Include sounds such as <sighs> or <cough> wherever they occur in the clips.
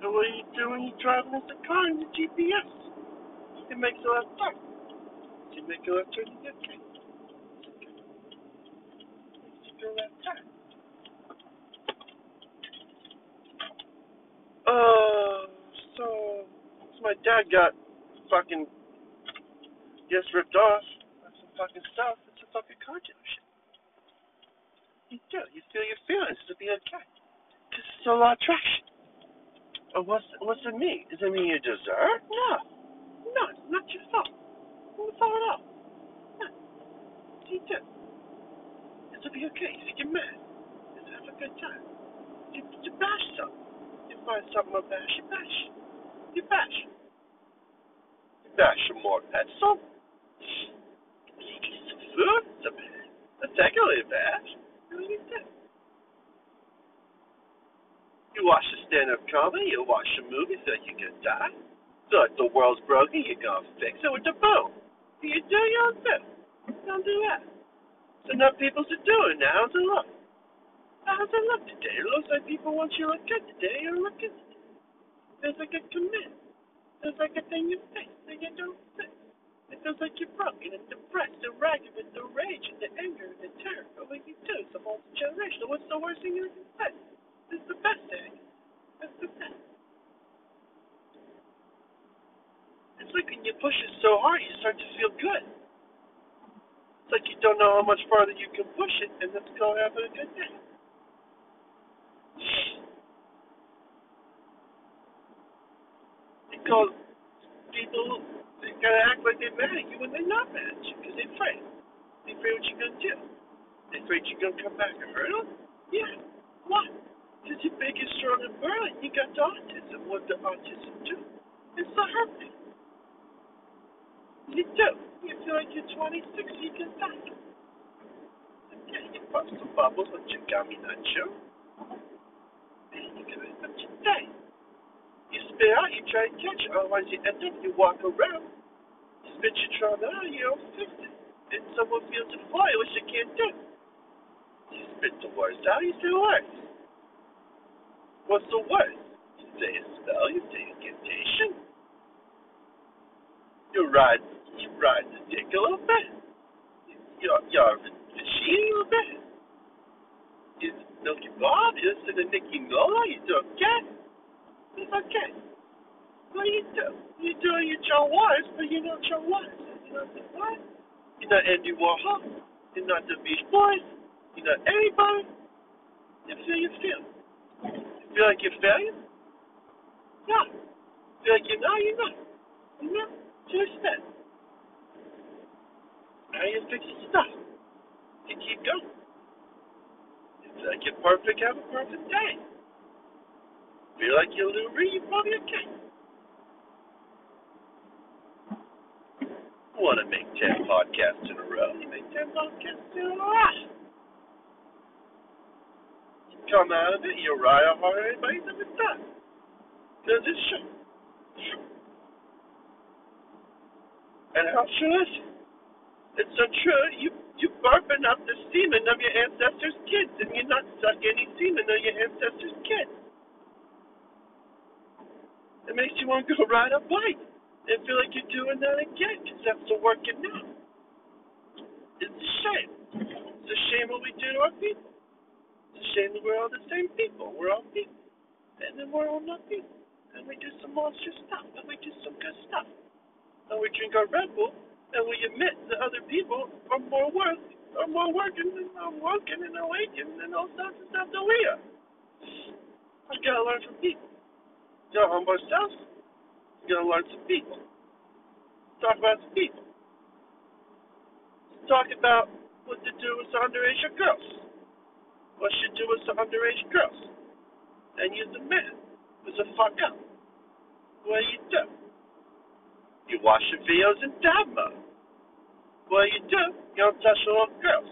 So what do you do when you're driving in the car in the GPS? It makes a left turn. You make a left turn, you get okay. You go left turn. Uh, so, so my dad got fucking gets ripped off by some fucking stuff. It's a fucking car dealership. You do. You feel your feelings to be okay. Because it's a lot of traction. Or what's, what's it mean? Does it mean you deserve? No. No, not your fault. Not fault at all. No. You do. It'll be okay. You get mad, just have a good time. You, you bash something. You find something to bash, you bash. You bash. You bash some more. You get some food. Some, that's technically bad. What you do? You watch a stand-up comedy, you watch a movie, so that you can die. So if the world's broken, you're gonna fix it with the boom. You do, you don't do. Don't do that. So enough people to do it now. It look? How's it look today? It looks like people want you to look good today. You're looking today. There's like a commit. There's like a thing you face that you don't fix. It feels like you're broken and depressed and ragged with the rage and the anger and the terror. But what you do is a multi-generational. What's the worst thing you can say? It's the best thing. It's the best. It's like when you push it so hard, you start to feel good. It's like you don't know how much farther you can push it, and let's go have a good day. Because people they gotta act like they're mad at you when they're not mad at you, because they're afraid. They're afraid what you're gonna do. They're afraid you're gonna come back and hurt them. Yeah. Why? Because you're big and strong and burly. You got the autism. What the autism do? It's the herpes. You do. You feel like you're 26, you can die. Yeah, you pop some bubbles with your gummy nacho. And you can end up your day. You spit out, you try to catch it, otherwise you end up, you walk around. You spit your trauma out, you don't fix it. And someone feels it for you, which you can't do. You spit the worst out, you say worse. What's the worst? You say a spell, you say incantation. You ride, you ride the dick a little bit. You're, you're cheating a little bit. You Milky Bob, you listen to Nicky Nola, you do okay. It's okay. What do you do? You do your Joe Waters, but you're not Joe the what? You're not Andy Warhol. You're not the Beach Boys. You're not anybody. You feel you feel. You feel like you're failing? Yeah. Feel like you're not, you're not. You're not. Just that. Now you fix your stuff. You keep going. You feel like you're perfect, have a perfect day. Feel like you're Lou Reed, you're probably okay. Want to make 10 podcasts in a row? You make 10 podcasts in a row. You come out of it, you ride harder than anybody's ever done. Because it's true. And how is it? It's so true, you, you burping up the semen of your ancestors' kids, and you're not sucking any semen of your ancestors' kids. It makes you want to go <laughs> ride a bike and feel like you're doing that again because that's the work working now. It's a shame. It's a shame what we do to our people. A shame that we're all the same people. We're all people. And then we're all not people. And we do some monster stuff. And we do some good stuff. And we drink our Red Bull. And we admit that other people are more worth, are more working than are working and awakened and all sorts of stuff than we are. We gotta learn from people. You gotta humble ourselves. We gotta learn some people. Talk about some people. Talk about what to do with underage girls. What should do with some underage girls. And use the man who's a fuck up. What do you do? You watch your videos in dad mode. What do you do? You don't touch the little girls.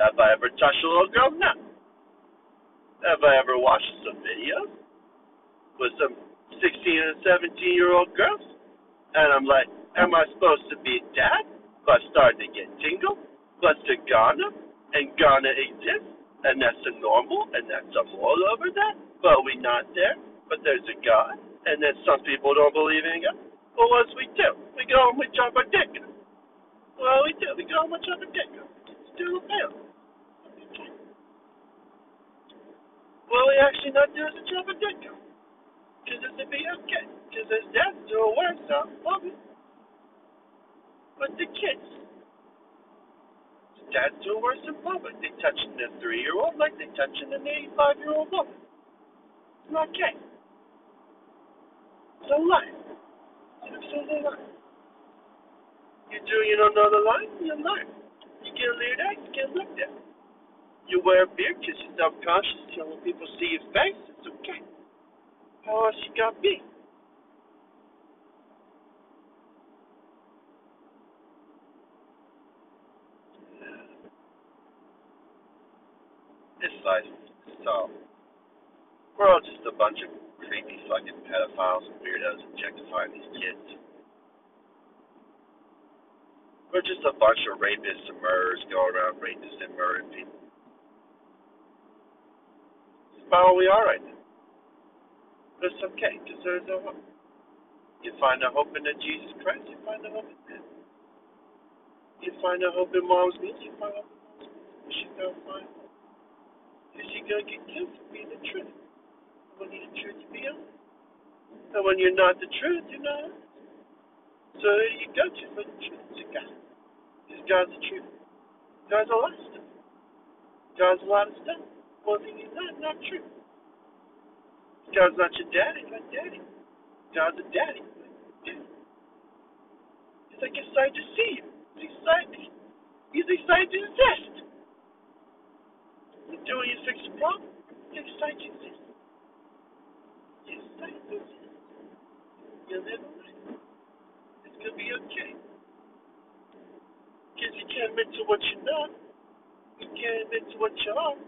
Have I ever touched a little girl? No. Have I ever watched some videos with some 16 and 17 year old girls? And I'm like, am I supposed to be dad? But starting to get tingle. But to Ghana, and Ghana exists, and that's a normal, and that's a all over that. But we not there. but there's a God, and then some people don't believe in God. Well, what do we do? We go and we chop our dick. Well, we do. We go and we chop our dick. Still fail. Well, we actually not do is a chop our dick. Because it's a okay. Because his dad's doing worse, so love it. But the kids, dad's doing worse than Bubba. They touching a three-year-old like they touching an 85-year-old woman. It's not okay. It's a lie. It's absolutely a. You do, you don't know the line, you learn. You get laid out, you get looked at. You wear a beard because you're self-conscious, so when people see your face, it's okay. How else you got be? So. We're all just a bunch of creepy fucking pedophiles and weirdos objectifying these kids. We're just a bunch of rapists and murderers going around raping and murdering people. That's about all we are right now. But it's okay, because there's no hope. You find a hope in Jesus Christ, you find a hope in Him. You find a hope in mom's meat, you find a hope in mom's meat. Find? Is you gonna get killed for being the truth? When you're the truth, you be honest. And when you're not the truth, you're not. So do you go to for the truth? To God. Because God's the truth. God's a lot of stuff. God's a lot of stuff. One thing he's not, not true. God's not your daddy, not daddy. God's a daddy. Daddy. He's like excited to see you. He's excited. He's excited to exist. When you fix a problem. Excited to exist. Excited to exist. You'll a life. It's gonna be okay. Because you can't to what you're not. You can't to what you are.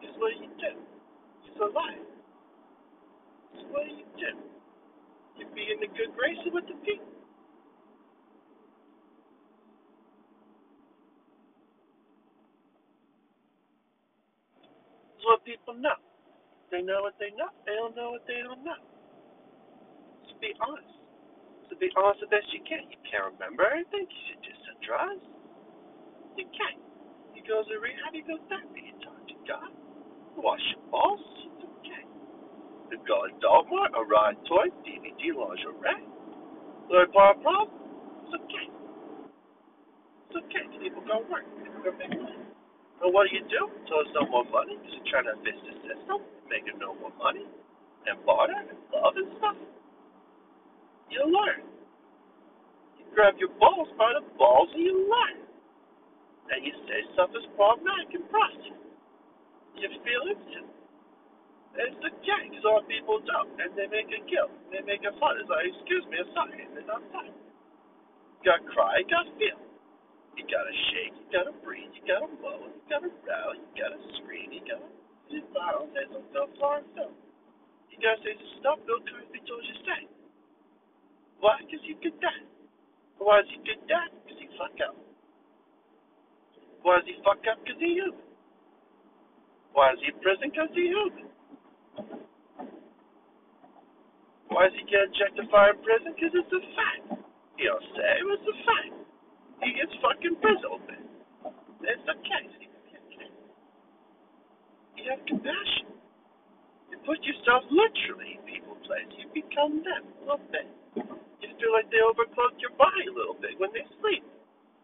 Because what you do? It's a lie. So what you do? You be in the good graces with the people. It's what people know. They know what they know. They don't know what they don't know. Just be honest. To be honest the best you can. You can't remember everything. You should do some drugs. You can't. You go to rehab, you go to therapy, you talk to God. Wash your balls. It's okay. You go to Dolmart, a ride toy, DVD, lingerie. Learn part problem. It's okay. It's okay. People go work. People go make money. And what do you do? So there's no more money you're trying to fix the system, making no more money, and barter, and love and stuff. You learn. You grab your balls by the balls and you learn. And you say stuff is problematic and process. You feel it it's okay because all people don't. And they make a guilt. They make a fun. It's like, excuse me, I'm sorry. And I'm sorry. You gotta cry, you gotta feel. You gotta shake, you gotta breathe, you gotta moan, you gotta row, you gotta scream, you gotta you borrow, say some stuff, Florence stuff. You gotta say some stuff Bill Cosby told you to say. Why? Because you could die. Why does he get that? Because he fuck up. Why does he fuck up? Because he human. Why is he in prison? Because he human. Why does he get objectified in prison? Because it's a fact. He don't say it was a fact. He gets fucking prison. It's okay. You have compassion. You put yourself literally in people's place. You become them a little bit. You feel like they overcloak your body a little bit when they sleep.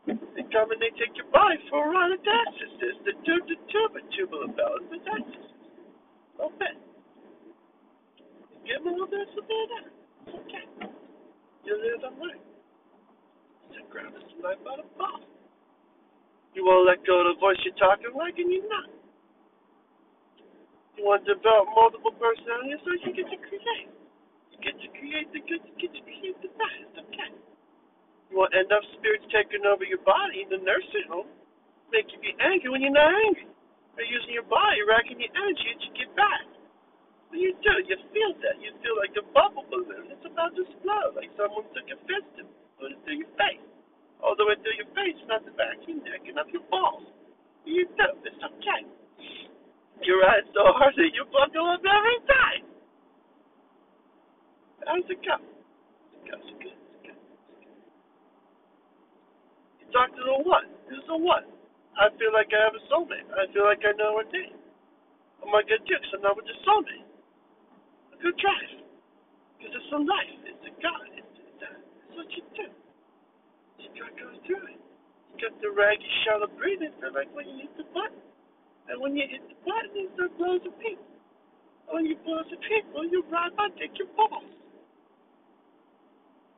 They come and they take your body for a at the exorcist, the tube, the tube, the tubular bells, the exorcist. A little bit. You give them a little bit of that. It's okay. You live and learn. So grab ball. You want to let go of the voice you're talking like, and you're not. You want to develop multiple personalities so you get to create. You get to create the good, you get to create the bad. It's okay. You want to end up spirits taking over your body in the nursing home, make you be angry when you're not angry. They're using your body, racking your energy that you get back. What you do? You feel that. You feel like a bubble balloon. It's about to explode, like someone took a fist and put it through your face. All the way through your face, not the back your neck and up your balls. You do? It's okay. You ride so hard that you buckle up every time. How's it go? How's it good. You talk to the what? Who's the what? I feel like I have a soulmate. I feel like I know her name. Oh my god, Dukes, I'm not with the soulmate. A good drive. Because it's a life. It's a God. It's, it's, a, it's what you do. You gotta go through it. You got the raggy shallow breathing for like when you hit the button. And when you hit the button, it starts blows the people. When you blow the people, you ride by dick your balls.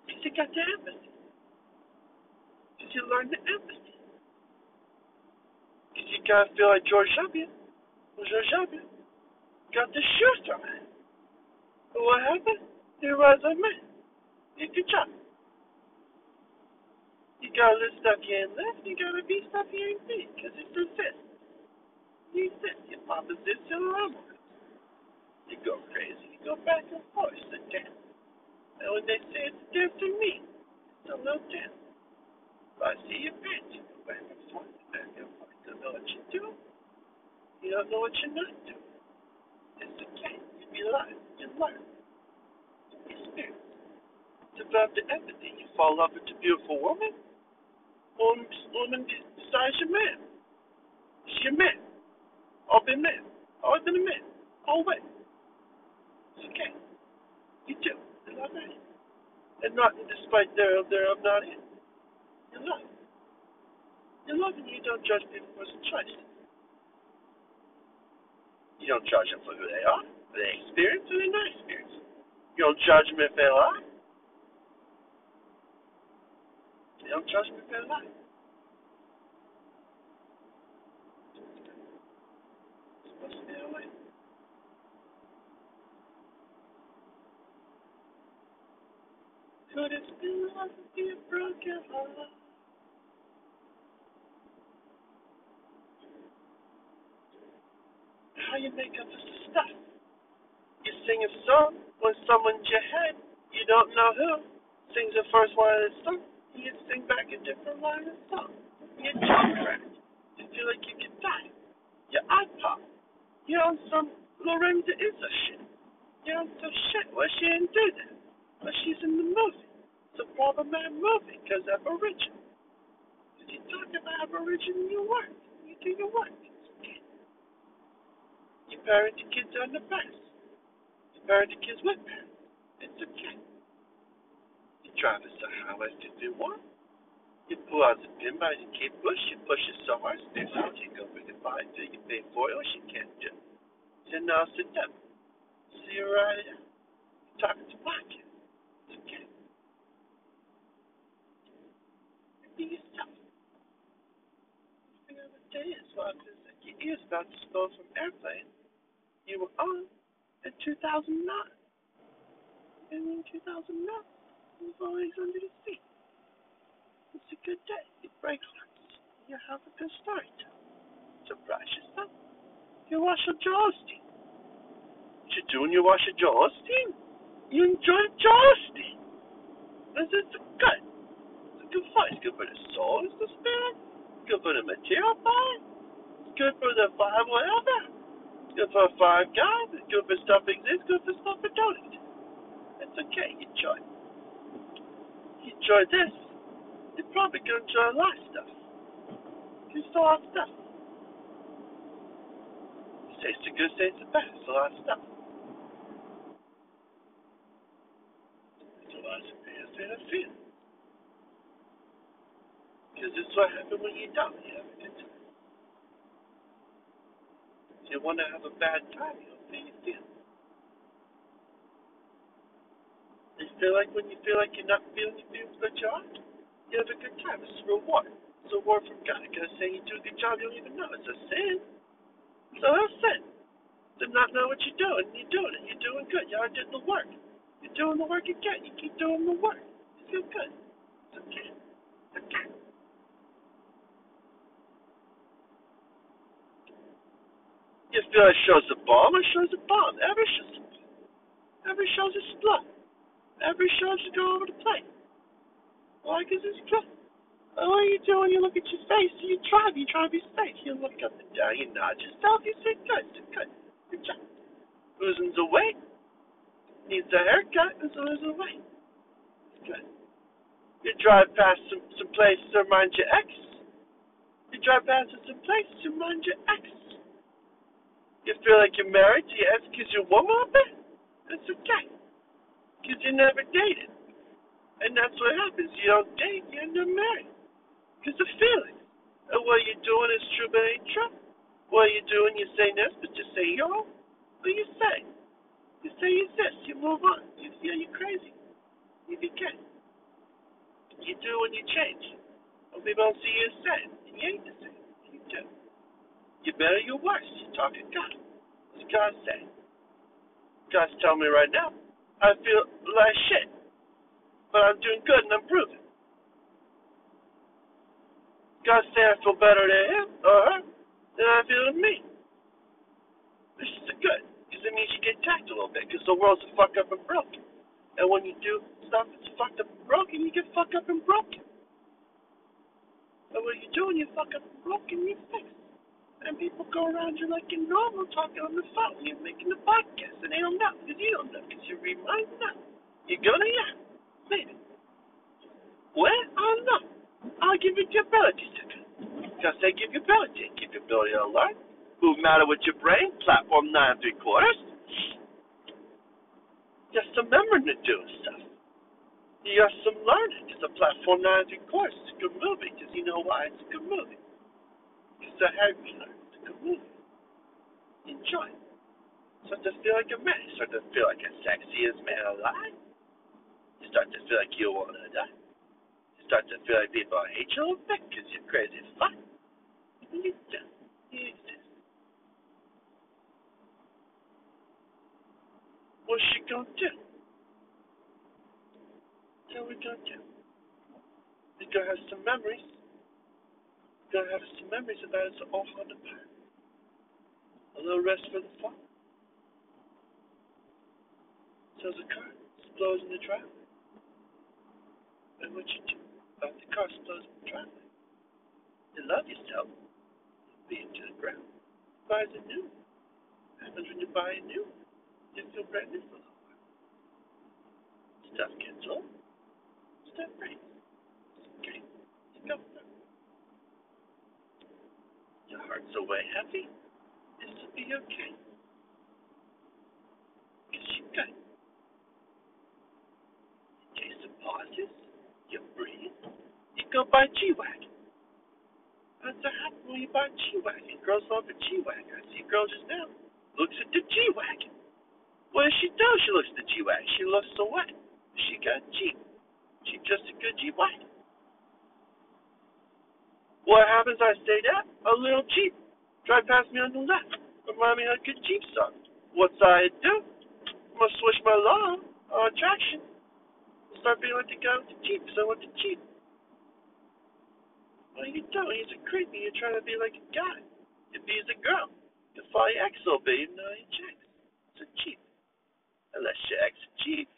Because you got the empathy. Because you learn the empathy. Because you gotta feel like George W. George W. Got the shoes on what happened? He was a man. Yeah, good job. You gotta live stuff you ain't live, you gotta be stuff you ain't be, because it's exists. You exist. Your papa exists, your mama You go crazy, you go back and forth, it's a dance. And when they say it's dance to me, it's a little dance. If I see your you go back and forth, back and forth. You don't know what you're doing. You don't know what you're not doing. It's okay. You be alive. You learn. Experience. Develop the empathy. You fall in love with a beautiful woman. Man. She's your man. I've been man. Always been a man. Always. It's okay. You do. You love that. And not despite their their not it. You love. You love and you don't judge people for their choices. You don't judge them for who they are, for their experience, or their not experience. You don't judge them if they lie. You don't trust if they lie. supposed to be that way. Could it be love to be a broken heart? How you make up this stuff? You sing a song when someone's your head, you don't know who, sings the first line of the song, you sing back a different line of song. Jaw cracked. You feel like you could die. Your eye pop. You're on some Lorenza Izzo shit. You're on some shit where she didn't do that. But she's in the movie. It's a problematic movie because Aboriginal. If you talk about Aboriginal in your work, you do your work. It's okay. You parent the kids on the bus. You parent the kids with parents. It's okay. You drive us to highway 51. You pull out the pin by the kid bush, you push it so hard, stays out, you go bring it by till you pay for it, or she can't do. So now sit down. See you right here. Talking to kids. It's okay. Yourself. You know what day is? Well, it's like your ears about to spill from airplane. You were on in 2009. And in 2009, was under the seat. It's a good day. You break hearts. You have a good story to surprise yourself. You wash your jaws, Steve. What you doing? You wash your jaws, Steve? You enjoy jaws, Steve. This is good. It's good fun. It's good for the soul. It's the spirit. It's good for the material part. It's good for the five whatever. It's good for five guys. It's good for stuff exists. Good for stuff that don't exist. It's okay. You enjoy. Enjoy this you're probably going to enjoy a lot of stuff. Still a lot of stuff. Taste the good, taste the bad. It's a lot of stuff. It's a lot of feels and a feel. Because it's what happens when you don't. You have a good time. If you want to have a bad time, you'll feel you feel. You feel like when you feel like you're not feeling, you feel but you are. You have a good time. It's a reward. It's a reward from God. Because saying you do a good job, you don't even know. It's a sin. So it's a sin. To not know what you're doing. You're doing it. You're doing good. You are doing the work. You're doing the work again. You keep doing the work. You feel good. It's okay. It's okay. You feel like show's a bomb, it shows a bomb. Every show's a bomb. Every show's a split. Every show's to go over the plate. Why? Because it's good. All you do when you look at your face, you drive, you drive your face. You look up and down, you nod yourself, you say, good, good, good job. Losing the weight, needs a haircut and so loses weight. Good. You drive past some, some place to remind your ex. You drive past some place to remind your ex. You feel like you're married to your ex because you're woman up there? That's okay. Because you never dated. And that's what happens. You don't date, you end up married. Because of feelings. And what you're doing is true but ain't true. What you're doing, you say this, but you say yo. What you say? You say you this. You move on. You feel you're crazy. You forget. You do when you change. When people don't see you the same. You ain't the same. You do. You better, you worse. You talk to God. What's God say? God's telling me right now, I feel like shit. But I'm doing good and I'm proving. God say I feel better than him or her than I feel than me. This is good. Because it means you get tacked a little bit. Because the world's fucked up and broken. And when you do stuff that's fucked up and broken, you get fucked up and broken. And what you do when you fuck up and broken, you fix it. And people go around you like you're normal talking on the phone. You're making the podcast, and they don't know because you don't know because you remind them. You're gonna, yeah, maybe. Well, I don't know. I'll give you the ability to Because they give you ability. Give you ability to learn. Move matter with your brain. Platform nine and three quarters. Just remembering to do stuff. You got some learning. It's a platform nine and three quarters. It's a good movie. Because you know why? It's a good movie. It's a heavy learn. It's a good. Enjoy. Start to feel like a man. You start to feel like a sexiest man alive. You start to feel like you want to die. You start to feel like people hate you a little bit because you're crazy as fuck. You do. You exist. What's she gonna do? What are we gonna do? We gonna have some memories. Gonna have some memories about us all on the part. A little rest for the fall. So the car explodes in the driveway. And what you do about the car explodes in the driveway? You love yourself. Beat to the ground. Buys a new. Happens when you buy a new. You feel brand new for a little while. Stuff gets old. Stuff breaks. Okay. You go through. Your heart's away heavy. This will be okay. Because you got Jason pauses. You breathe. You go buy G-Wagon. That's what happens when you buy G-Wagon. Girls love a G-Wagon. I see a girl just now. Looks at the G-Wagon. What does she do? She looks at the G-Wagon. She looks so what? She got Jeep. She just a good G-Wagon. What happens? I stay there. A little Jeep. Drive past me on the left. Remind me of a good Jeep song. What's I do? I'm gonna switch my law on attraction. Start being like the guy with the Jeep, so I want the. What are you doing? He's a creepy. You're trying to be like a guy. If he's a girl, you ex a little bit, even though you're. It's a Jeep. Unless your ex a Jeep.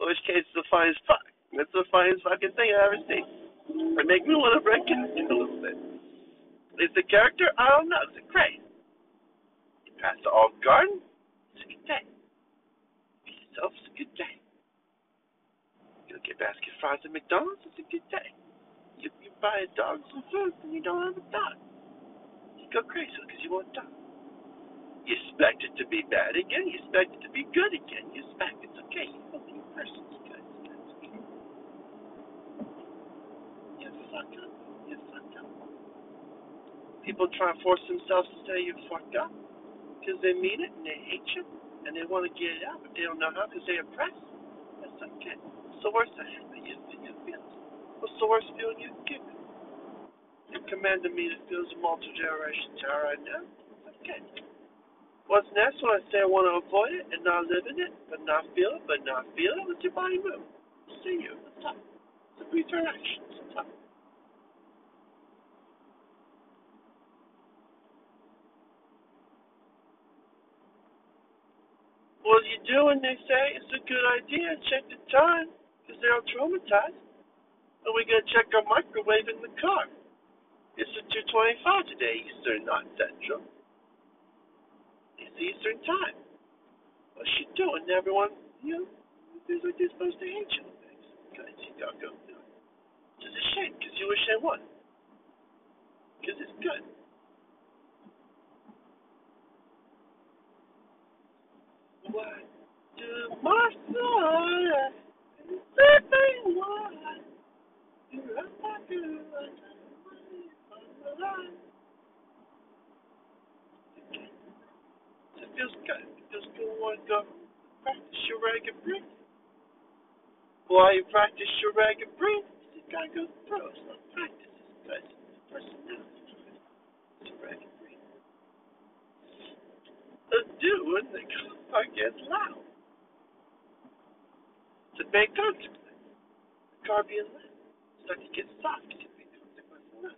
In which case, it's the finest fuck. That's the finest fucking thing I've ever seen. It make me want to break it a little bit. Is the character? I don't know. Is it great? You pass the Olive Garden? It's a good day. Be yourself, it's a good day. You get basket fries at McDonald's? It's a good day. You, you buy a dog some food and you don't have a dog. You go crazy because you want a dog. You expect it to be bad again. You expect it to be good again. You expect it's okay. You believe a person's good. It's good. It's okay. Up. You fucked up. People try to force themselves to say you fucked up because they mean it and they hate you and they want to get it out, but they don't know how because they're oppressed. That's okay. What's the worst that happen? You you feel. What's the worst feeling you can give? You commanded me to feel the multi generation terror right now. It's okay. What's next when I say I want to avoid it and not live in it, but not feel it, but not feel it? What's your body move? See you. What's up? It's a brief interaction. What you do when they say it's a good idea, check the time, because they're all traumatized. And we gotta check our microwave in the car. It's at 225 today, Eastern, not Central. It's Eastern time. What's she doing? Everyone You know, feels like they're supposed to hate you. Because you gotta go through it. Which a shame, because you wish they would. Because it's good. Good when you practice your breathing. While you practice your ragged breathing, you gotta go through it. So practice good. Personality. It's ragged breathing. The dude, the car gets loud. A big consequence. The car being loud. Starts to get soft. It's a big consequence of.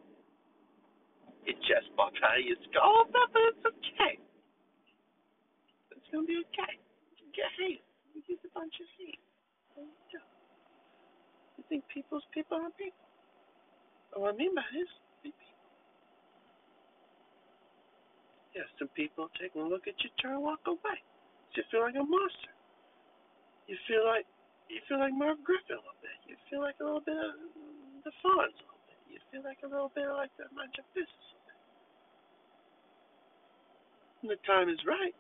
It just popped out of your skull, oh, but it's okay. It's gonna be okay. You get hate. You get a bunch of hate. What you do? You think people's people are people? And what I mean by this, be people. Yeah, some people take a look at you, turn and walk away. You feel like a monster. You feel like you feel like Mark Griffin a little bit. You feel like a little bit of the Fonz a little bit. You feel like a little bit like the Your Business a little bit. When the time is right,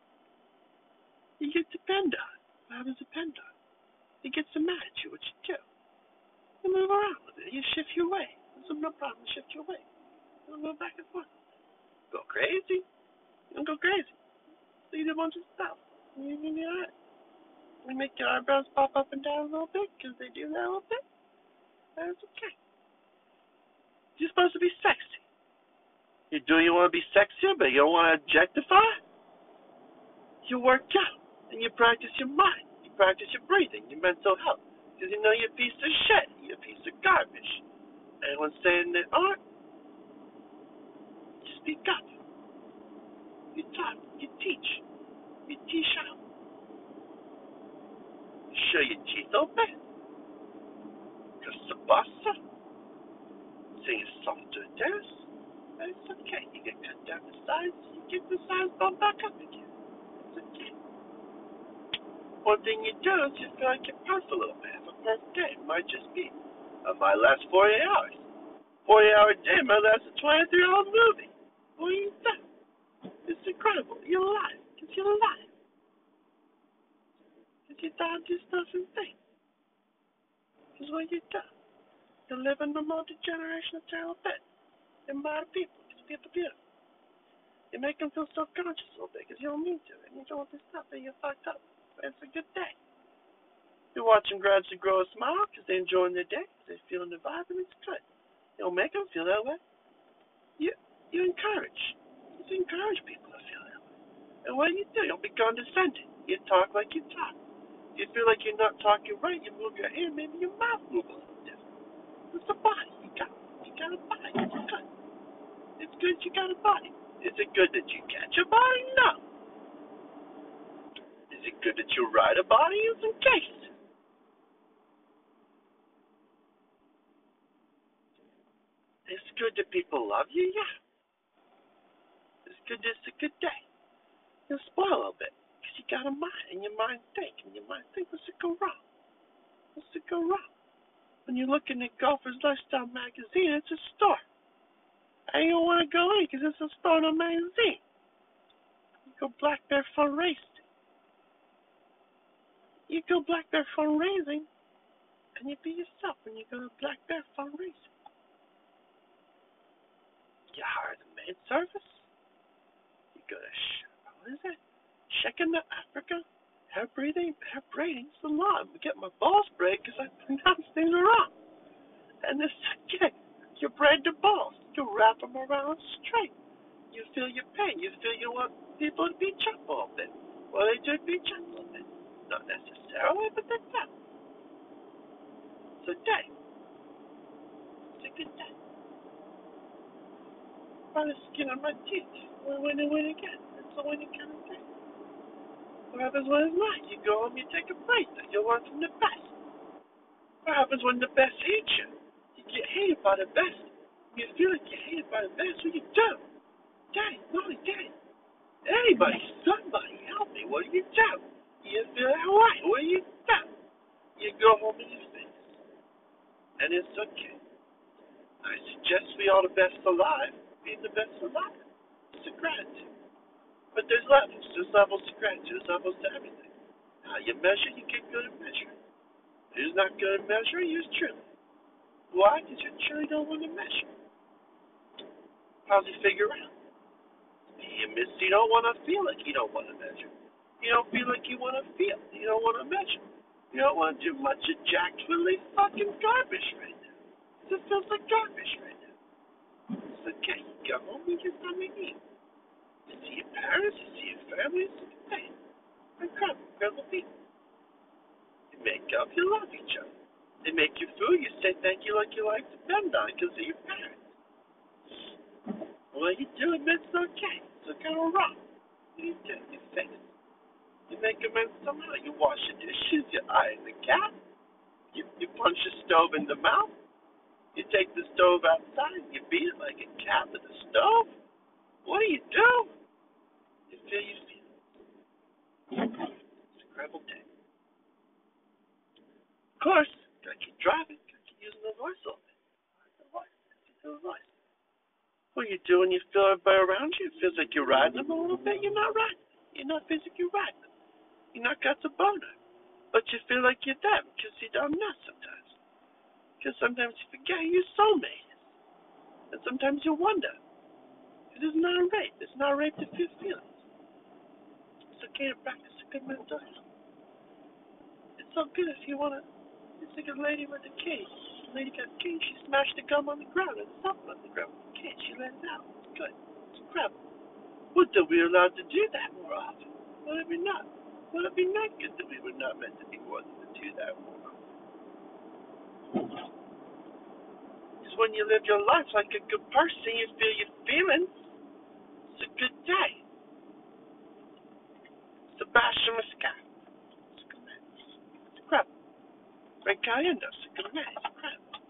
you get to depend on. What happens to depend on? He gets so mad at you, what you do? You move around with it. You shift your way. There's no problem. Shift your way. You move back and forth. Go crazy. Don't go crazy. So you do a bunch of stuff. You can do that. You make your eyebrows pop up and down a little bit because they do that a little bit. That's okay. You're supposed to be sexy. You do you want to be sexier, but you don't want to objectify? You work out and you practice your mind. You practice your breathing, your mental health. Because you know you're a piece of shit. You're a piece of garbage. Anyone saying that aren't, speak up. You talk. You teach. You teach out. You show your teeth open. Because the bossa. Sing a softer dance. And it's okay. You get cut down the sides. You get the sides bump back up again. It's okay. One thing you do is you feel like you're puffed a little bit. Have a perfect day. It might just be. It might last 48 hours. 40 hour day might last a 23 hour movie. What are you doing? It's incredible. You're alive. Because you're alive. Because you don't do stuff and think. Because what you do. You're living the multi-generational terrible bit. You're mad at people. Because people do. You make them feel self-conscious a little bit because you don't mean to. And you do all this stuff and you're fucked up. But it's a good day. You're watching gradually grow a smile because they're enjoying their day. They're feeling the vibe and it's good. You don't make them feel that way. You, you encourage. Encourage people to feel that way. And what do you do? Don't be condescending. You talk like you talk. You feel like you're not talking right, you move your hand, maybe your mouth move a little different. It's a body. You got you got a body. It's good. It's good you got a body. Is it good that you catch a body? No. Is it good that you ride a body? It's in case. It's good that people love you, yeah. Good a good day. You'll spoil a little bit because you got a mind and your mind think and your mind think what's it go wrong? What's it go wrong? When you're looking at Golfer's Lifestyle magazine, it's a store. And you don't want to go in because it's a store in a magazine. You go Black Bear Fundraising. You go Black Bear Fundraising and you be yourself when you go to Black Bear Fundraising. You hire the maid service. You go to, sh- what is it? Checking the Africa hair breathing, hair braiding salon. I'm get my balls braid because I pronounce things wrong. And this, yeah, you braid the balls. You wrap them around straight. You feel your pain. You feel you want people to you up a bit. Well, they do be up a bit. Not necessarily, but do. It's a day. It's a good day. By the skin of my teeth. We win and win again. It's a winning kind of day. What happens when it's not? You go home, you take a break. You learn from the best. What happens when the best hate you? You get hated by the best. You feel like you're hated by the best. What do you do? Daddy, mommy, daddy. Anybody, somebody, help me. What do you do? You feel alright. What do you done? You go home and you fix. And it's okay. I suggest we all the best alive. Being the best alive. It's a gratitude. But there's levels. There's levels to gratitude. There's levels to everything. How you measure, you get good at measuring. Who's not good at measuring? You's truly. Why? Because you truly don't want to measure. How's he figure out? You miss. You don't want to feel like you don't want to measure. You don't feel like you want to feel. You don't want to measure. You don't want to do much of Jack's really fucking garbage right now. It just feels like garbage right now. It's okay. You go home and get something to see your parents, you see your family, it's okay. Incredible, incredible people. You make up, you love each other. They make you food, you say thank you like you like to on because of your parents. Well, you do, admit it's okay. It's kind of wrong. You do? You fix it. You make amends somehow. You wash your dishes, you iron the cat, you, you punch the stove in the mouth, you take the stove outside, you beat it like a cat with a stove. What do you do? You feel you feel. It's a incredible day. Of course, gotta keep driving, gotta keep using the voice a little bit. The voice, the voice. What you do when you feel everybody around you? It feels like you're riding them a little bit. You're not riding. You're not physically riding. You're not got the boner. But you feel like you're them because you don't know sometimes. Because sometimes you forget your soulmate is. And sometimes you wonder. It is not rape. It's not rape to feel feelings. It's okay to practice a good mental health. It's so good if you want to. It's like a lady with a cage. The lady got a cage. She smashed the gum on the ground and something on the ground with the cage. She let it out. It's good. It's incredible. Would that we were allowed to do that more often? Would it be not? Would it be not good that we were not meant to be more than to do that more? Because when you live your life like a good person, you feel your feelings. It's a good day. Sebastian Muscat. It's a good man. It's incredible. Frank Caliendo. It's a good man. It's incredible.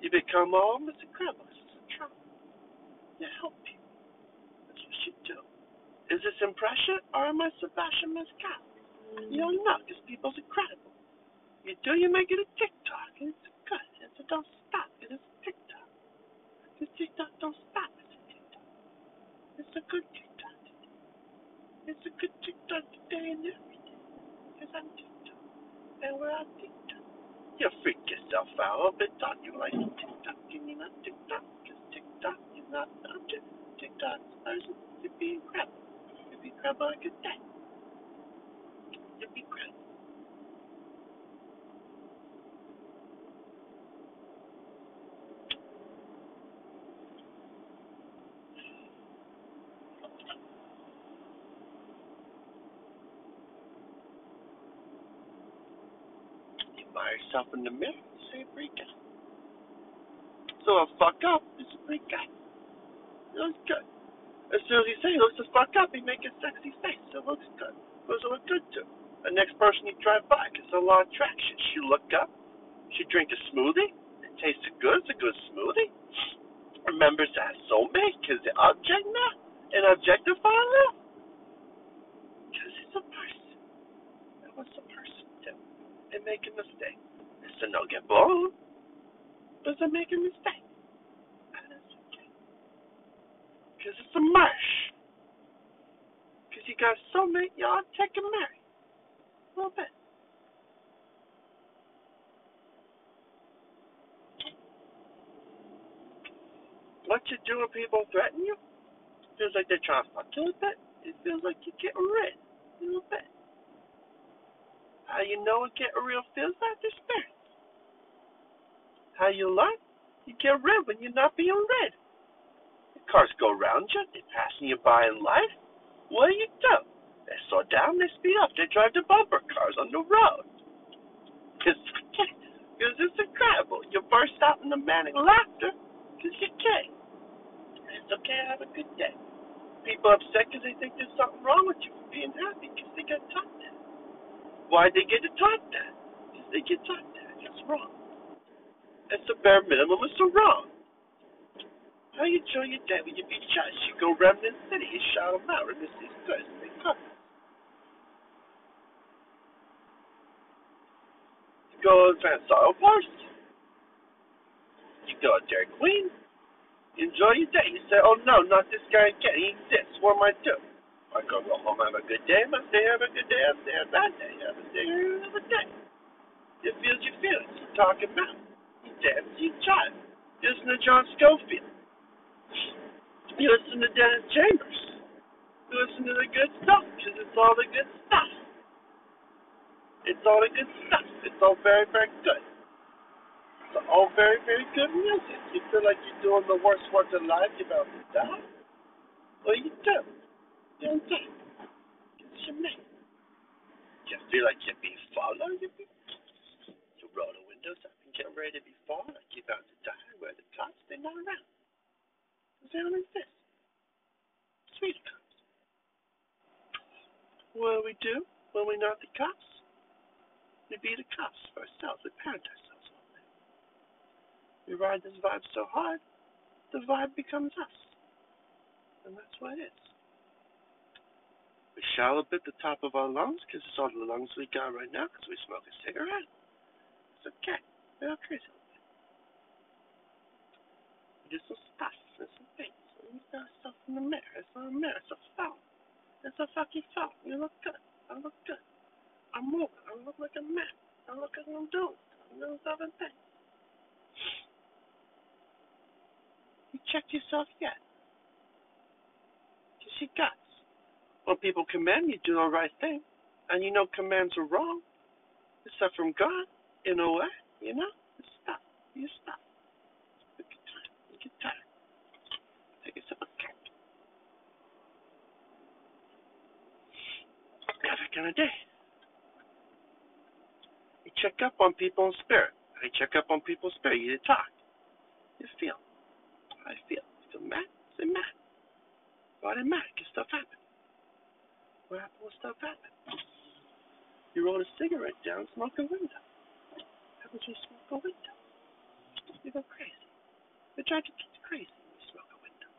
You become all Mr. Incredible. It's a trouble. You help people. That's what you do. Is this impression or am I Sebastian Muscat? You don't know because people's incredible. You do, you make it a TikTok. And it's good. It's a don't stop. It is a TikTok. The TikTok don't stop. It's a TikTok. It's a good TikTok today. It's a good TikTok today and every day. Because I'm TikTok. And we're on TikTok. You freak yourself out a little bit, thought you like TikTok and you're not TikTok. Because TikTok is not object. TikTok's person to be incredible. To be incredible like a day. To be incredible. Yourself in the mirror, you say out. So a fuck up is a freak out. It looks good. As soon as you say he looks the fuck up, he make a sexy face. It looks good. It look good to? The next person you drive by gets a lot of traction. She look up. She drink a smoothie. It tasted good. It's a good smoothie. Remembers that soulmate because the object now and objectify her. Because it's a person. And what's a person do? They make a mistake. It's a no get blown. Does it make a mistake? Because it's a marsh. Because you got so soulmate, y'all take and marry. A little bit. What you do when people threaten you? Feels like they're trying to fuck you a bit. It feels like you're getting rid a little bit. How you know what getting real feels like? Experience. How you learn? You get rid when you're not being rid. The cars go around you, they're passing you by in life. What do you do? They slow down, they speed up, they drive the bumper cars on the road. Because <laughs> cause it's incredible. You burst out in the manic laughter because you can't. It's okay have a good day. People upset because they think there's something wrong with you for being happy because they got taught that. Why'd they get taught that? Because they get taught that. It's wrong. It's the bare minimum. It's so wrong. How you enjoy your day when you be judged? You go Remnant City, you shout them out. Remnant City's. They come. You go to Van Style Parts. You go to Dairy Queen. Enjoy your day. You say, oh no, not this guy again. He exists. What am I doing? I go, go home, have a good day. I say, have a good day. I say, have a bad day. Have a day, have a day. You feel your feelings. You talk about. You dance. You listen to John Scofield. You listen to Dennis Chambers. You listen to the good stuff because it's all the good stuff. It's all the good stuff. It's all very, very good. It's all very, very good music. You feel like you're doing the worst work in life, you're about to die? Well, you do. You don't do. It's your mate. You feel like you're being followed? You roll the windows up and get ready to be followed like you're about to die. Where the cops, they're not around. They don't exist. Sweet cops. What do we do when we're not the cops? We be the cops for ourselves. We parent ourselves all day. We ride this vibe so hard, the vibe becomes us. And that's what it is. We shout a bit the top of our lungs because it's all the lungs we got right now because we smoke a cigarette. It's okay. We're all crazy. We do some stuff and some things. And we got stuff in the mirror. It's not a mirror. It's a phone. It's a fucking phone. You look good. I look good. I'm moving. I look like a man. I look like I'm doing. I'm doing seven things. You checked yourself yet? You see guts. When people command you do the right thing, and you know commands are wrong, except from God, in a way, you know? Stop. You stop. You get tired. You get tired. Take a cat. Got that kind of day. You check up on people in spirit. I check up on people's spirit. You talk. You feel. I feel. You feel mad? Say mad. They mad? Because stuff happened. What happened when stuff happened? You roll a cigarette down, smoke a window. When you smoke a window? You go crazy. You drive your kids crazy when you smoke a window.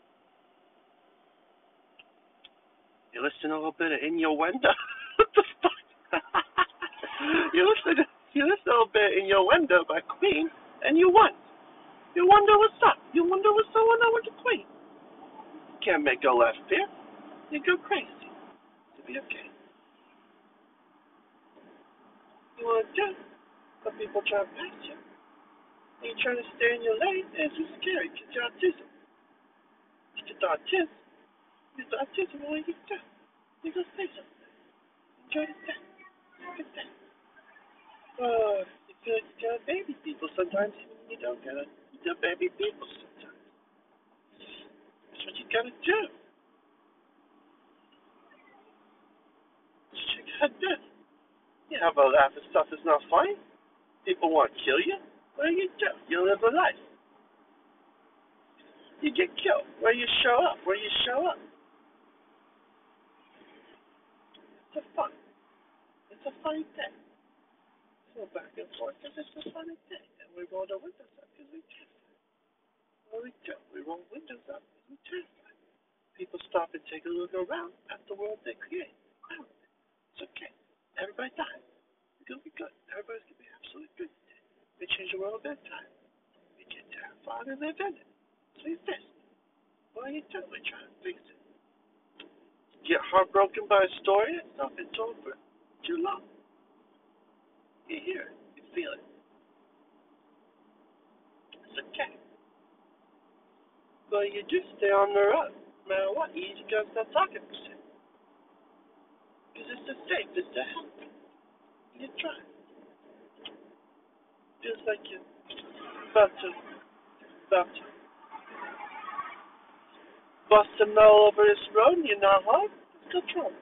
You listen a little bit of innuendo. <laughs> what the fuck? <laughs> you listen you listen a little bit Innuendo by Queen and you won. You wonder what's up. You wonder what's going on with the Queen. You can't make go left there. You go crazy. To be okay. You want to but people try to pass you. And you're trying to stay in your lane, and it's just scary because you're autism. You get the autism. You get the autism, what do you do? You go say something. Enjoy the day. Good day. Uh, you feel like you gotta baby people sometimes, you don't gotta, you do baby people sometimes. That's what you gotta do. That's what you gotta do. You have a laugh and stuff is not funny. People want to kill you. What you do? You live a life. You get killed. Where you show up? Where you show up? It's a fun. It's a funny thing. So back and forth because it's a funny thing. And we roll the windows up because we terrified. What do we do? We roll windows up because we terrified. People stop and take a look around at the world they create. It's okay. Everybody dies. It's gonna be good. Everybody's gonna be good today. We change the world at time. We get terrified and live in it. So you fix it. What are you doing? We try to fix it. Get heartbroken by a story that's not been told for too long. You hear it. You feel it. It's okay. But you do stay on the road. No matter what, you just gotta stop talking shit. Because it's the safe, it's the help. You try. Feels like you're about to, about to bust a all over this road not home. It's good trouble.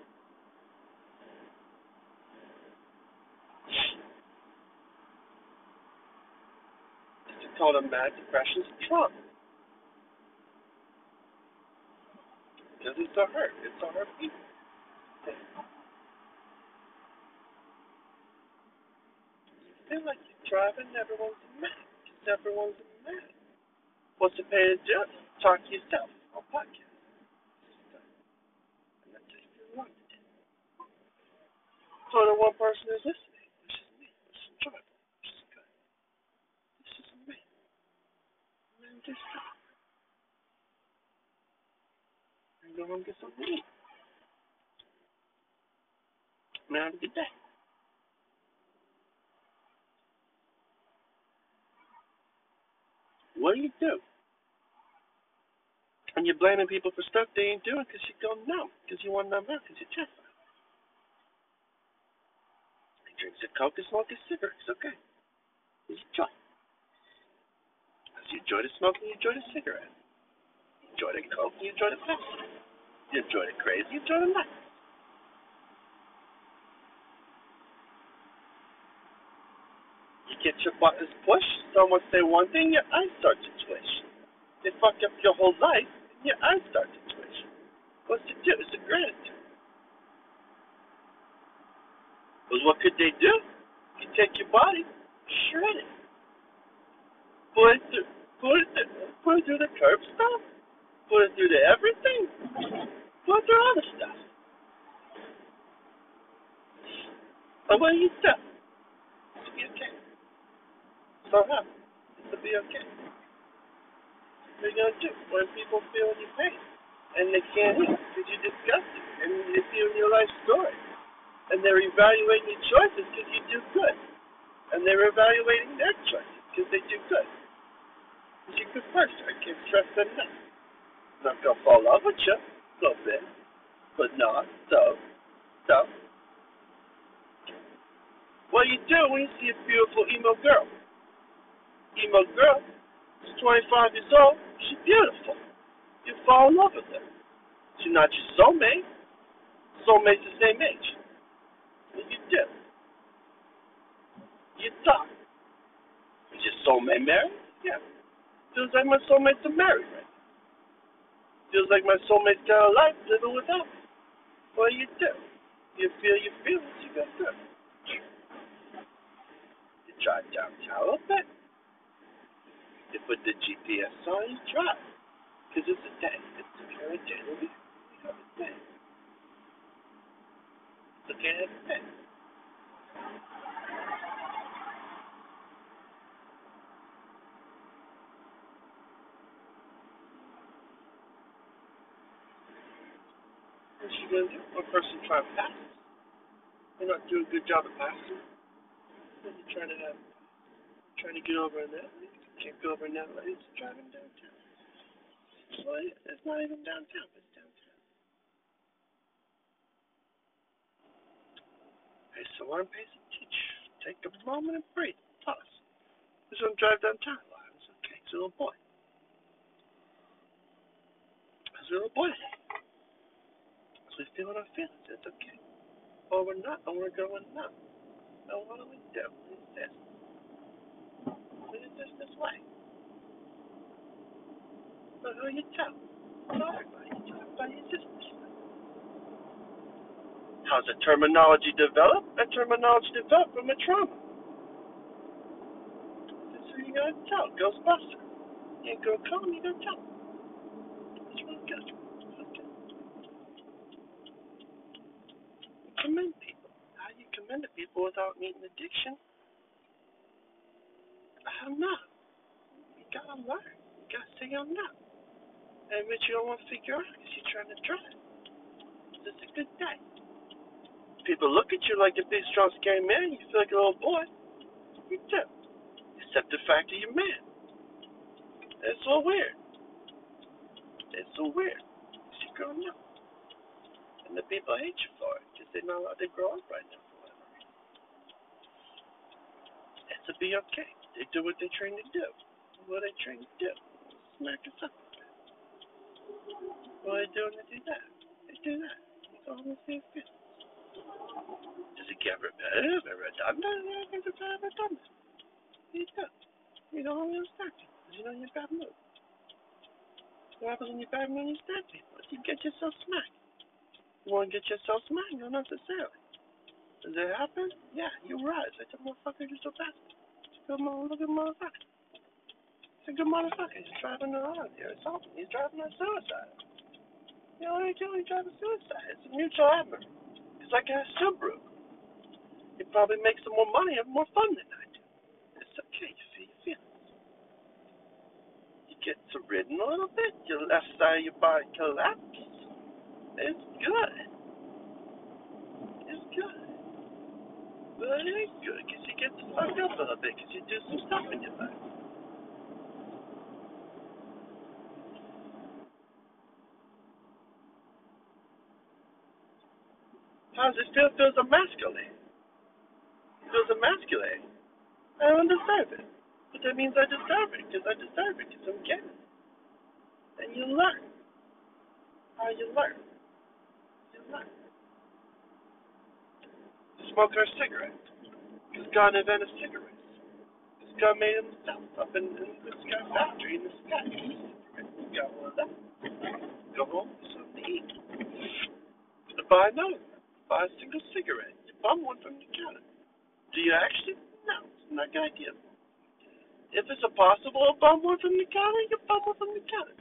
It's called a mad depression's Trump. Because it's a hurt. It's a hurt people. You feel like driving, everyone's mad. Everyone's a mad. What's the pay to do? Talk to yourself on podcast. And. So the one person is listening, which is me, which is driving, which is good. This is me. I'm in this time. I'm going to get some. Now have a good day. What do you do? And you're blaming people for stuff they ain't doing because you go numb, because you want numb out, because you're terrified. He drinks a Coke and smokes a cigarette. It's okay. You enjoy. As you enjoy the smoke and you enjoy the cigarette. You enjoy the Coke and you enjoy the Pepsi. You enjoy the crazy, you enjoy the night. Get your buttons pushed, someone say one thing, your eyes start to twitch. They fuck up your whole life, and your eyes start to twitch. What's it do? It's a gratitude. Because what could they do? You take your body, shred it, put it through, put it through, put it through the curb stop, put it through the everything, put it through all the stuff. And you do? It'll be okay. So how? It'll be okay. Are you gonna do when people feel your pain and they can't eat because you're disgusted and they feel your life story and they're evaluating your choices because you do good and they're evaluating their choices because they do good. A good person. I can't trust that enough. I'm not gonna fall in love with you a little bit, but not so so. What you do when you see a beautiful emo girl? Emo girl, she's 25 years old, she's beautiful. You fall in love with her. She's not your soulmate. Soulmate's the same age. What you do? You talk. Is your soulmate married? Yeah. Feels like my soulmates are married right. Feels like my soulmate's got a life living without me. What you do? You feel your feelings, you go through. You drive downtown a bit. You put the GPS on, you drive. Because it's a day. It's a kind of that we, have a. It's okay to have a. What's she gonna do? One person trying to pass. They're not doing a good job of passing. Then you're trying to have, trying to get over in that. Can't over that. It's driving downtown. Well, it's not even downtown. It's downtown. Okay, so pace, and teach. Take a moment and breathe. Pause. Who's gonna drive downtown? Well, it's okay. It's a little boy. It's a little boy. So we feel our feelings. It's okay. Or we're not, or we're going not. So what do we do? It's this. Do this way. But who you tell? Tell everybody. You tell everybody it's just this way. How's the terminology develop? That terminology developed from a trauma. That's who you gotta tell. Ghostbuster. You ain't gonna call him, you gotta tell him. That's good. Okay. Commend people. How do you commend to people without needing addiction? I don't. You gotta learn. You gotta say I'm not. And admit you don't want to figure out because you're trying to drive. It's a good day. People look at you like a big, strong, scary man. You feel like a little boy. You do. Except the fact that you're man. It's so weird. It's so weird. You growing up. And the people hate you for it because they're not allowed to grow up right now for whatever reason. It's to be okay. They do what they're trained to do. What they trained to do? Smack us up. What they doing to do that? They do that. It's all the same thing. Does it get repetitive uh, and redundant? Yeah, it gets repetitive and redundant. You do. You don't really understand people because you know you're a bad mood. What happens when you're bad mood and you stab people? You get yourself smacked. You want to get yourself smacked? Not necessarily. Does it happen? Yeah, you rise. Like the motherfucker just so fast. A good motherfucker. It's a good motherfucker. He's driving around here. It's. He's driving a suicide. You know what I do? He's driving suicide. It's a mutual effort. It's like a Subaru. He probably makes some more money and more fun than I do. It's okay. You feelings. You gets ridden a little bit, your left side of your body collapses. It's good. It's good. But it ain't good get fucked up a little bit because you do some stuff in your life. How does it? It feels emasculating. Feels emasculating. I don't deserve it. But that means I deserve it because I deserve it because I'm getting it. And you learn. How you learn. You learn. Smoke our cigarettes. Because God invented cigarettes. Because God made himself up in, in the sky factory in the sky. Got one of them. Go home, something to eat. Buy another one. Buy a single cigarette. You bum one from the counter. Do you actually? No, it's not a good idea. If it's a possible bum one from the counter, you bum one from the counter.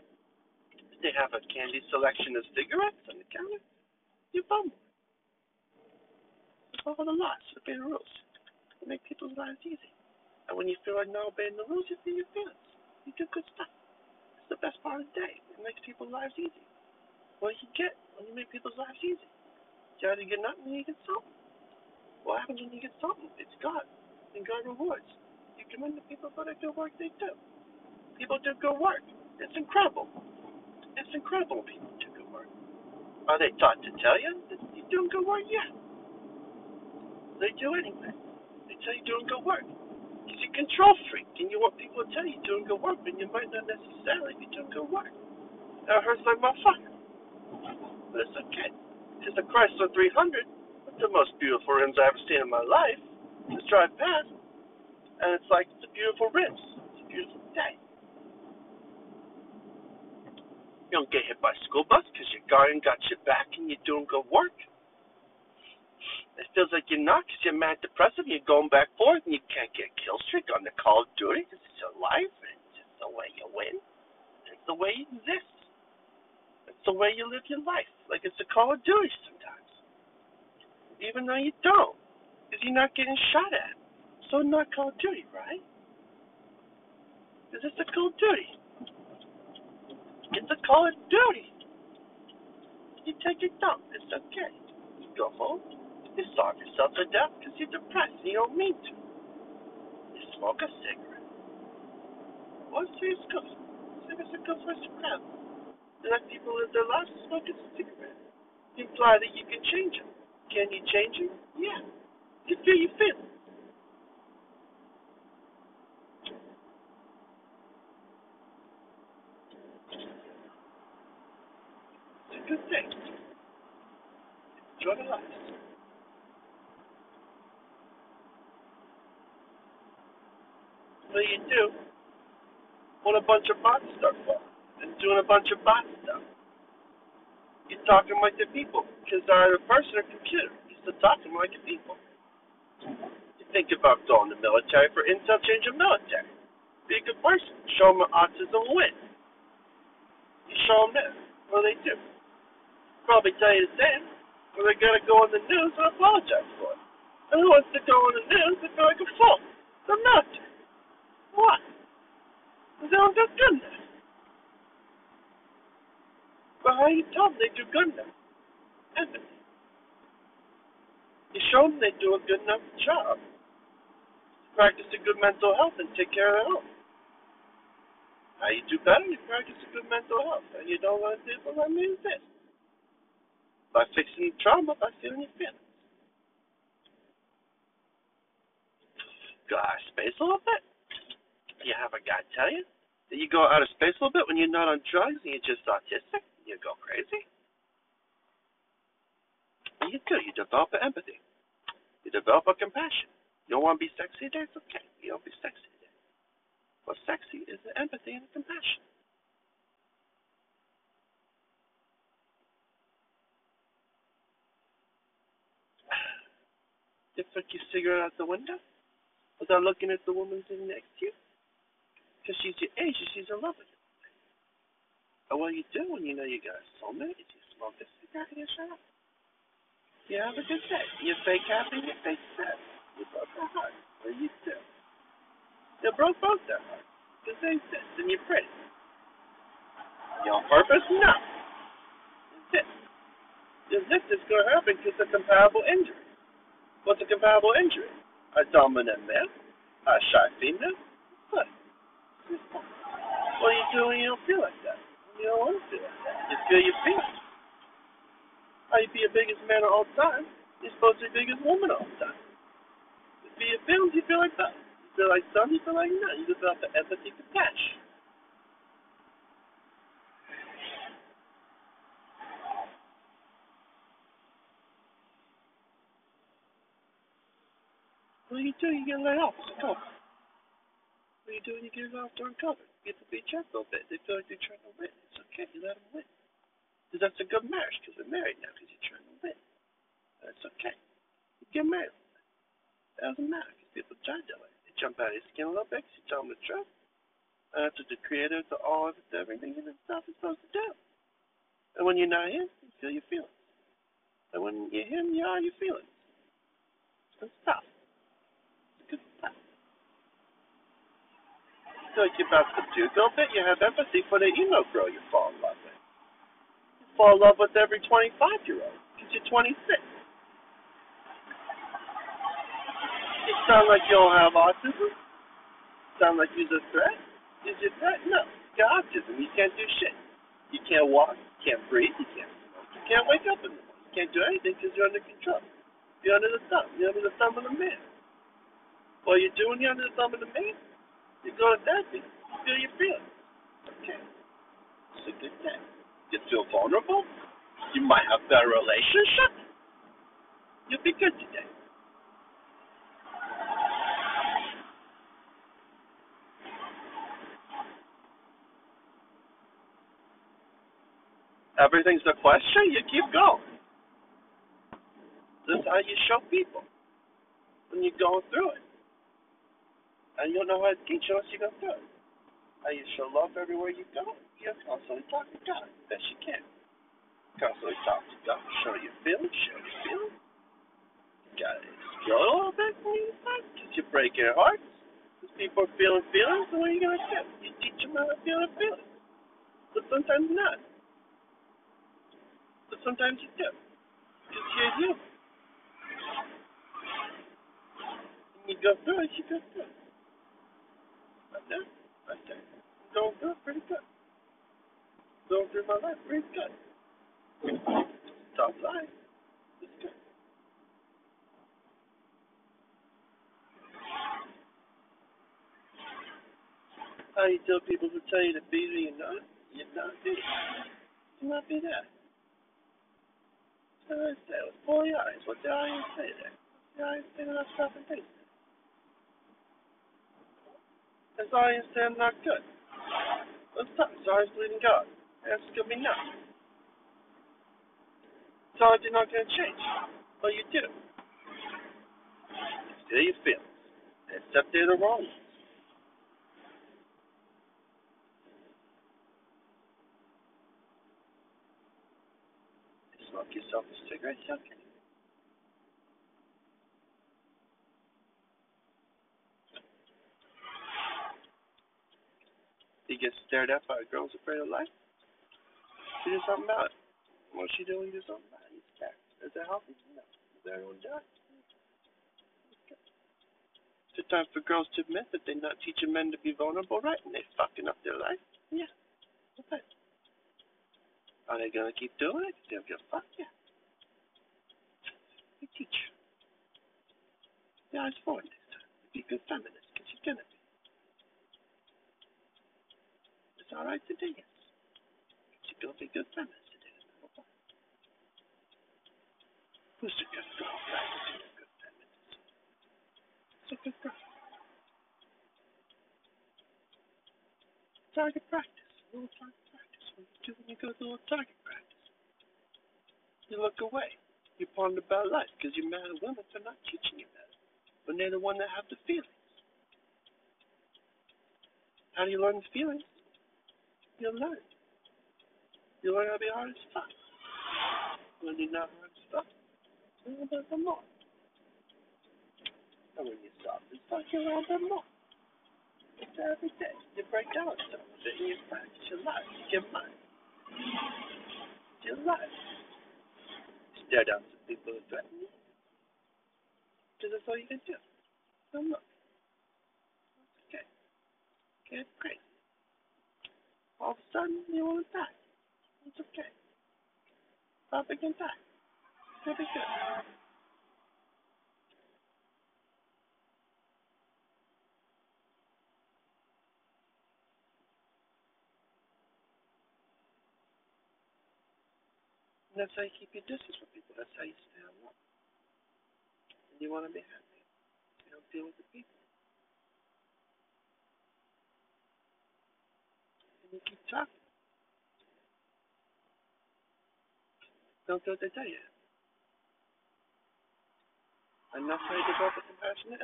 If they have a candy selection of cigarettes on the counter, you bum one. Follow the laws, obey the rules. It make people's lives easy. And when you feel like not obeying the rules, you feel your feelings. You do good stuff. It's the best part of the day. It makes people's lives easy. What do you get when you make people's lives easy? You either get nothing or you get something. What happens when you get something? It's God. And God rewards. You commend the people for the good work they do. People do good work. It's incredible. It's incredible people do good work. Are they taught to tell you that you're doing good work? Yeah. They do anyway. Tell you doing good work. Because you're a control freak and you want people to tell you doing good work, but you might not necessarily be doing good work. That hurts like motherfucker. But it's okay. Because the Chrysler 300, the most beautiful rims I've ever seen in my life, just drive past, and it's like it's a beautiful rims. It's a beautiful day. You don't get hit by a school bus because your guardian got your back and you're doing good work. It feels like you're not because you're mad depressive you're going back forth and you can't get kill streak on the Call of Duty because it's your life and it's just the way you win. It's the way you exist. It's the way you live your life. Like it's a Call of Duty sometimes. Even though you don't. Because you're not getting shot at. So not Call of Duty, right? Because it's a Call of Duty. It's a Call of Duty. You take a dump. It's okay. You go home. You starve yourself to death because you're depressed and you don't mean to. You smoke a cigarette. What's serious good? Cigarettes are good for a crap. You let people live their lives smoking a cigarette. You imply that you can change them. Can you change them? Yeah. You feel you feel. It's a good thing. Enjoy the life. What you do when a bunch of bot stuff up and doing a bunch of bot stuff? You're talking like the people because they're either a person or computer. You're still talking like the people. You think about going to the military for intel change of military. Be a good person. Show them autism win. You show them this. What do they do? Probably tell you the same. Or they gotta go on the news and apologize for it. And who wants to go on the news and feel like a fool? The military. What? They don't do good. But how you they do enough? Empathy. You show them they do a good enough job. Practice a good mental health and take care of their health. How you do better? You practice a good mental health. And you don't let people let me this. By fixing the trauma, by feeling your feelings. Go out space a little bit. You have a guy tell you that you go out of space a little bit when you're not on drugs and you're just autistic. You go crazy. And you do. You develop an empathy. You develop a compassion. You don't want to be sexy today? It's okay. You don't be sexy today. What's sexy is the empathy and the compassion. <sighs> You flick your cigarette out the window without looking at the woman sitting next to you? Because she's your age and she's in love with you. And what do you do when you know you got a soulmate? You smoke a cigarette and you shut up. You have a good day. You're fake happy, you're fake sad. You broke her heart. What do you do? You broke both their hearts. Because they exist and you're pretty. You on purpose? No. Is this? Is this is going to happen because it's a comparable injury? What's a comparable injury? A dominant male? A shy female? What? What do you do when you don't feel like that? When you don't want to feel like that? You feel your feelings. How you be your biggest man of all time? You're supposed to be the biggest woman of all time. You feel your feelings, you feel like that. You feel like some, you feel like none. You develop the empathy compassion. What do you do? You get let off. It's cover. What do you do when you get off during cover? You get to be checked a little bit. They feel like they're trying to win. It's okay. You let them win. Because that's a good marriage. Because they're married now. Because you're trying to win. That's okay. You get married. It doesn't matter. Because people try to it. They jump out of your skin a little bit. Because you tell them the truth. Uh, that's what the creator to all of it, everything and stuff is supposed to do. And when you're not him, you feel your feelings. And when you're him, you are your feelings. It's good stuff. It's good stuff. Like you're about to do a little bit, you have empathy for the emo girl you fall in love with. You fall in love with every 25 year old because you're 26. You sound like you don't have autism. Sound like you're a threat. Is your threat? No. You got autism. You can't do shit. You can't walk. You can't breathe. You can't smoke. You can't wake up in the morning. You can't do anything because you're under control. You're under the thumb. You're under the thumb of the man. What you're doing, you're under the thumb of the man. You're going dancing. You feel your feelings. Okay. It's a good thing. You feel vulnerable. You might have better relationship. You'll be good today. Everything's a question. You keep going. This is how you show people when you're going through it. And you don't know how to teach unless you go through it. How you show love everywhere you go. You constantly talk to God best you can. Constantly talk to God. Show your feelings. Show your feelings. You gotta explode a little bit you talk because you break your hearts. Because people are feeling feelings, So what are you gonna do? You teach them how to feel their feelings. But sometimes not. But sometimes you do. Because you're. And you go through it, you go through it. Right there, right there. Through it pretty good. Going through my life pretty good. Tough life. It's good. How you tell people who tell you to be who you're not? You're not be. You're not be that. What I say? With four eyes. What did I say there? What did I say when I was stopping things? Audience say I'm not good. Let's audience believe in God. That's gonna be no. His audience are not gonna change. Well, you do. Still your feelings. Except they're the wrong ones. Smoke yourself a cigarette, okay. He gets stared at by a girl who's afraid of life. She do something about it. What's she doing? Do something about it? Is it. He's scared. Is that healthy? No. Is everyone die? It's time for girls to admit that they're not teaching men to be vulnerable, right? And they're fucking up their life. Yeah. Okay. Are they gonna keep doing it? They don't give a fuck. Yeah. They teach. The eyes forward this time. Be good feminist, because you're gonna be. It's alright to do. You're gonna be a good feminist. Who's a good girl practicing a good feminism? It's a good girl. Target practice. A little target practice. What you do when you go to little target practice? You look away. You ponder about life because you're mad at women for not teaching you better. When they're the one that have the feelings. How do you learn the feelings? You learn. You learn how to be hard as. When you're not hard as fuck, a little bit more. And when you stop as fuck, you a little bit more. It's every day. You break down stuff. Then you practice your life. You get money. Your life. Stare down some people who threaten you. Because that's all you can do. So look. It's okay. Get crazy. All of a sudden, you want to die. It's okay. Probably can die. Be good. And that's how you keep your distance from people. That's how you stay alone. And you want to be happy. You don't deal with the people. Don't do what they tell you. And that's how you develop a compassionate.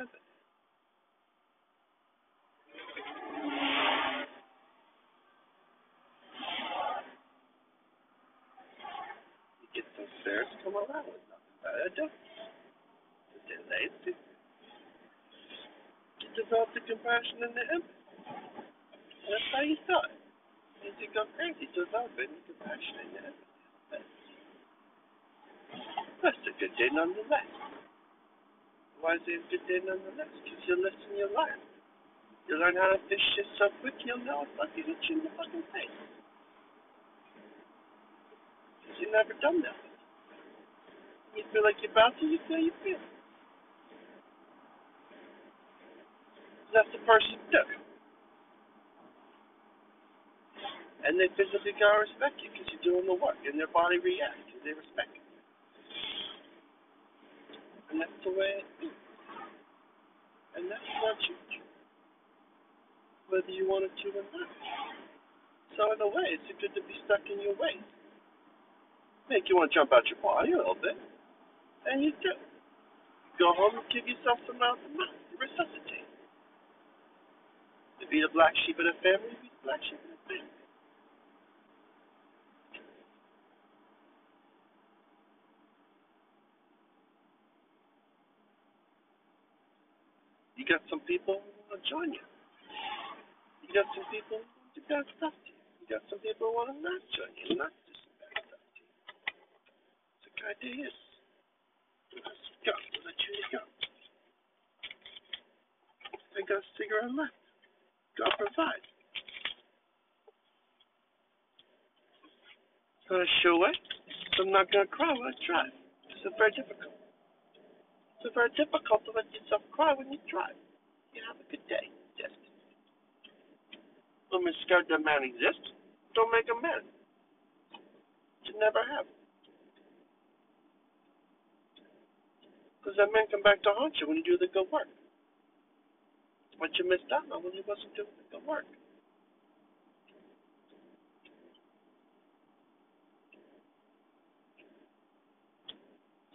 You get some stairs, come around with nothing better to do. You develop the compassion and the empathy. That's how you start. As you go crazy, developing the compassion and the empathy. That's a good day nonetheless. Why is it a good day nonetheless? Because you're living your life. You learn how to fish shit so quick you'll know it's lucky to hit you in the fucking face. Because you've never done that. You feel like you're about to, you feel you feel. That's the person do. And they physically gotta respect you because you're doing the work, and their body reacts because they respect you. And that's the way it is. And that's what you whether you want it to or not. So in a way, it's good to be stuck in your ways. Make you want to jump out your body a little bit, and you do. Go home and give yourself some mouth to mouth. Resuscitate. To be the black sheep of the family, be the black sheep of the family. You got some people want to join you. You got some people who bad stuff to you. You got some people want to not join you, not do some bad stuff to you. So the idea is, let's go. We'll let you go. I got a cigarette left. God provide. It's not a sure way. So I'm not gonna cry when I drive. It's very difficult. It's very difficult to let yourself cry when you drive. You have a good day. Just. Women scared that man exists. Don't make a man. Should never have. Because that man come back to haunt you when you do the good work. But you missed out on when you wasn't doing the good work.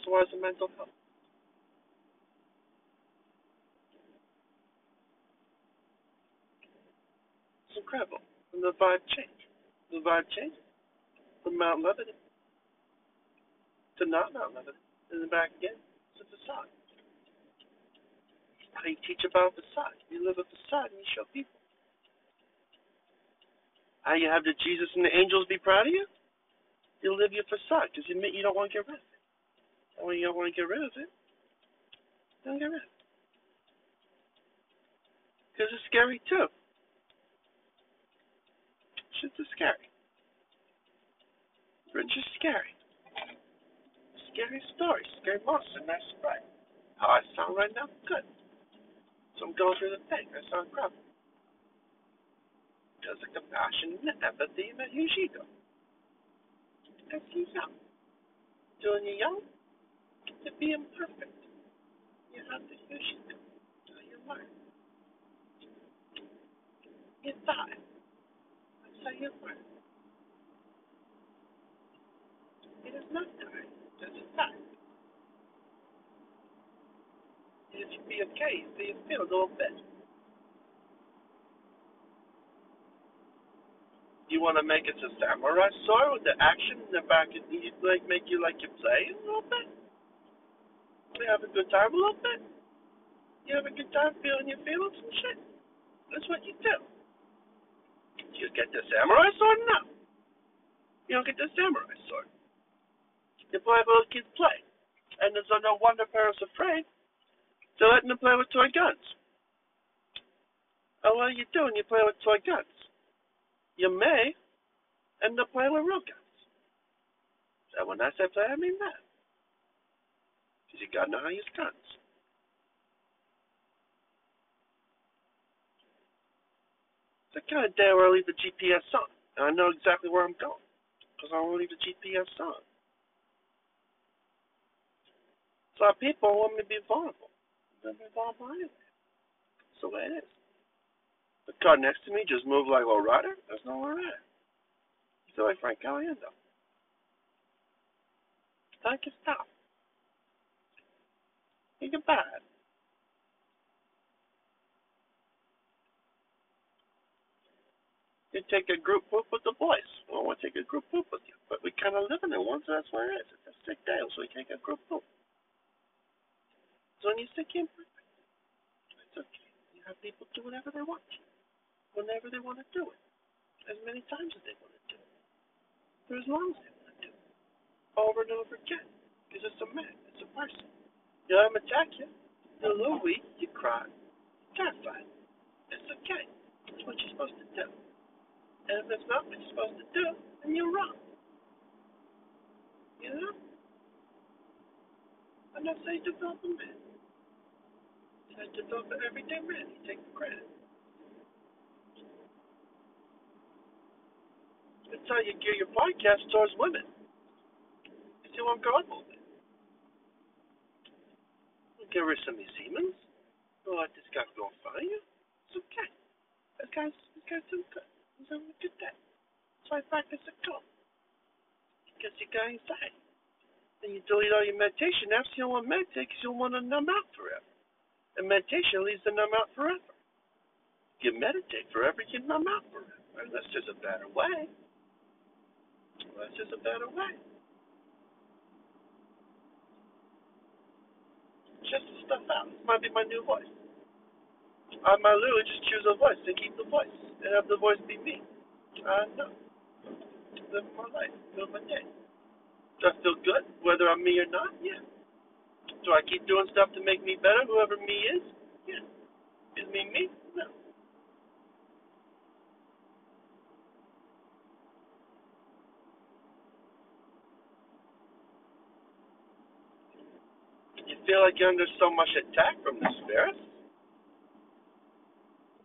So why is the mental health? Incredible. And the vibe changed. The vibe changed from Mount Lebanon to not Mount Lebanon and then back again to facade. How you teach about facade. You live a facade and you show people. How you have the Jesus and the angels be proud of you? You live your facade because you admit you don't want to get rid of it. And when you don't want to get rid of it, don't get rid of it. Because it's scary too. Shit's is scary. Rich is scary. Scary story, scary monster, nice right. How I sound right now? Good. So I'm going through the thing. I sound crap. There's a compassion and empathy that use ego. As you young. Doing you young to be imperfect. You have to use ego. So you learn. You die. That's how you learn. It is not die. It's a fact. It should be okay so you feel a little bit. You want to make it a samurai sword with the action in the back and you like make you like you play a little bit? You have a good time a little bit? You have a good time feeling your feelings and shit? That's what you do. You get the samurai sword? No. You don't get the samurai sword. Play with little kids play. And there's no wonder parents are afraid. They're letting them play with toy guns. And what are you doing? You play with toy guns. You may end up playing with real guns. And when I say play, I mean that. Because you gotta know how to use guns. It's of day where I leave the GPS on. And I know exactly where I'm going. Because I don't leave the GPS on. So people want me to be vulnerable. I'm be vulnerable anyway. That's the way it is. The car next to me just moved like a rider. There's nowhere there. You feel like Frank Caliendo. Time to stop. Think about it. You take a group poop with the boys. I want to take a group poop with you. But we kind of live in it once, so that's where it is. It's a sick day, so we take a group poop. So when you sick in it's okay. You have people do whatever they want to, whenever they want to do it, as many times as they want to do it, for as long as they want to do it, over and over again. Because it's a man, it's a person. You let them attack you. You're a little weak, you cry, terrified. It's okay. It's what you're supposed to do. And if it's not what you're supposed to do, then you're wrong. You know? I'm not saying develop a man. I develop an everyday man. You take the credit. That's how you gear your podcast towards women. You see what I'm going with? Give her some Siemens. Don't let this guy go find you. It's okay. This guy's, this guy's doing good. He's having a good day. So I practice a code. Because you got anxiety. Then you delete all your meditation apps. You don't want to meditate because you don't want to numb out forever. And meditation leads to numb out forever. You meditate forever, you numb out forever. That's just a better way. That's just a better way. Just the stuff out. This might be my new voice. I might literally just choose a voice and keep the voice and have the voice be me. I know. Live my life, live my day. Do I feel good, whether I'm me or not? Yeah. Do I keep doing stuff to make me better, whoever me is? Yeah. Is me me? No. You feel like you're under so much attack from the spirits?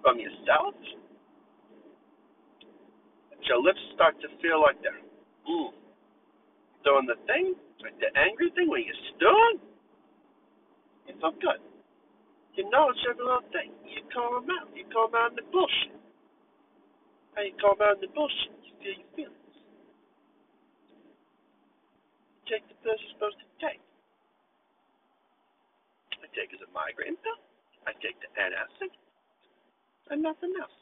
From yourself? Your lips start to feel like they're mm, doing the thing, like the angry thing when you're stewing, you feel good. You know it's every little thing. You call them out. You call them out in the bullshit. How you call them out in the bullshit? You feel your feelings. You take the pills you're supposed to take. I take as a migraine pill. I take the antacid. And nothing else.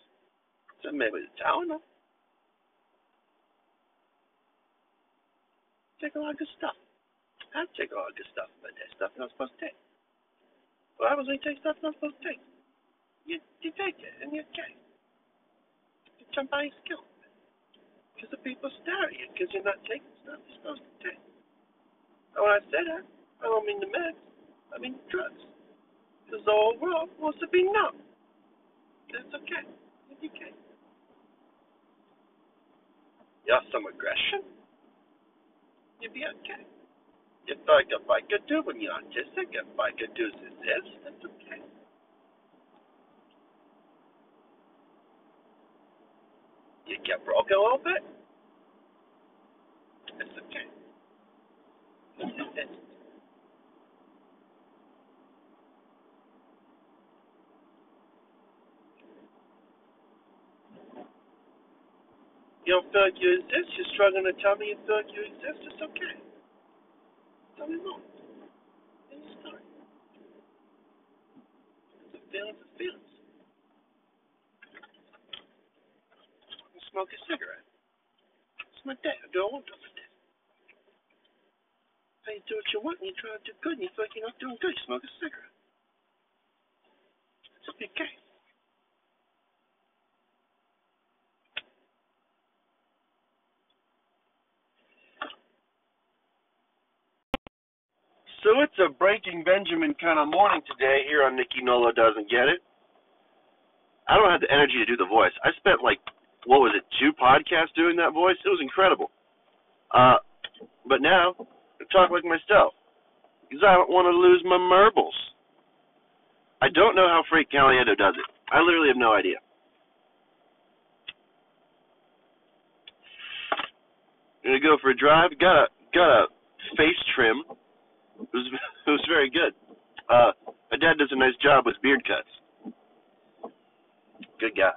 So maybe the Tylenol. Take a lot of good stuff. I take a lot of good stuff, but there's stuff you're not supposed to take. What happens when you take stuff you're not supposed to take? You, you take it, and you're okay. Out your skill. Because the people stare at you because you're not taking stuff you're supposed to take. And when I say that, I don't mean the meds, I mean drugs. Because the whole world wants to be numb. It's okay. It's okay. You have some aggression? You'd be okay. If like a biker do when you're autistic, if biker do this, that's okay. You get broken a little bit, it's okay. You don't feel like you exist, you're struggling to tell me you feel like you exist, it's okay. Tell me more. And you start. It's a feeling of feelings. I smoke a cigarette. It's my day. I do what I want to my day. How you do what you want and you try to do good and you feel like you're not doing good, you smoke a cigarette. It's okay. It's a breaking Benjamin kind of morning today here on Nikki Nola Doesn't Get It. I don't have the energy to do the voice. I spent like, what was it, two podcasts doing that voice? It was incredible. Uh, but now, I talk like myself. Because I don't want to lose my marbles. I don't know how Frank Caliendo does it. I literally have no idea. Gonna go for a drive. Got a got a face trim. It was <laughs> it was very good. Uh, my dad does a nice job with beard cuts. Good guy.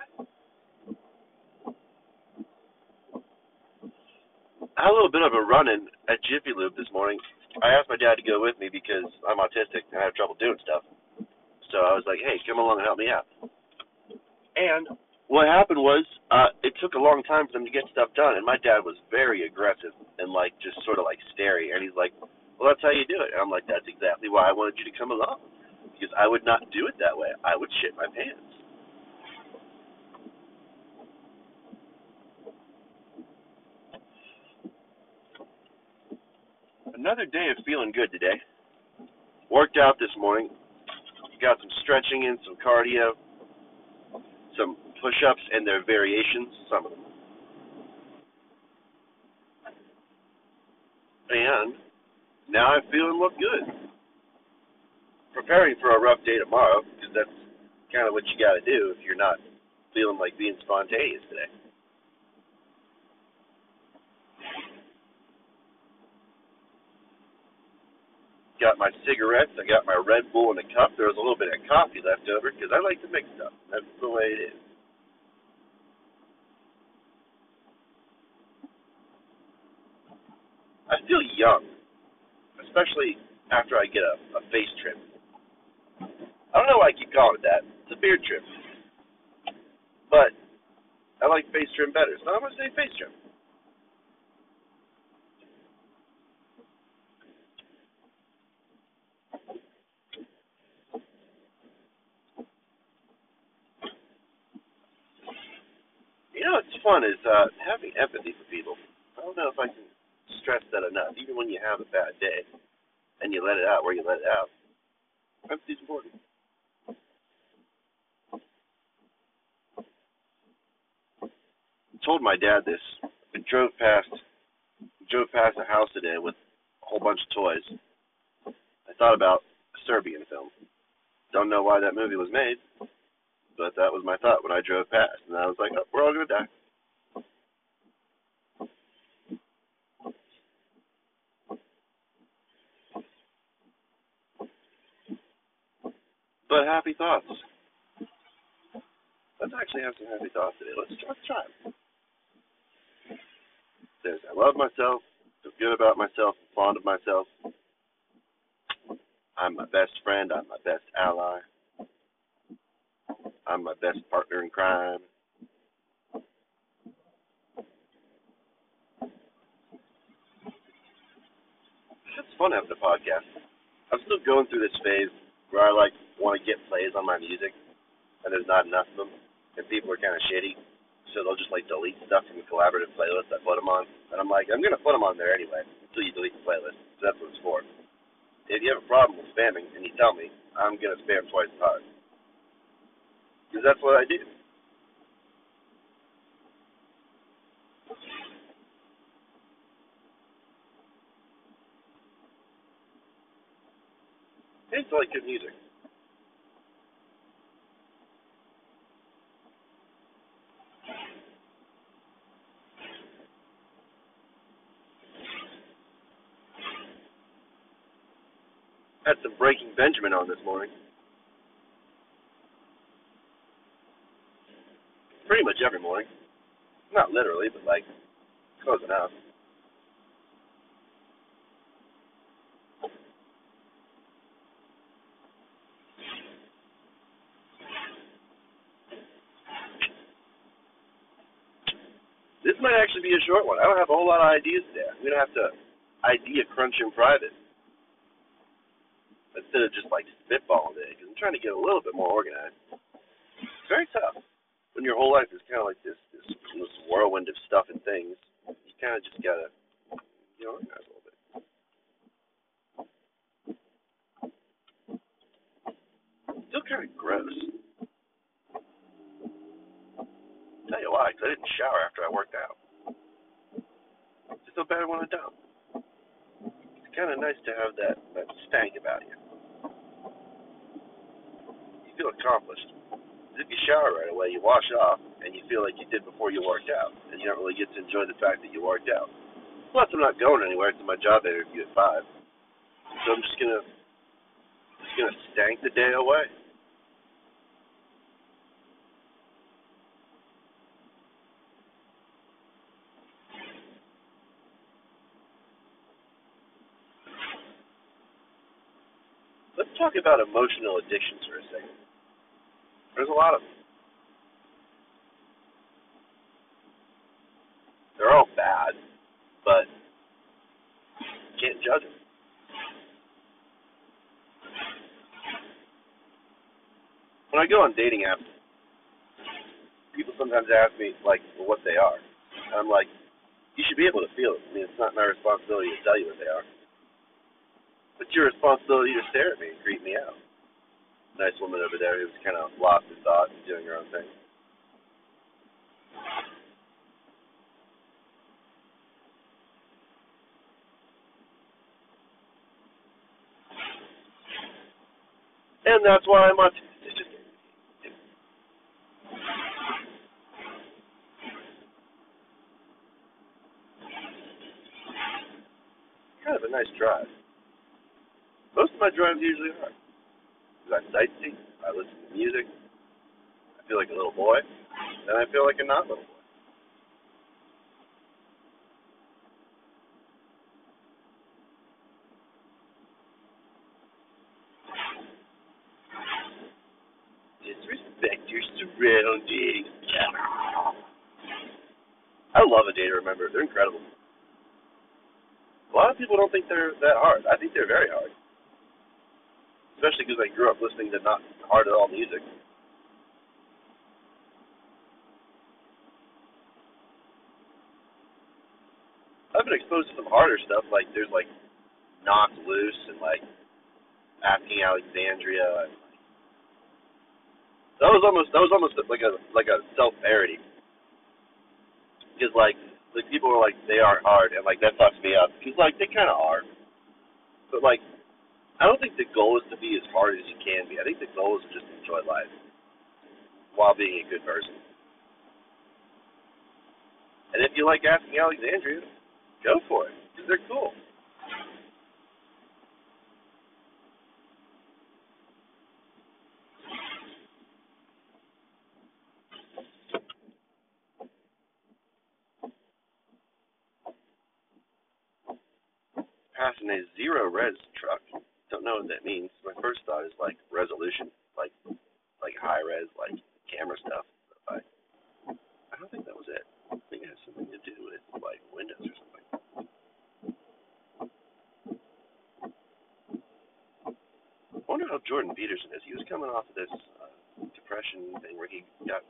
I had a little bit of a run in at Jiffy Lube this morning. I asked my dad to go with me because I'm autistic and I have trouble doing stuff. So I was like, hey, come along and help me out. And what happened was, uh, it took a long time for them to get stuff done, and my dad was very aggressive and like just sort of like stary. And he's like, well, that's how you do it. And I'm like, that's exactly why I wanted you to come along because I would not do it that way. I would shit my pants. Another day of feeling good today. Worked out this morning. Got some stretching in, some cardio, some push ups and their variations, some of them. And now I'm feeling look good. Preparing for a rough day tomorrow, because that's kind of what you got to do if you're not feeling like being spontaneous today. Got my cigarettes. I got my Red Bull in a cup. There was a little bit of coffee left over because I like to mix stuff. That's the way it is. I feel young, especially after I get a, a face trim. I don't know why I keep calling it that. It's a beard trim. But I like face trim better, so I'm going to say face trim. You know what's fun is uh, having empathy for people. I don't know if I can stress that enough. Even when you have a bad day and you let it out where you let it out, empathy's important. I told my dad this. I drove past drove past a house today with a whole bunch of toys. I thought about a Serbian film. Don't know why that movie was made, but that was my thought when I drove past, and I was like, oh, we're all gonna die. But happy thoughts. Let's actually have some happy thoughts today. Let's let's try. There's I love myself, feel good about myself, I'm fond of myself. I'm my best friend, I'm my best ally. I'm my best partner in crime. It's fun having a podcast. I'm still going through this phase where I like want to get plays on my music, and there's not enough of them, and people are kind of shitty, so they'll just like delete stuff from the collaborative playlist I put them on, and I'm like, I'm gonna put them on there anyway until you delete the playlist. So that's what it's for. If you have a problem with spamming, and you tell me, I'm gonna spam twice as hard, because that's what I do. I used to like good music. Had some Breaking Benjamin on this morning. Pretty much every morning. Not literally, but like close enough. This might actually be a short one. I don't have a whole lot of ideas today. I'm gonna have to idea crunch in private instead of just like spitballing it because I'm trying to get a little bit more organized. It's very tough when your whole life is kind of like this, this this whirlwind of stuff and things. You kind of just gotta get organized a little bit. Still kind of gross. Tell you why, because I didn't shower after I worked out. It's so bad when I don't. It's kind of nice to have that that stank about you. Feel accomplished. If you shower right away, you wash off, and you feel like you did before you worked out, and you don't really get to enjoy the fact that you worked out. Plus, I'm not going anywhere to my job interview at five, so I'm just gonna just gonna stank the day away. Let's talk about emotional addictions for a second. There's a lot of them. They're all bad, but can't judge them. When I go on dating apps, people sometimes ask me like what they are. And I'm like, you should be able to feel it. I mean, it's not my responsibility to tell you what they are. It's your responsibility to stare at me and creep me out. Nice woman over there who's kind of lost in thought and doing her own thing. And that's why I'm on. Kind of a nice drive. Most of my drives usually are. Because I sightsee, I listen to music, I feel like a little boy, and I feel like a not little boy. Disrespect your surroundings. I love a day to remember. They're incredible. A lot of people don't think they're that hard. I think they're very hard. Especially because I grew up listening to not hard at all music. I've been exposed to some harder stuff, like there's like Knocked Loose and like Asking Alexandria. And, that was almost that was almost like a like a self parody. Because like like people were like they aren't hard and like that fucks me up because like they kind of are, but like I don't think the goal is to be as hard as you can be. I think the goal is to just enjoy life while being a good person. And if you like asking Alexandria, go for it because they're cool. Passing a zero res truck. What that means. My first thought is like resolution, like like high res, like camera stuff. But I, I don't think that was it. I think it has something to do with like Windows or something. I wonder how Jordan Peterson is. He was coming off of this uh, depression thing where he got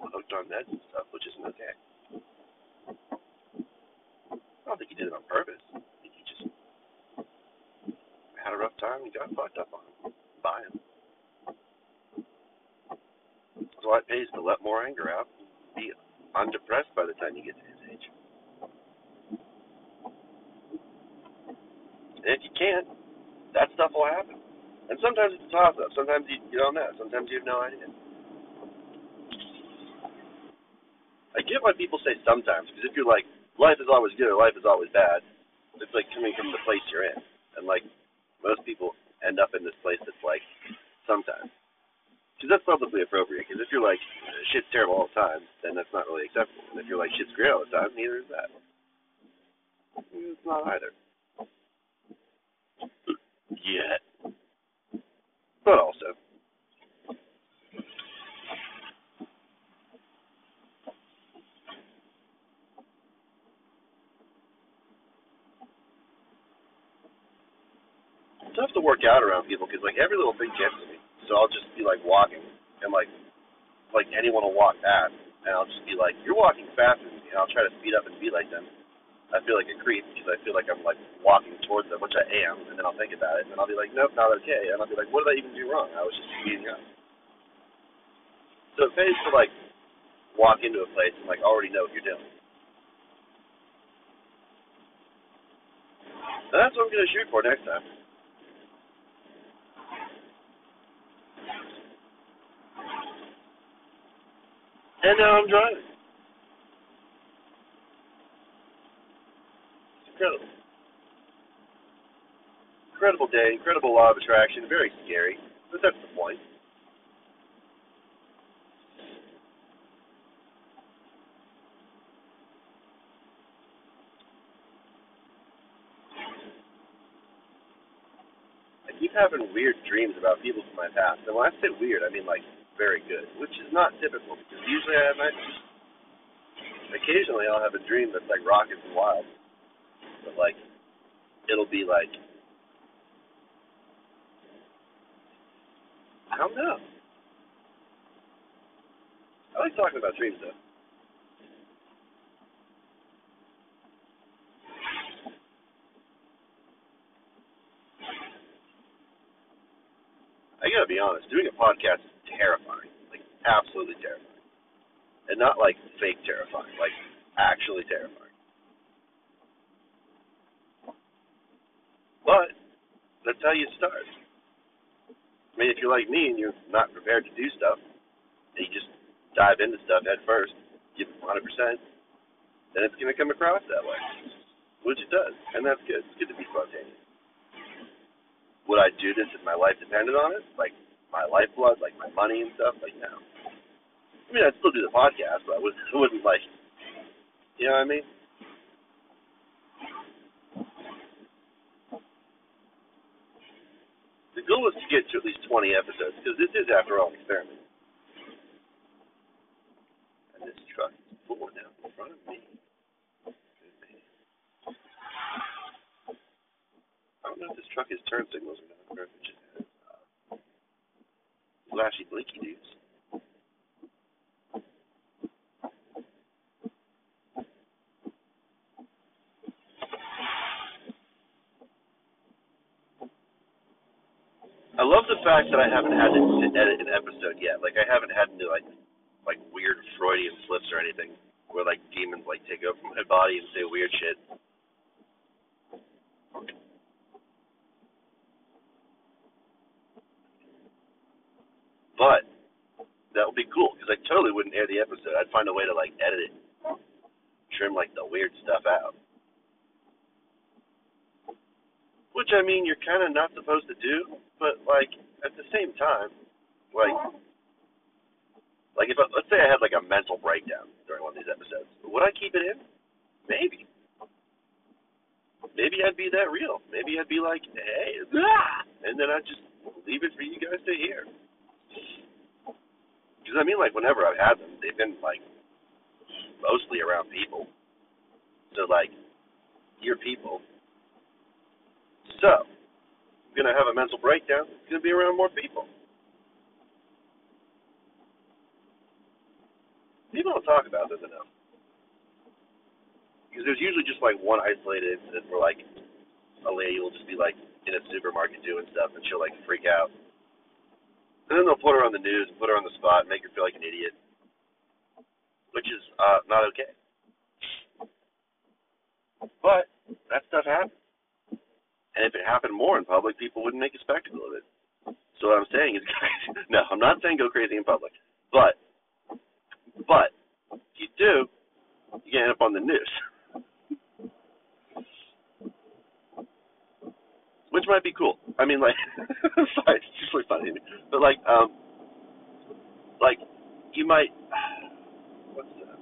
hooked on meds and stuff, which isn't okay. I don't think he did it on purpose. I think he just had a rough time and got fucked up on. By him. That's why it pays to let more anger out and be undepressed by the time you get to his age. And if you can't, that stuff will happen. And sometimes it's a toss up. Sometimes you, you don't know. Sometimes you have no idea. I get why people say sometimes, because if you're like, life is always good or life is always bad, it's like coming from the place you're in. And like, most people end up in this place that's like, sometimes. Because that's probably appropriate. Because if you're like, shit's terrible all the time, then that's not really acceptable. And if you're like, shit's great all the time, neither is that. It's not either. Yet. But also. It's tough to work out around people because like every little thing gets to me. So I'll just be like walking and like like anyone will walk past and I'll just be like, You're walking faster and I'll try to speed up and be like them. I feel like a creep because I feel like I'm like walking towards them, which I am, and then I'll think about it and I'll be like, Nope, not okay and I'll be like, What did I even do wrong? I was just speeding up. So it pays to like walk into a place and like already know what you're doing. And that's what I'm gonna shoot for next time. And now I'm driving. It's incredible. Incredible day, incredible law of attraction, very scary, but that's the point. I keep having weird dreams about people from my past. And when I say weird, I mean like very good, which is not typical because usually I have my occasionally I'll have a dream that's like rockets and wild. But like it'll be like I don't know. I like talking about dreams though. I gotta be honest, doing a podcast terrifying. Like absolutely terrifying. And not like fake terrifying, like actually terrifying. But that's how you start. I mean, if you're like me and you're not prepared to do stuff, and you just dive into stuff head first, give it 100%, then it's going to come across that way, which it does, and that's good. It's good to be spontaneous. Would I do this if my life depended on it? Like my lifeblood, like my money and stuff? Like no. I mean, I'd still do the podcast, but I wouldn't, I wouldn't like, you know what I mean? The goal is to get to at least 20 episodes because this is, after all, an experiment. And this truck is pulling out in front of me. I don't know if this truck has turn signals or not, or if it just flashy blinky dudes. I love the fact that I haven't had to edit an episode yet. Like I haven't had to like like weird Freudian slips or anything where like demons like take over my body and say weird shit. But that would be cool totally wouldn't air the episode. I'd find a way to like edit it, trim like the weird stuff out. Which I mean, you're kind of not supposed to do, but like at the same time, like, like if I, let's say I had like a mental breakdown during one of these episodes, would I keep it in? Maybe. Maybe I'd be that real. Maybe I'd be like, hey, ah! and then I'd just leave it for you guys to hear. Because I mean, like whenever I've had them, they've been like mostly around people. So like, you're people so, I'm to have a mental breakdown. It's to be around more people. People don't talk about this enough. Because there's usually just like one isolated incident where like a lady will just be like in a supermarket doing stuff and she'll like freak out. And then they'll put her on the news and put her on the spot and make her feel like an idiot. Which is uh not okay. But that stuff happens. And if it happened more in public, people wouldn't make a spectacle of it. So what I'm saying is, <laughs> guys, no, I'm not saying go crazy in public, but, but if you do, you end up on the news, <laughs> which might be cool. I mean, like, sorry, <laughs> it's just really funny, but like, um, like you might. <sighs> What's that?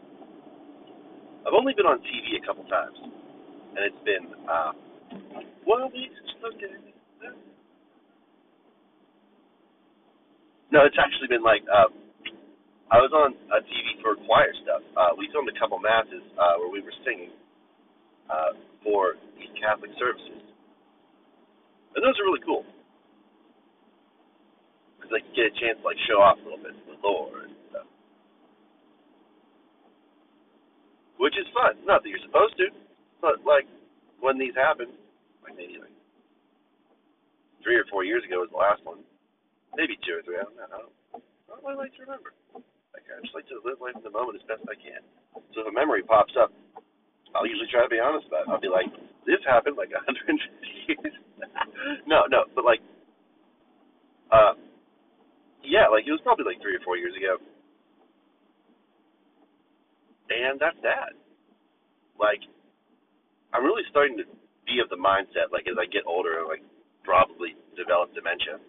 I've only been on TV a couple times, and it's been. Uh, well, we just looked at. No, it's actually been like uh, I was on a TV for choir stuff. Uh, we filmed a couple masses uh, where we were singing uh, for these Catholic services, and those are really cool because I get a chance to like show off a little bit the Lord and stuff, which is fun. Not that you're supposed to, but like when these happen, like maybe like three or four years ago was the last one. Maybe two or three. I don't know. I don't, I really like to remember. Like I just like to live life in the moment as best I can. So if a memory pops up, I'll usually try to be honest about it. I'll be like, this happened like a hundred years. <laughs> no, no, but like, uh, yeah, like it was probably like three or four years ago, and that's that. Like, I'm really starting to be of the mindset, like as I get older, like probably develop dementia.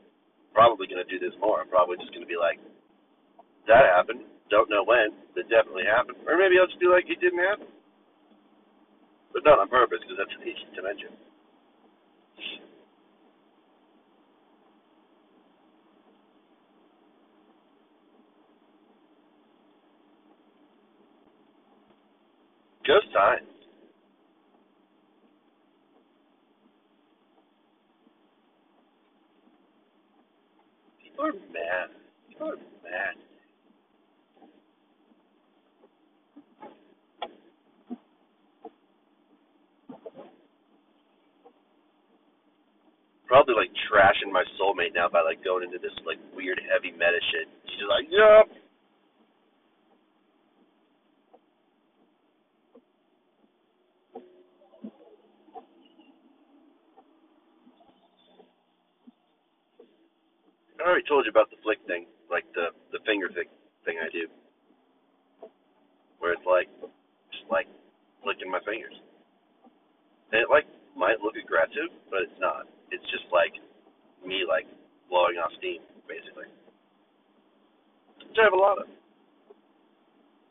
Probably to do this more. I'm probably just to be like, that happened. Don't know when. That definitely happened. Or maybe I'll just be like, it didn't happen. But not on purpose, because that's dementia. Ghost signs. People are mad. People are mad. Probably like trashing my soulmate now by like going into this like weird heavy meta shit. She's like, yep. I already told you about the flick thing, like the the finger thing thing I do, where it's like just like flicking my fingers, and it like might look aggressive, but it's not. It's just like me like blowing off steam, basically. Which I have a lot of.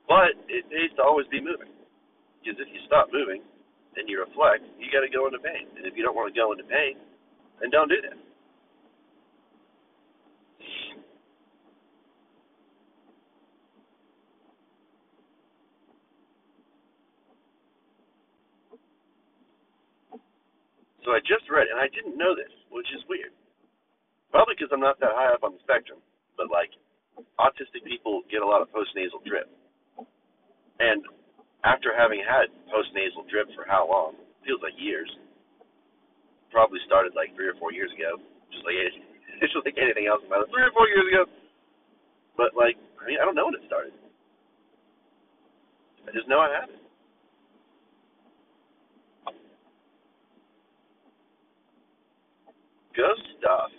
But it needs to always be moving, because if you stop moving and you reflect, you got to go into pain, and if you don't want to go into pain, then don't do that. So I just read, and I didn't know this, which is weird. Probably because I'm not that high up on the spectrum, but like autistic people get a lot of postnasal drip. And after having had postnasal drip for how long? Feels like years. Probably started like three or four years ago, just like it's <laughs> just like anything else my life. Three or four years ago. But like, I mean, I don't know when it started. I just know I had it. Ghost stuff.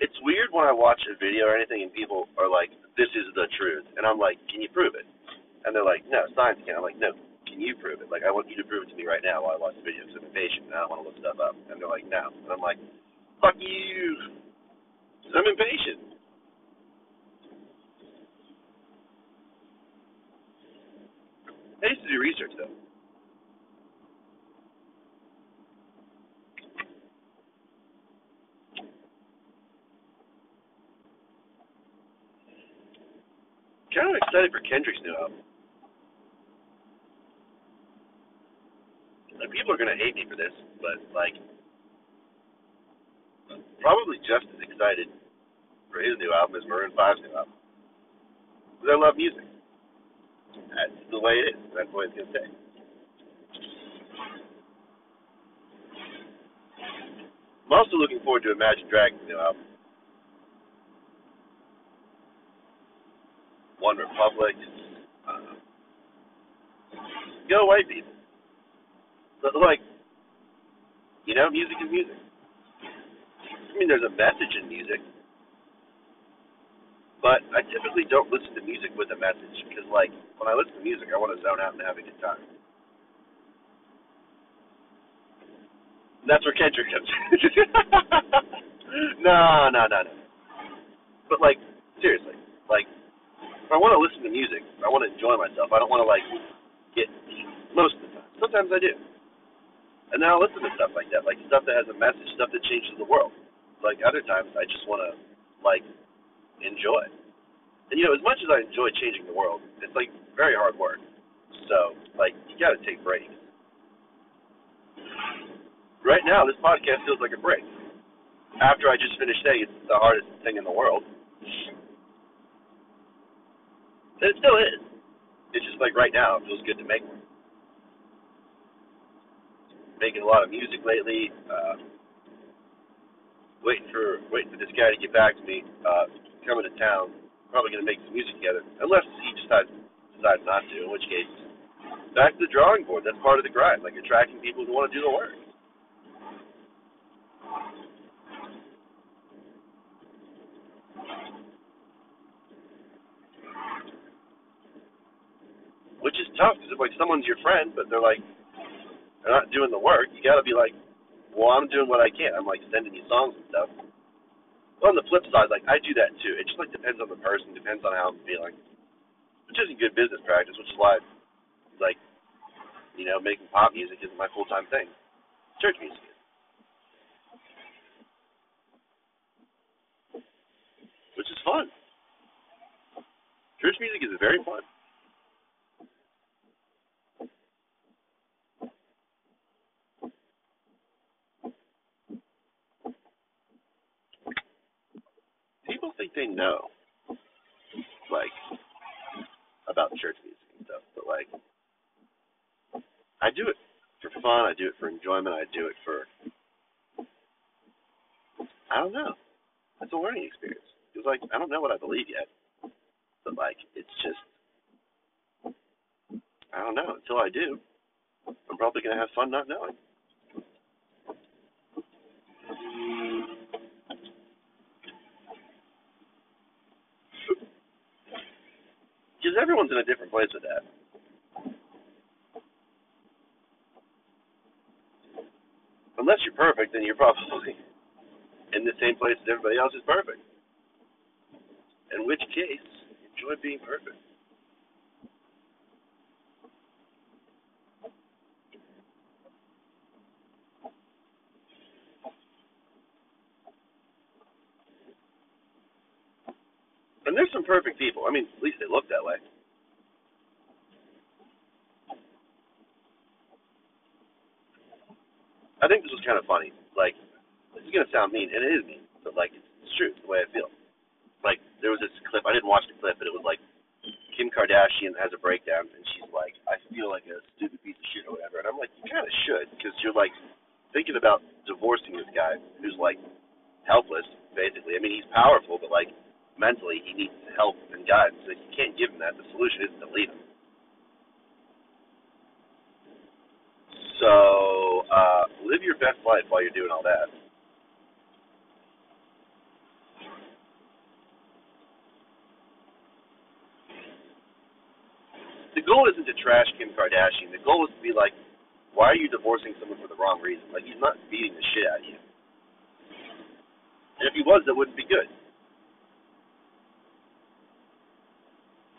It's weird when I watch a video or anything and people are like, "This is the truth," and I'm like, "Can you prove it?" And they're like, "No, science can." I'm like, "No, can you prove it? Like, I want you to prove it to me right now while I watch the video because I'm impatient and I want to look stuff up." And they're like, "No," and I'm like, "Fuck you," I'm impatient. I used to do research though. Kind of excited for Kendrick's new album. And people are gonna hate me for this, but like, probably just as excited for his new album as Maroon 5's new album. Because I love music. That's the way it is. That's what it's gonna stay. I'm also looking forward to Imagine Dragons' new album. One Republic. Uh, go white people. But like, you know, music is music. I mean, there's a message in music, but I typically don't listen to music with a message because, like, when I listen to music, I want to zone out and have a good time. That's where Kendrick comes. <laughs> no, no, no, no. But like, seriously, like, if I want to listen to music, I want to enjoy myself. I don't want to like get most of the time. Sometimes I do. And then I'll listen to stuff like that, like stuff that has a message, stuff that changes the world. Like other times, I just want to like enjoy. And you know, as much as I enjoy changing the world, it's like very hard work. So like, you got to take breaks. Right now, this podcast feels like a break. After I just finished saying it's the hardest thing in the world, and it still is. It's just like right now, it feels good to make one. Making a lot of music lately. Uh, waiting for waiting for this guy to get back to me. Uh, coming to town, probably gonna make some music together, unless he decides decides not to. In which case, back to the drawing board. That's part of the grind, like attracting people who want to do the work. Which is tough because if like someone's your friend, but they're like they're not doing the work, you got to be like, well, I'm doing what I can. I'm like sending you songs and stuff. But on the flip side, like I do that too. It just like depends on the person, depends on how I'm feeling, which isn't good business practice. Which is why, like, you know, making pop music isn't my full time thing. Church music which is fun. Church music is very fun. People think they know, like, about church music and stuff, but like, I do it for fun. I do it for enjoyment. I do it for, I don't know. It's a learning experience. It's like I don't know what I believe yet, but like it's just, I don't know. Until I do, I'm probably gonna have fun not knowing. Because everyone's in a different place with that. Unless you're perfect, then you're probably in the same place as everybody else is perfect. In which case, enjoy being perfect. And there's some perfect people. I mean, at least they look that way. I think this was kind of funny. Like, this is gonna sound mean, and it is mean, but like, it's, it's true. The way I feel. Like, there was this clip. I didn't watch the clip, but it was like Kim Kardashian has a breakdown, and she's like, "I feel like a stupid piece of shit or whatever." And I'm like, you kind of should, because you're like thinking about divorcing this guy who's like helpless, basically. I mean, he's powerful, but like mentally, he needs help and guidance. So you can't give him that. The solution isn't to leave him. So uh, live your best life while you're doing all that. The goal isn't to trash Kim Kardashian. The goal is to be like, why are you divorcing someone for the wrong reason? Like he's not beating the shit out of you. And if he was, that wouldn't be good.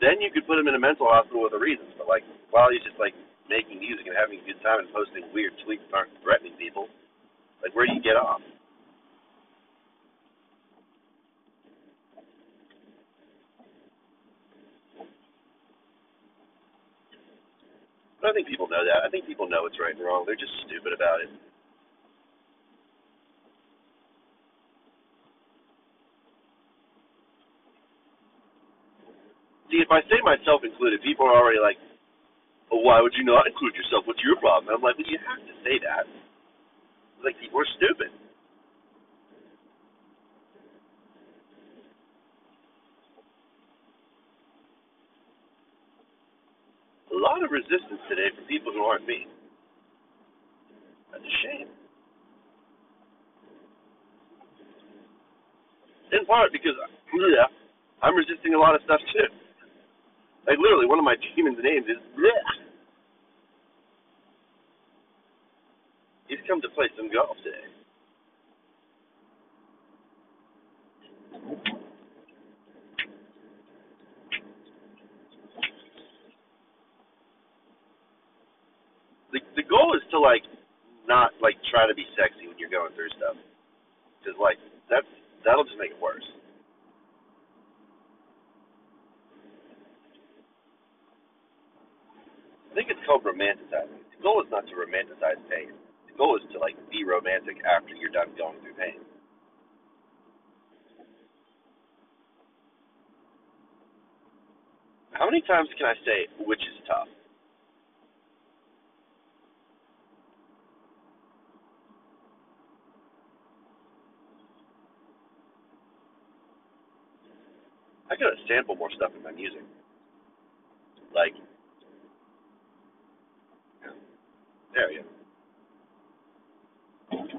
Then you could put him in a mental hospital with a reason. But like while he's just like making music and having a good time and posting weird tweets that aren't threatening people, like where do you get off? I think people know that. I think people know it's right and wrong. They're just stupid about it. See, if I say myself included, people are already like, well, why would you not include yourself? What's your problem? And I'm like, well, you have to say that. Like, people are stupid. A lot of resistance today from people who aren't me. That's a shame. In part because, yeah, I'm resisting a lot of stuff too. Like literally, one of my demons' names is bleh. He's come to play some golf today. The the goal is to like not like try to be sexy when you're going through stuff, because like that's that'll just make it worse. think it's called romanticizing. The goal is not to romanticize pain. The goal is to like be romantic after you're done going through pain. How many times can I say which is tough? I gotta sample more stuff in my music. Like there.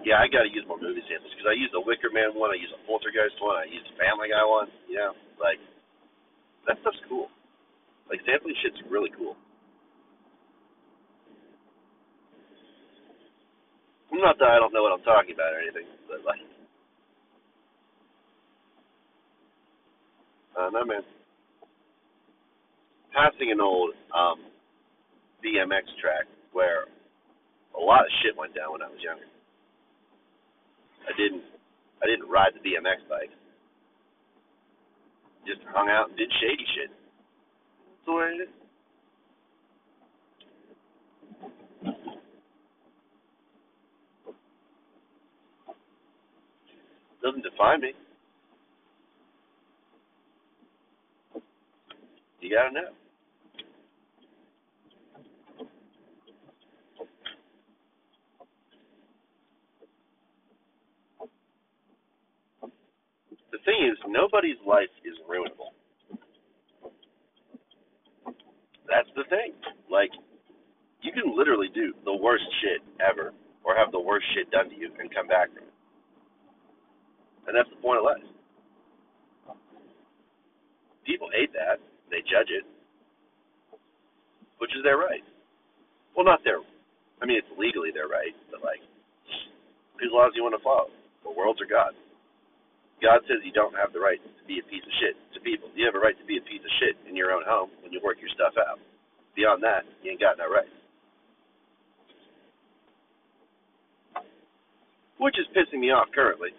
Yeah, I gotta use more movie samples because I use the Wicker Man one, I use a Poltergeist one, I use the Family Guy one. You know, like that stuff's cool. Like sampling shit's really cool. I'm Not that I don't know what I'm talking about or anything, but like, uh, no man. Passing an old um, BMX track where a lot of shit went down when I was younger. I didn't, I didn't ride the BMX bike. Just hung out and did shady shit. That's the way it is. Doesn't define me. You gotta know. The thing is, nobody's life is ruinable. That's the thing. Like, you can literally do the worst shit ever, or have the worst shit done to you, and come back from it. And that's the point of life. People hate that. They judge it, which is their right. Well, not their. I mean, it's legally their right, but like, whose laws do you want to follow? The world's or God? God says you don't have the right to be a piece of shit to people. You have a right to be a piece of shit in your own home when you work your stuff out. Beyond that, you ain't got no right. Which is pissing me off currently.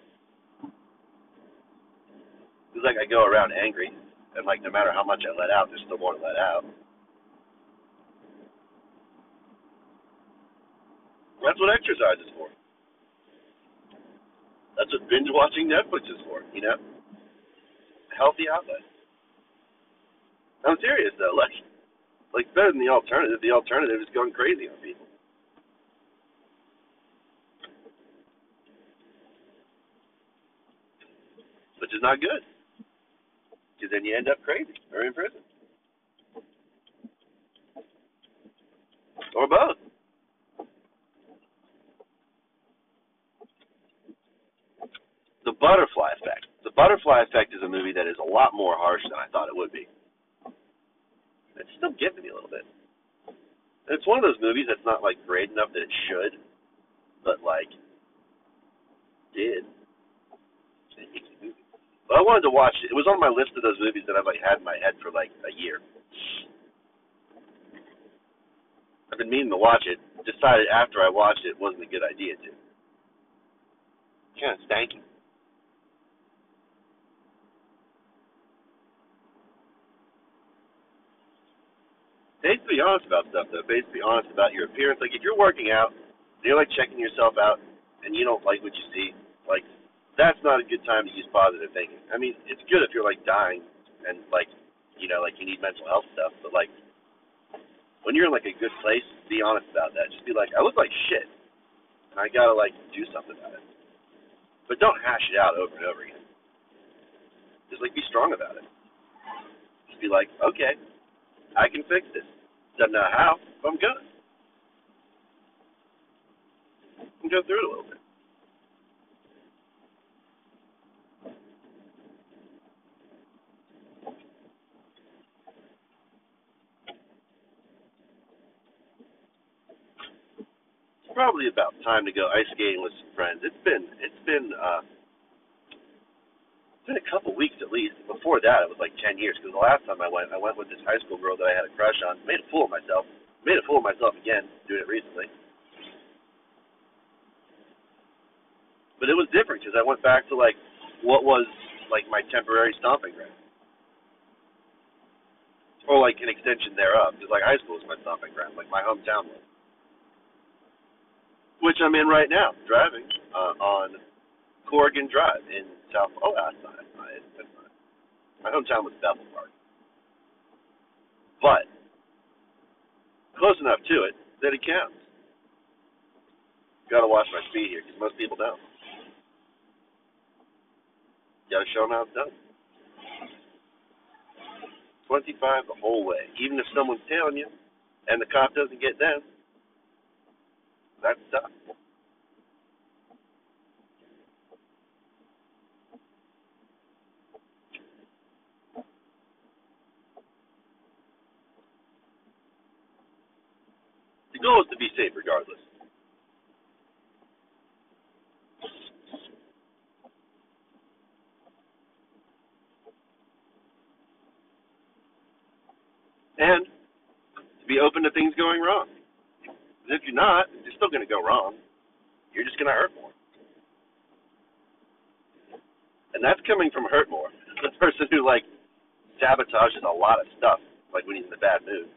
It's like I go around angry, and like no matter how much I let out, there's still more to let out. That's what exercise is for. That's what binge watching Netflix is for, you know? Healthy outlet. I'm serious though, like like better than the alternative. The alternative is going crazy on people. Which is not good. Because then you end up crazy or in prison. Or both. The Butterfly Effect. The Butterfly Effect is a movie that is a lot more harsh than I thought it would be. It's still getting me a little bit. And it's one of those movies that's not like great enough that it should, but like did. But I wanted to watch it. It was on my list of those movies that I've like had in my head for like a year. I've been meaning to watch it. Decided after I watched it, it wasn't a good idea to. Kind of stanky. To be honest about stuff though. To be honest about your appearance. Like if you're working out, and you're like checking yourself out, and you don't like what you see, like that's not a good time to use positive thinking. I mean, it's good if you're like dying and like you know like you need mental health stuff, but like when you're in like a good place, be honest about that. Just be like, I look like shit, and I gotta like do something about it. But don't hash it out over and over again. Just like be strong about it. Just be like, okay, I can fix it. Don't know how, but I'm gonna. And go through it a little bit. It's probably about time to go ice skating with some friends. It's been it's been uh it's been a couple weeks at least. Before that, it was like ten years. Because the last time I went, I went with this high school girl that I had a crush on. Made a fool of myself. Made a fool of myself again doing it recently. But it was different because I went back to like what was like my temporary stomping ground, or like an extension thereof. Because like high school was my stomping ground, like my hometown was, which I'm in right now, driving uh, on Corrigan Drive in South. Oh, that's not that's not. That's not. My hometown was Bethel Park, but close enough to it that it counts. Got to watch my speed here because most people don't. Got to show them how it's done. 25 the whole way. Even if someone's tailing you and the cop doesn't get them, that's tough. The goal is to be safe regardless. And to be open to things going wrong. Because if you're not, it's still going to go wrong. You're just going to hurt more. And that's coming from hurt more. <laughs> The person who, like, sabotages a lot of stuff, like when he's in a bad mood.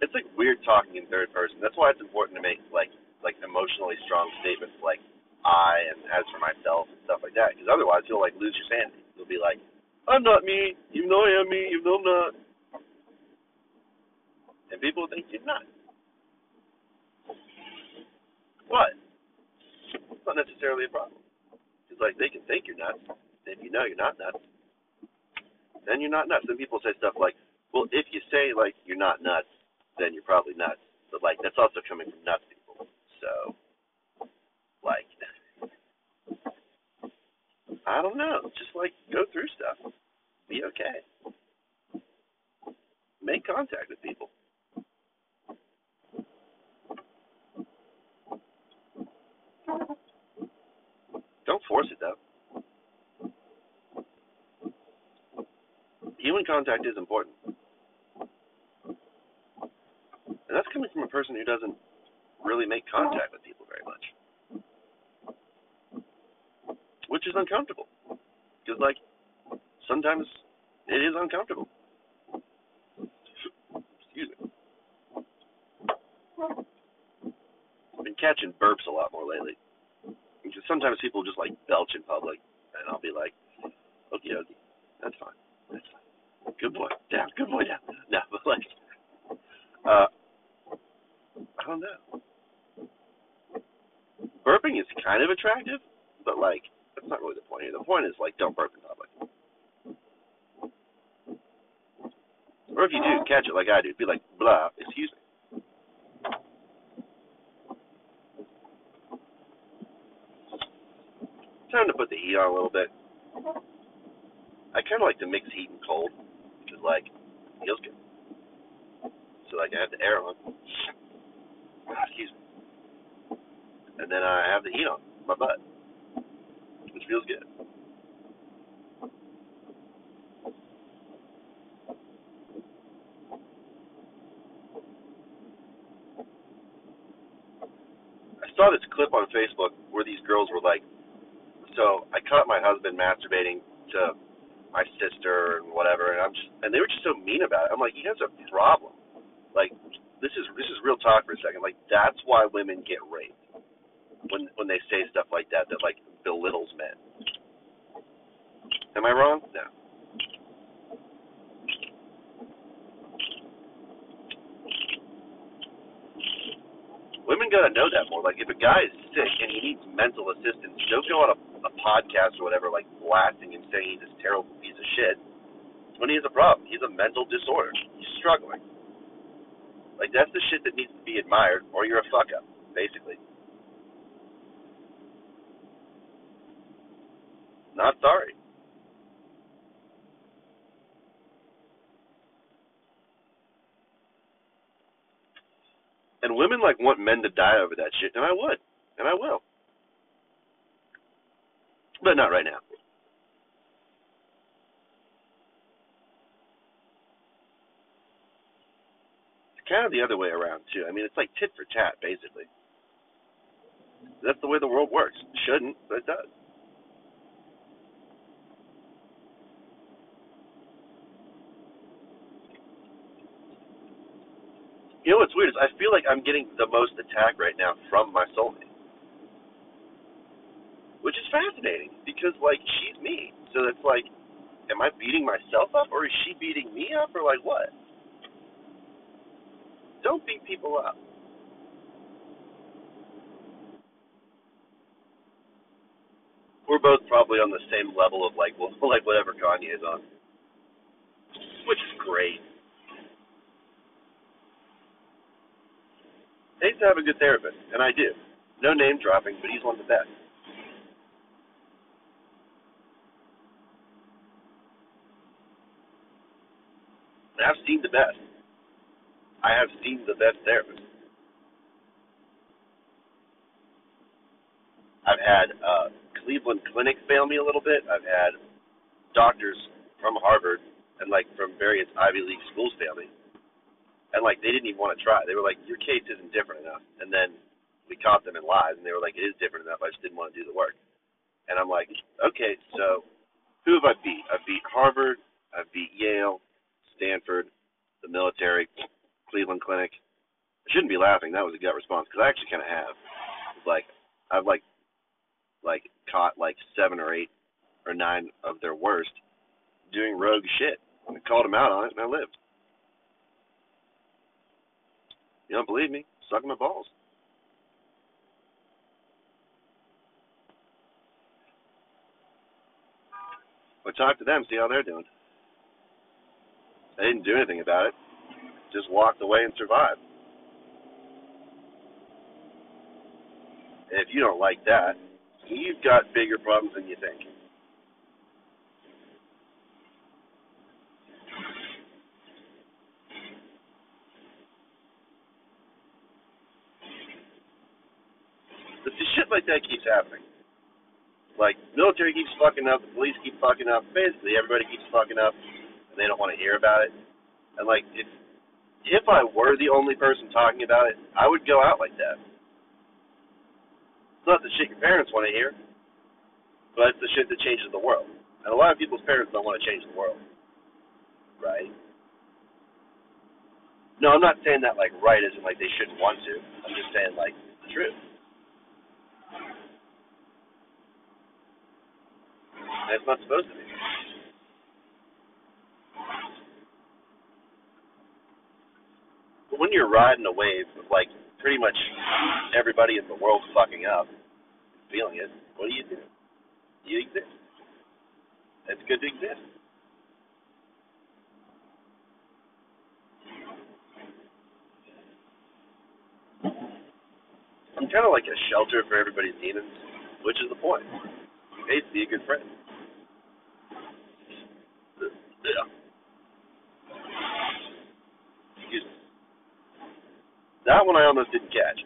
It's like weird talking in third person. That's why it's important to make like like emotionally strong statements like I and as for myself and stuff like that. Because otherwise you'll like lose your sanity. You'll be like, I'm not me, even though I am me, even though I'm not. And people think you're not. But it's not necessarily a problem. It's like they can think you're nuts. If you know you're not nuts, then you're not nuts. Then people say stuff like, well, if you say like you're not nuts, then you're probably nuts. But like that's also coming from nuts people. So like I don't know. Just like go through stuff. Be okay. Make contact with people. Don't force it though. Human contact is important. And that's coming from a person who doesn't really make contact with people very much. Which is uncomfortable. Because, like, sometimes it is uncomfortable. Excuse me. I've been catching burps a lot more lately. Because sometimes people just, like, belch in public. And I'll be like, okay, okay, that's fine. That's fine. Good boy. Down. Good boy down. <laughs> No, but, like, uh, I don't know. Burping is kind of attractive, but like that's not really the point here. The point is like don't burp in public. Or if you do, catch it like I do. Be like, blah, excuse me. Time to put the heat on a little bit. I kind of like to mix heat and cold because like feels good. So like I have the air on. Excuse me. And then I have the heat on my butt, which feels good. I saw this clip on Facebook where these girls were like, so I caught my husband masturbating to my sister and whatever, and I'm just, and they were just so mean about it. I'm like, he has a problem. Like, this is this is real talk for a second. Like, that's why women get raped when when they say stuff like that that like belittles men. Am I wrong? No. Women gotta know that more. Like if a guy is sick and he needs mental assistance, don't go on a, a podcast or whatever like blasting him saying he's this terrible piece of shit. When he has a problem, he's a mental disorder. He's struggling. Like that's the shit that needs to be admired, or you're a fuck up, basically. Not sorry. And women like want men to die over that shit, and I would, and I will, but not right now. It's kind of the other way around too. I mean, it's like tit for tat, basically. That's the way the world works. It shouldn't, but it does. You know what's weird is I feel like I'm getting the most attack right now from my soulmate, which is fascinating because like she's me, so it's like, am I beating myself up or is she beating me up or like what? Don't beat people up. We're both probably on the same level of like well, <laughs> like whatever Kanye's on, which is great. I used to have a good therapist, and I do. No name dropping, but he's one of the best. I've seen the best. I have seen the best therapist. I've had uh, Cleveland Clinic fail me a little bit. I've had doctors from Harvard and like from various Ivy League schools fail me. And like they didn't even want to try. They were like, Your case isn't different enough and then we caught them in lies and they were like, It is different enough, I just didn't want to do the work. And I'm like, Okay, so who have I beat? I beat Harvard, I beat Yale, Stanford, the military, Cleveland Clinic. I shouldn't be laughing. That was a gut response because I actually kind of have. Like I've like like caught like seven or eight or nine of their worst doing rogue shit. I called them out on it and I lived. You don't believe me? Suck my balls. But talk to them, see how they're doing. They didn't do anything about it. Just walked away and survived. If you don't like that, you've got bigger problems than you think. But the shit like that keeps happening. Like military keeps fucking up, the police keep fucking up, basically everybody keeps fucking up, and they don't want to hear about it. And like if if I were the only person talking about it, I would go out like that. It's not the shit your parents want to hear, but it's the shit that changes the world. And a lot of people's parents don't want to change the world. Right? No, I'm not saying that like right isn't like they shouldn't want to. I'm just saying like the truth. And it's not supposed to be. But when you're riding a wave of like pretty much everybody in the world fucking up, feeling it, what do you do? You exist. It's good to exist. I'm kind of like a shelter for everybody's demons, which is the point. You pay to be a good friend. Yeah. Excuse me. That one I almost didn't catch.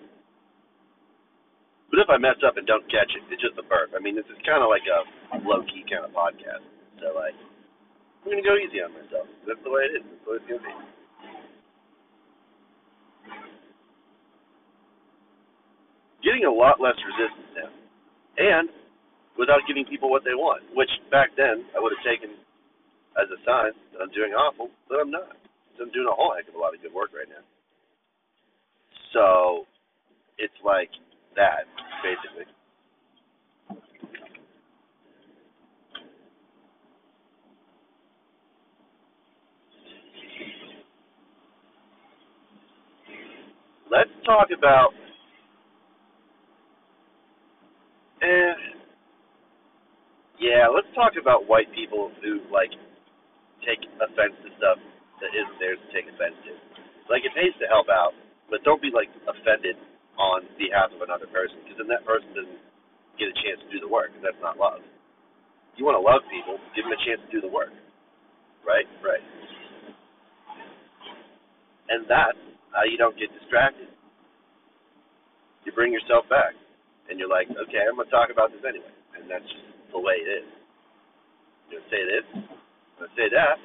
But if I mess up and don't catch it, it's just a burp. I mean, this is kind of like a low key kind of podcast. So, like, I'm going to go easy on myself. That's the way it is. That's the way it's going to be. Getting a lot less resistance now. And without giving people what they want, which back then I would have taken as a sign that I'm doing awful, but I'm not. I'm doing a whole heck of a lot of good work right now. So it's like that, basically. Let's talk about eh, yeah, let's talk about white people who like take offense to stuff that isn't theirs to take offense to. Like it pays to help out, but don't be like offended on behalf of another person because then that person doesn't get a chance to do the work, and that's not love. You want to love people, give them a chance to do the work. Right? Right. And that's how you don't get distracted. You bring yourself back, and you're like, okay, I'm going to talk about this anyway. And that's just the way it is. You're going to say this, I'm going to say that,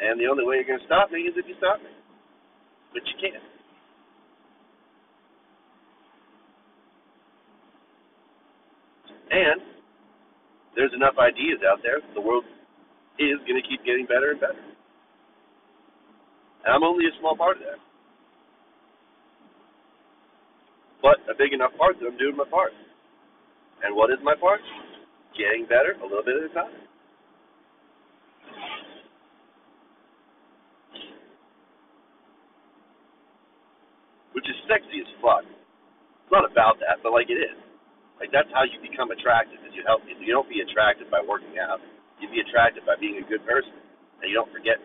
and the only way you're going to stop me is if you stop me. But you can't. And there's enough ideas out there. The world is going to keep getting better and better. And I'm only a small part of that. But a big enough part that I'm doing my part. And what is my part? Getting better a little bit at a time. Which is sexy as fuck. It's not about that, but like it is. Like that's how you become attractive. Is you help you don't be attracted by working out. You be attracted by being a good person, and you don't forget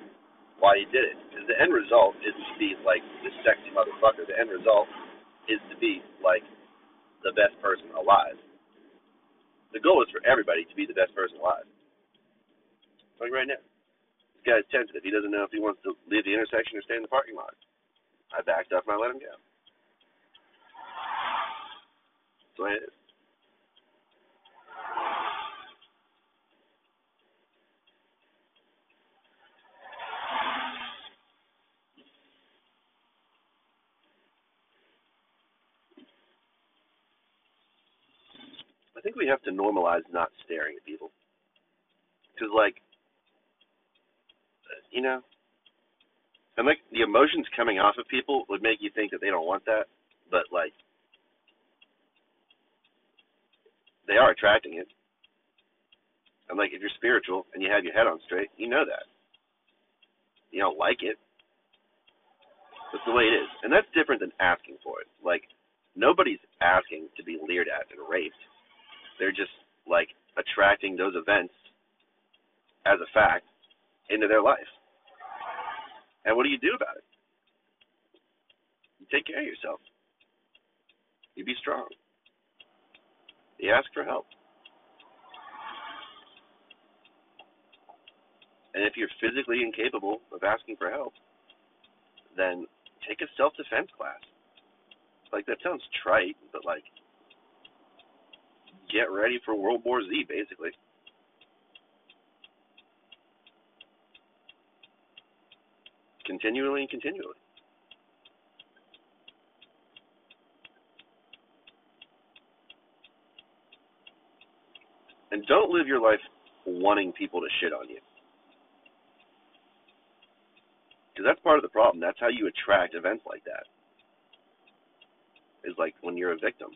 why you did it. Because the end result is to be like this sexy motherfucker. The end result is to be like the best person alive. The goal is for everybody to be the best person alive. Like right now. This guy's tentative. He doesn't know if he wants to leave the intersection or stay in the parking lot. I backed up and I let him go. So I, I think we have to normalize not staring at people. Because, like, you know, and like the emotions coming off of people would make you think that they don't want that, but like, they are attracting it. And like, if you're spiritual and you have your head on straight, you know that. You don't like it. That's the way it is. And that's different than asking for it. Like, nobody's asking to be leered at and raped. They're just, like, attracting those events as a fact into their life. And what do you do about it? You take care of yourself. You be strong. You ask for help. And if you're physically incapable of asking for help, then take a self defense class. Like that sounds trite, but like get ready for World War Z basically. Continually and continually. And don't live your life wanting people to shit on you. Because that's part of the problem. That's how you attract events like that. Is like when you're a victim.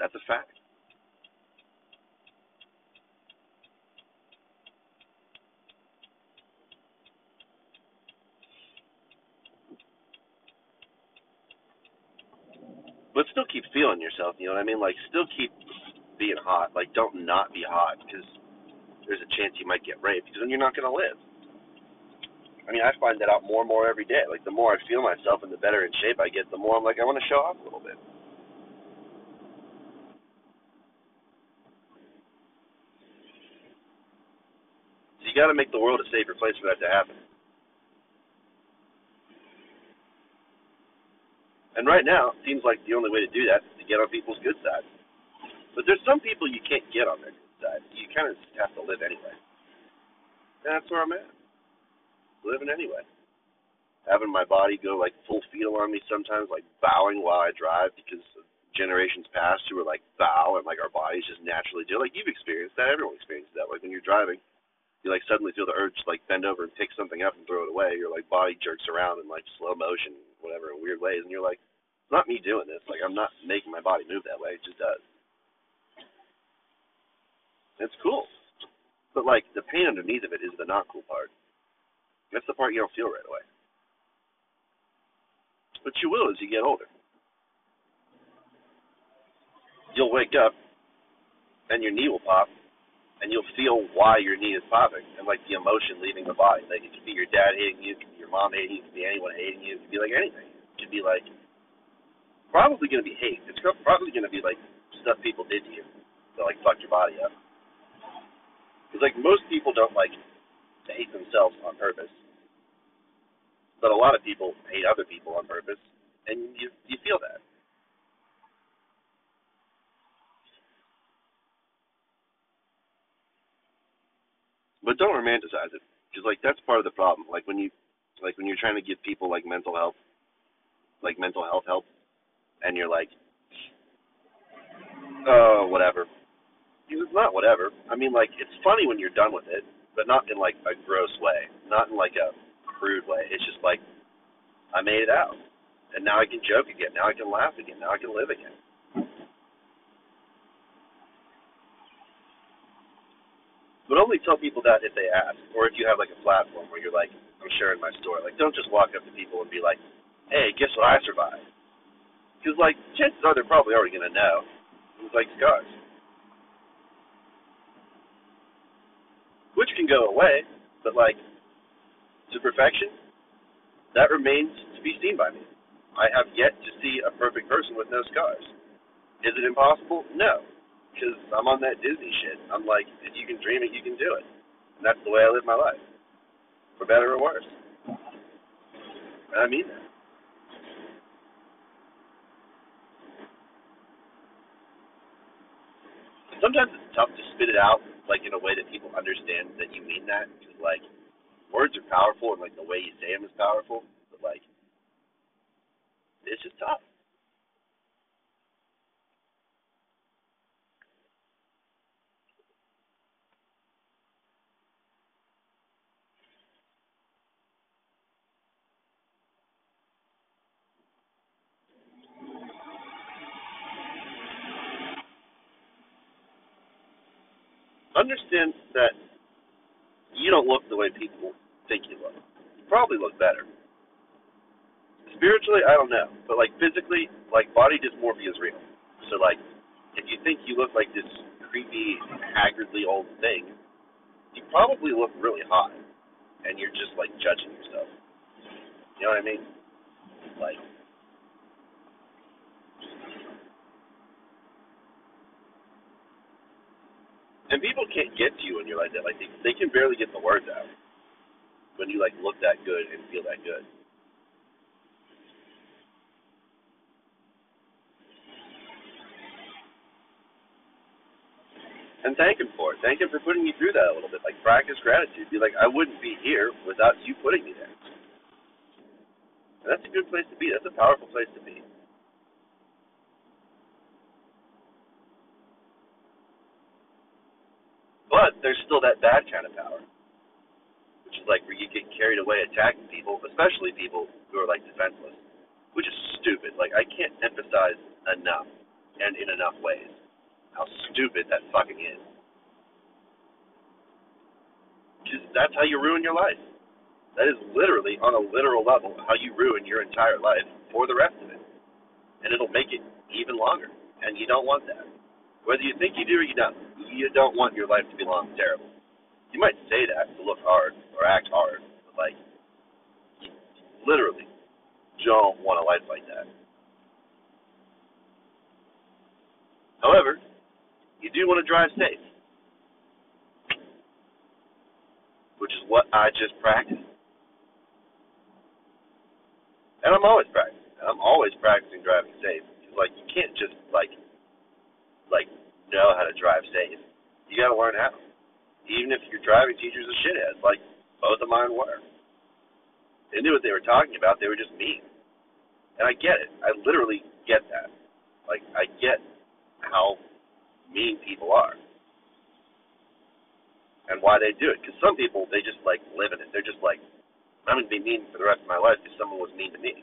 That's a fact. But still keep feeling yourself, you know what I mean? Like, still keep being hot. Like, don't not be hot because there's a chance you might get raped because then you're not going to live. I mean, I find that out more and more every day. Like, the more I feel myself and the better in shape I get, the more I'm like, I want to show off a little bit. Got to make the world a safer place for that to happen. And right now, it seems like the only way to do that is to get on people's good side. But there's some people you can't get on their good side. You kind of just have to live anyway. And that's where I'm at. Living anyway. Having my body go like full fetal on me sometimes, like bowing while I drive because of generations past who were like bow and like our bodies just naturally do. Like you've experienced that. Everyone experiences that. Like when you're driving, you like suddenly feel the urge to like bend over and pick something up and throw it away. Your like body jerks around in like slow motion, whatever, in weird ways, and you're like, it's not me doing this. Like I'm not making my body move that way. It just does. It's cool. But like the pain underneath of it is the not cool part. That's the part you don't feel right away. But you will as you get older. You'll wake up and your knee will pop and you'll feel why your knee is popping and like the emotion leaving the body. Like it could be your dad hating you, it could be your mom hating you, it could be anyone hating you, it could be like anything. It could be like probably to be hate. It's probably to be like stuff people did to you that like fucked your body up. Because like most people don't like to hate themselves on purpose, but a lot of people hate other people on purpose, and you you feel that. But don't romanticize it, because like that's part of the problem. Like when you like when you're trying to give people like mental health, like mental health help, and you're like, oh, whatever. It's not whatever. I mean, like, it's funny when you're done with it, but not in like a gross way, not in like a crude way. It's just like, I made it out, and now I can joke again. Now I can laugh again. Now I can live again. But only tell people that if they ask, or if you have like a platform where you're like, I'm sharing my story. Like, don't just walk up to people and be like, "Hey, guess what I survived?" Because like, chances are they're probably already gonna know. It's like scars, which can go away, but like to perfection, that remains to be seen by me. I have yet to see a perfect person with no scars. Is it impossible? No, because I'm on that Disney shit. I'm like, if you can dream it, you can do it, and that's the way I live my life, for better or worse. And I mean that. Sometimes it's tough to spit it out, like in a way that people understand that you mean that, because like words are powerful and like the way you say them is powerful, but like it's just tough. Understand that you don't look the way people think you look. You probably look better. Spiritually, I don't know, but like physically, like body dysmorphia is real. So like, if you think you look like this creepy, haggardly old thing, you probably look really hot, and you're just like judging yourself. You know what I mean? Like, and people can't get to you when you're like that. Like they, they can barely get the words out when you like look that good and feel that good. And thank him for it. Thank him for putting me through that a little bit. Like practice gratitude. Be like, I wouldn't be here without you putting me there. And that's a good place to be. That's a powerful place to be. But there's still that bad kind of power, which is like where you get carried away attacking people, especially people who are like defenseless, which is stupid. Like I can't emphasize enough and in enough ways how stupid that fucking is. Because that's how you ruin your life. That is literally, on a literal level, how you ruin your entire life for the rest of it. And it'll make it even longer. And you don't want that. Whether you think you do or you don't, you don't want your life to be long and terrible. You might say that to look hard or act hard, but like, you literally don't want a life like that. However, you do want to drive safe, which is what I just practiced. And I'm always practicing. I'm always practicing driving safe. Like you can't just like like know how to drive safe. You got to learn how. Even if your driving teacher's a shithead, like both of mine were. They knew what they were talking about. They were just mean. And I get it. I literally get that. Like I get how mean people are and why they do it. Because some people they just like live in it. They're just like, I'm gonna be mean for the rest of my life because someone was mean to me.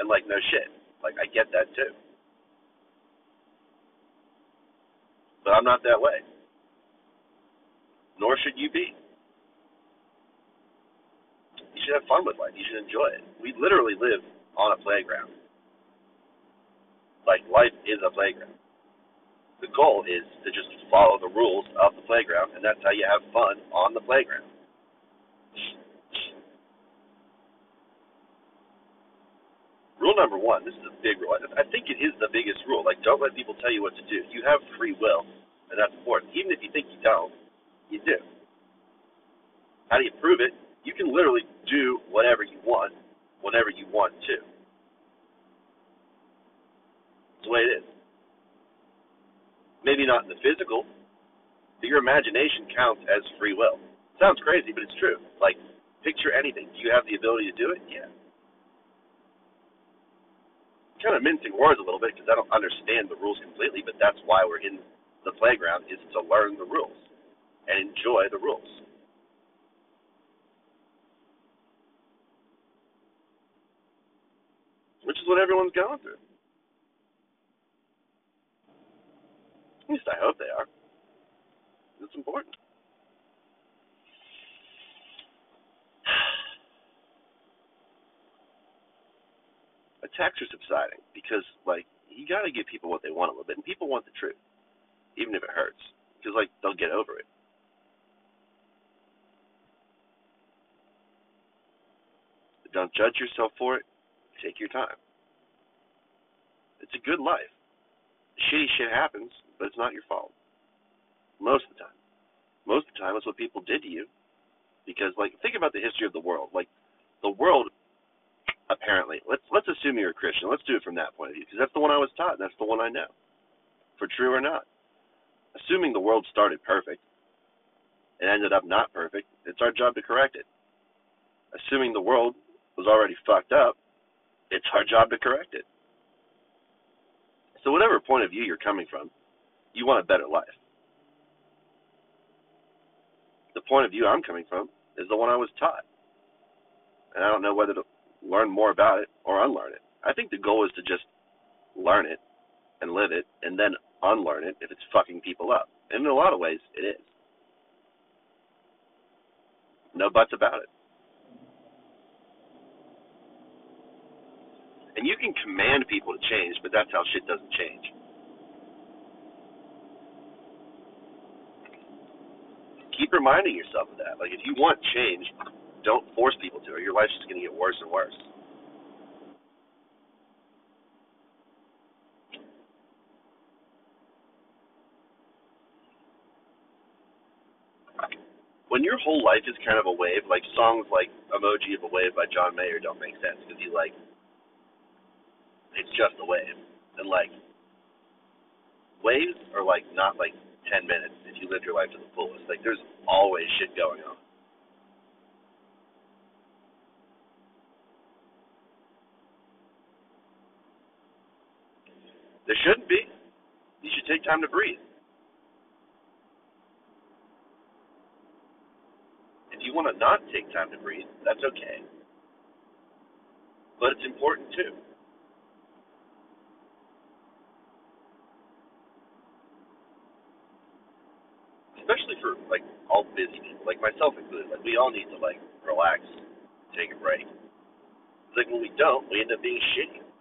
And like no shit. Like I get that too. But I'm not that way. Nor should you be. You should have fun with life. You should enjoy it. We literally live on a playground. Like life is a playground. The goal is to just follow the rules of the playground, and that's how you have fun on the playground. Rule number one, this is a big rule. I think it is the biggest rule. Like, don't let people tell you what to do. You have free will, and that's important. Even if you think you don't, you do. How do you prove it? You can literally do whatever you want, whenever you want to. It's the way it is. Maybe not in the physical, but your imagination counts as free will. Sounds crazy, but it's true. Like, picture anything. Do you have the ability to do it? Yeah kind of mincing words a little bit because I don't understand the rules completely, but that's why we're in the playground is to learn the rules and enjoy the rules. Which is what everyone's going through. At least I hope they are. It's important. Attacks are subsiding because like you got to give people what they want a little bit, and people want the truth, even if it hurts, because like they'll get over it. But don't judge yourself for it. Take your time. It's a good life. Shitty shit happens, but it's not your fault. Most of the time. Most of the time, it's what people did to you. Because, like, think about the history of the world. Like, the world apparently. Let's let's assume you're a Christian. Let's do it from that point of view because that's the one I was taught. And that's the one I know, for true or not. Assuming the world started perfect and ended up not perfect, it's our job to correct it. Assuming the world was already fucked up, it's our job to correct it. So whatever point of view you're coming from, you want a better life. The point of view I'm coming from is the one I was taught. And I don't know whether to learn more about it or unlearn it. I think the goal is to just learn it and live it and then unlearn it if it's fucking people up. And in a lot of ways, it is. No buts about it. And you can command people to change, but that's how shit doesn't change. Keep reminding yourself of that. Like, if you want change, don't force people to, or your life's just going to get worse and worse. When your whole life is kind of a wave, like songs like "Emoji of a Wave" by John Mayer don't make sense because he like it's just a wave, and like waves are like not like ten minutes if you live your life to the fullest. Like there's always shit going on. There shouldn't be. You should take time to breathe. If you want to not take time to breathe, that's okay. But it's important too. Especially for like all busy people, like myself included. Like we all need to like relax, take a break. Like when we don't, we end up being shitty.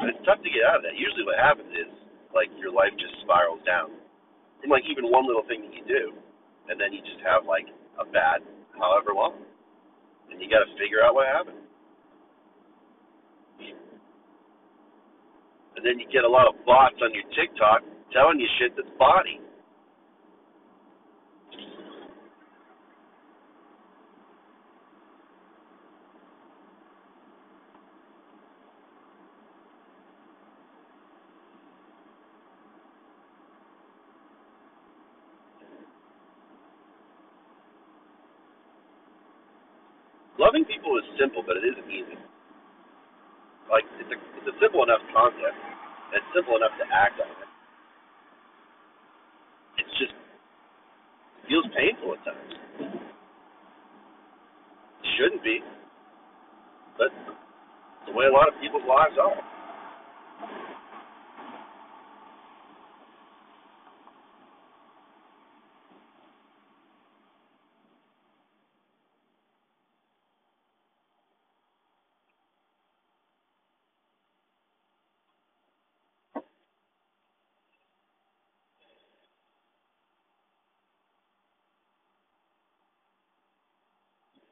And it's tough to get out of that. Usually what happens is like your life just spirals down from like even one little thing that you do, and then you just have like a bad however long, and you got to figure out what happened. And then you get a lot of bots on your TikTok telling you shit that's body. loving people is simple, but it isn't easy. Like it's a it's a simple enough concept. And it's simple enough to act on it. It's just it feels painful at times. It shouldn't be, but it's the way a lot of people's lives are.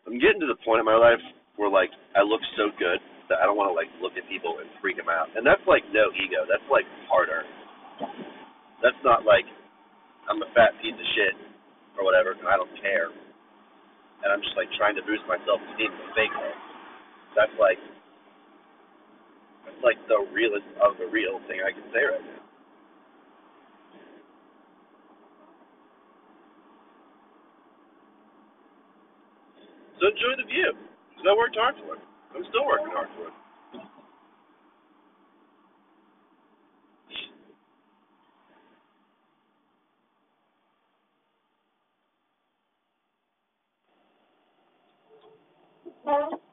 I'm getting to the point in my life where like I look so good that I don't want to like look at people and freak them out. And that's like no ego. That's like hard earned. That's not like I'm a fat piece of shit or whatever and I don't care. And I'm just like trying to boost my self esteem in fake way. That's like that's like the realest of the real thing I can say right now. So enjoy the view. Because I worked hard for it. I'm still working hard for it.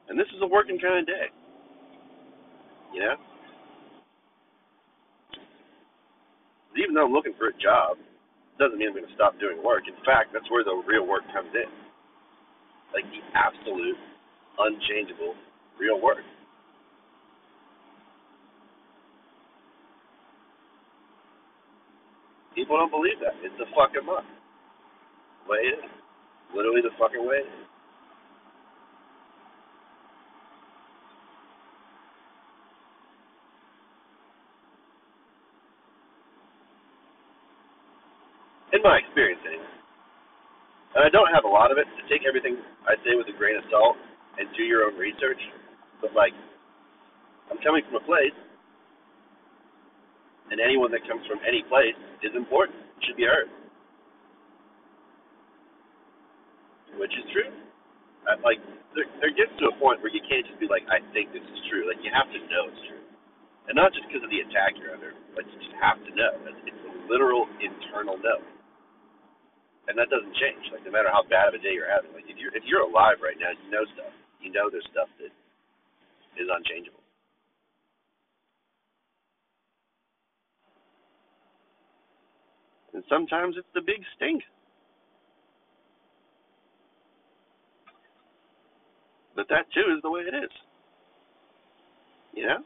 And this is a working kind of day. You know? Even though I'm looking for a job, it doesn't mean I'm going to stop doing work. In fact, that's where the real work comes in. Like the absolute, unchangeable, real work. People don't believe that. It's the fucking month. Way it is. Literally the fucking way it is. In my experience, anyway. And I don't have a lot of it, so take everything I say with a grain of salt and do your own research. But, like, I'm coming from a place, and anyone that comes from any place is important, should be heard. Which is true. I, like, there, there gets to a point where you can't just be like, I think this is true. Like, you have to know it's true. And not just because of the attack you're under, but you just have to know. It's, it's a literal internal know. And that doesn't change. Like, no matter how bad of a day you're having. Like, if you're, if you're alive right now, you know stuff. You know there's stuff that is unchangeable. And sometimes it's the big stink. But that too is the way it is. You know?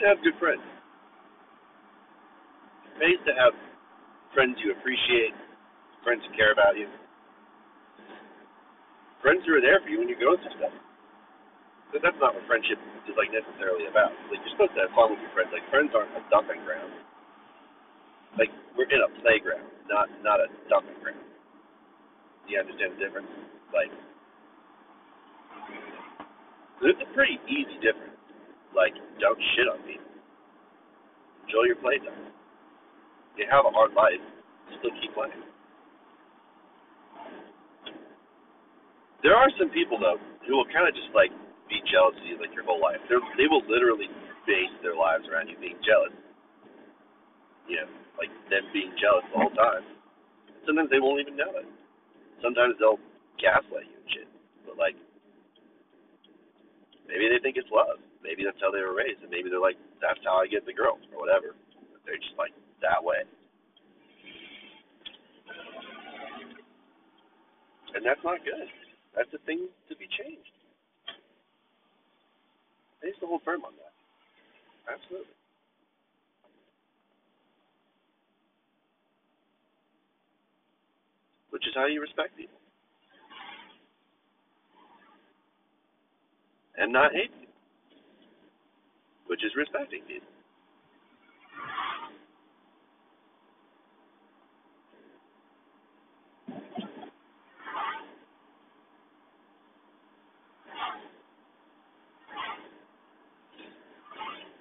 To have good friends. It pays to have friends you appreciate, friends who care about you, friends who are there for you when you're going through stuff. But that's not what friendship is like necessarily about. Like you're supposed to have fun with your friends. Like friends aren't a dumping ground. Like we're in a playground, not not a dumping ground. Do you understand the difference? Like it's a pretty easy difference. Like don't shit on me. Enjoy your playtime. You have a hard life, still keep playing. There are some people though who will kind of just like be jealous of you like your whole life. They're, they will literally base their lives around you being jealous. You know, like them being jealous the whole time. Sometimes they won't even know it. Sometimes they'll gaslight you and shit. But like, maybe they think it's love. Maybe that's how they were raised, and maybe they're like, that's how I get the girls or whatever. They're just like that way. And that's not good. That's a thing to be changed. I used to hold firm on that. Absolutely. Which is how you respect people. And not hate. Which is respecting people.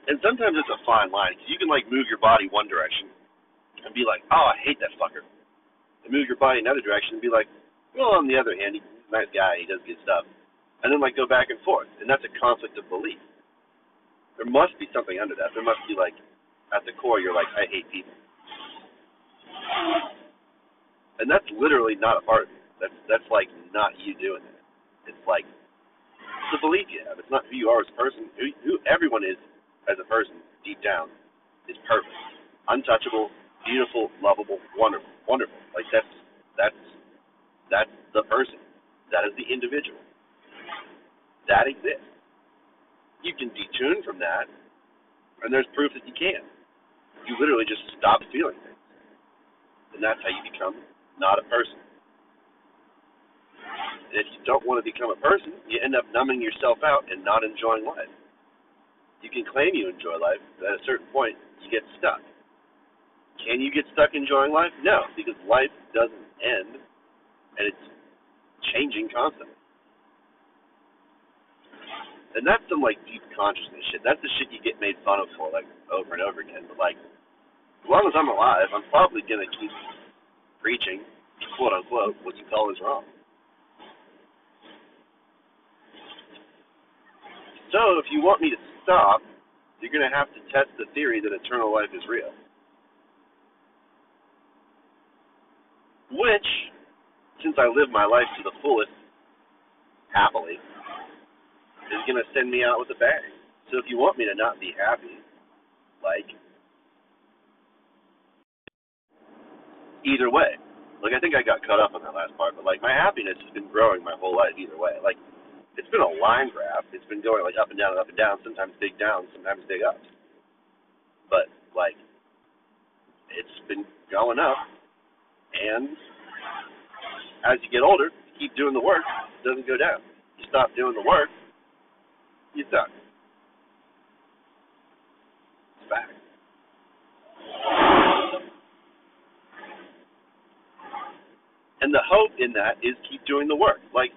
And sometimes it's a fine line because you can like move your body one direction and be like, oh, I hate that fucker, and move your body another direction and be like, well, on the other hand, he's a nice guy, he does good stuff, and then like go back and forth, and that's a conflict of belief. There must be something under that. There must be like, at the core, you're like, I hate people, and that's literally not a part of you. That's that's like not you doing it. It's like it's the belief you have. It's not who you are as a person. Who, who everyone is as a person, deep down, is perfect, untouchable, beautiful, lovable, wonderful, wonderful. Like that's that's that's the person. That is the individual. That exists. You can detune from that, and there's proof that you can. You literally just stop feeling things, and that's how you become not a person. And if you don't want to become a person, you end up numbing yourself out and not enjoying life. You can claim you enjoy life, but at a certain point, you get stuck. Can you get stuck enjoying life? No, because life doesn't end, and it's changing constantly. And that's some like deep consciousness shit. That's the shit you get made fun of for like over and over again. But like, as long as I'm alive, I'm probably gonna keep preaching, quote unquote, what you call is wrong. So if you want me to stop, you're to have to test the theory that eternal life is real. Which, since I live my life to the fullest, happily, is going to send me out with a bang. So if you want me to not be happy, like either way. Like I think I got caught up on that last part, but like my happiness has been growing my whole life either way. Like it's been a line graph. It's been going like up and down and up and down, sometimes big downs, sometimes big ups. But like it's been going up and as you get older, you keep doing the work, it doesn't go down. You stop doing the work, you suck. It's. And the hope in that is keep doing the work. Like,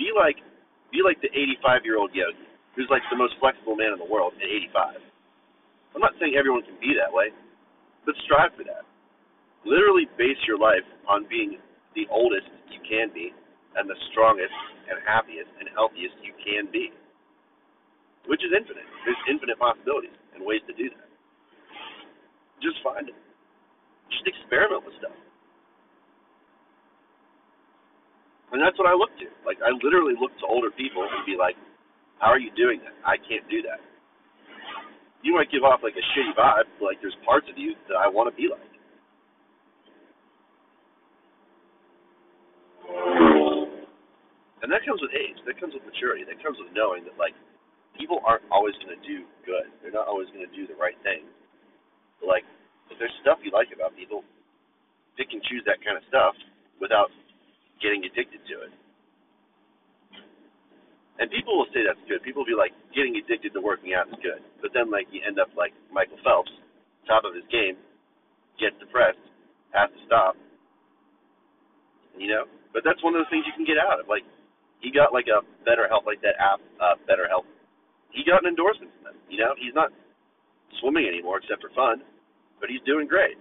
be like, be like the 85 year old yogi who's like the most flexible man in the world at 85. I'm not saying everyone can be that way, but strive for that. Literally base your life on being the oldest you can be and the strongest and happiest and healthiest you can be, which is infinite. There's infinite possibilities and ways to do that. Just find it. Just experiment with stuff. And that's what I look to. Like I literally look to older people and be like, "How are you doing that? I can't do that." You might give off like a shitty vibe, but like there's parts of you that I want to be like. And that comes with age. That comes with maturity. That comes with knowing that like people aren't always going to do good. They're not always going to do the right thing. But like if there's stuff you like about people, pick and choose that kind of stuff without getting addicted to it. And people will say that's good. People will be like, getting addicted to working out is good. But then, like, you end up like Michael Phelps, top of his game, gets depressed, has to stop. You know? But that's one of the things you can get out of. Like, he got like a BetterHelp, like that app, uh, BetterHelp. He got an endorsement from them. You know? He's not swimming anymore except for fun, but he's doing great.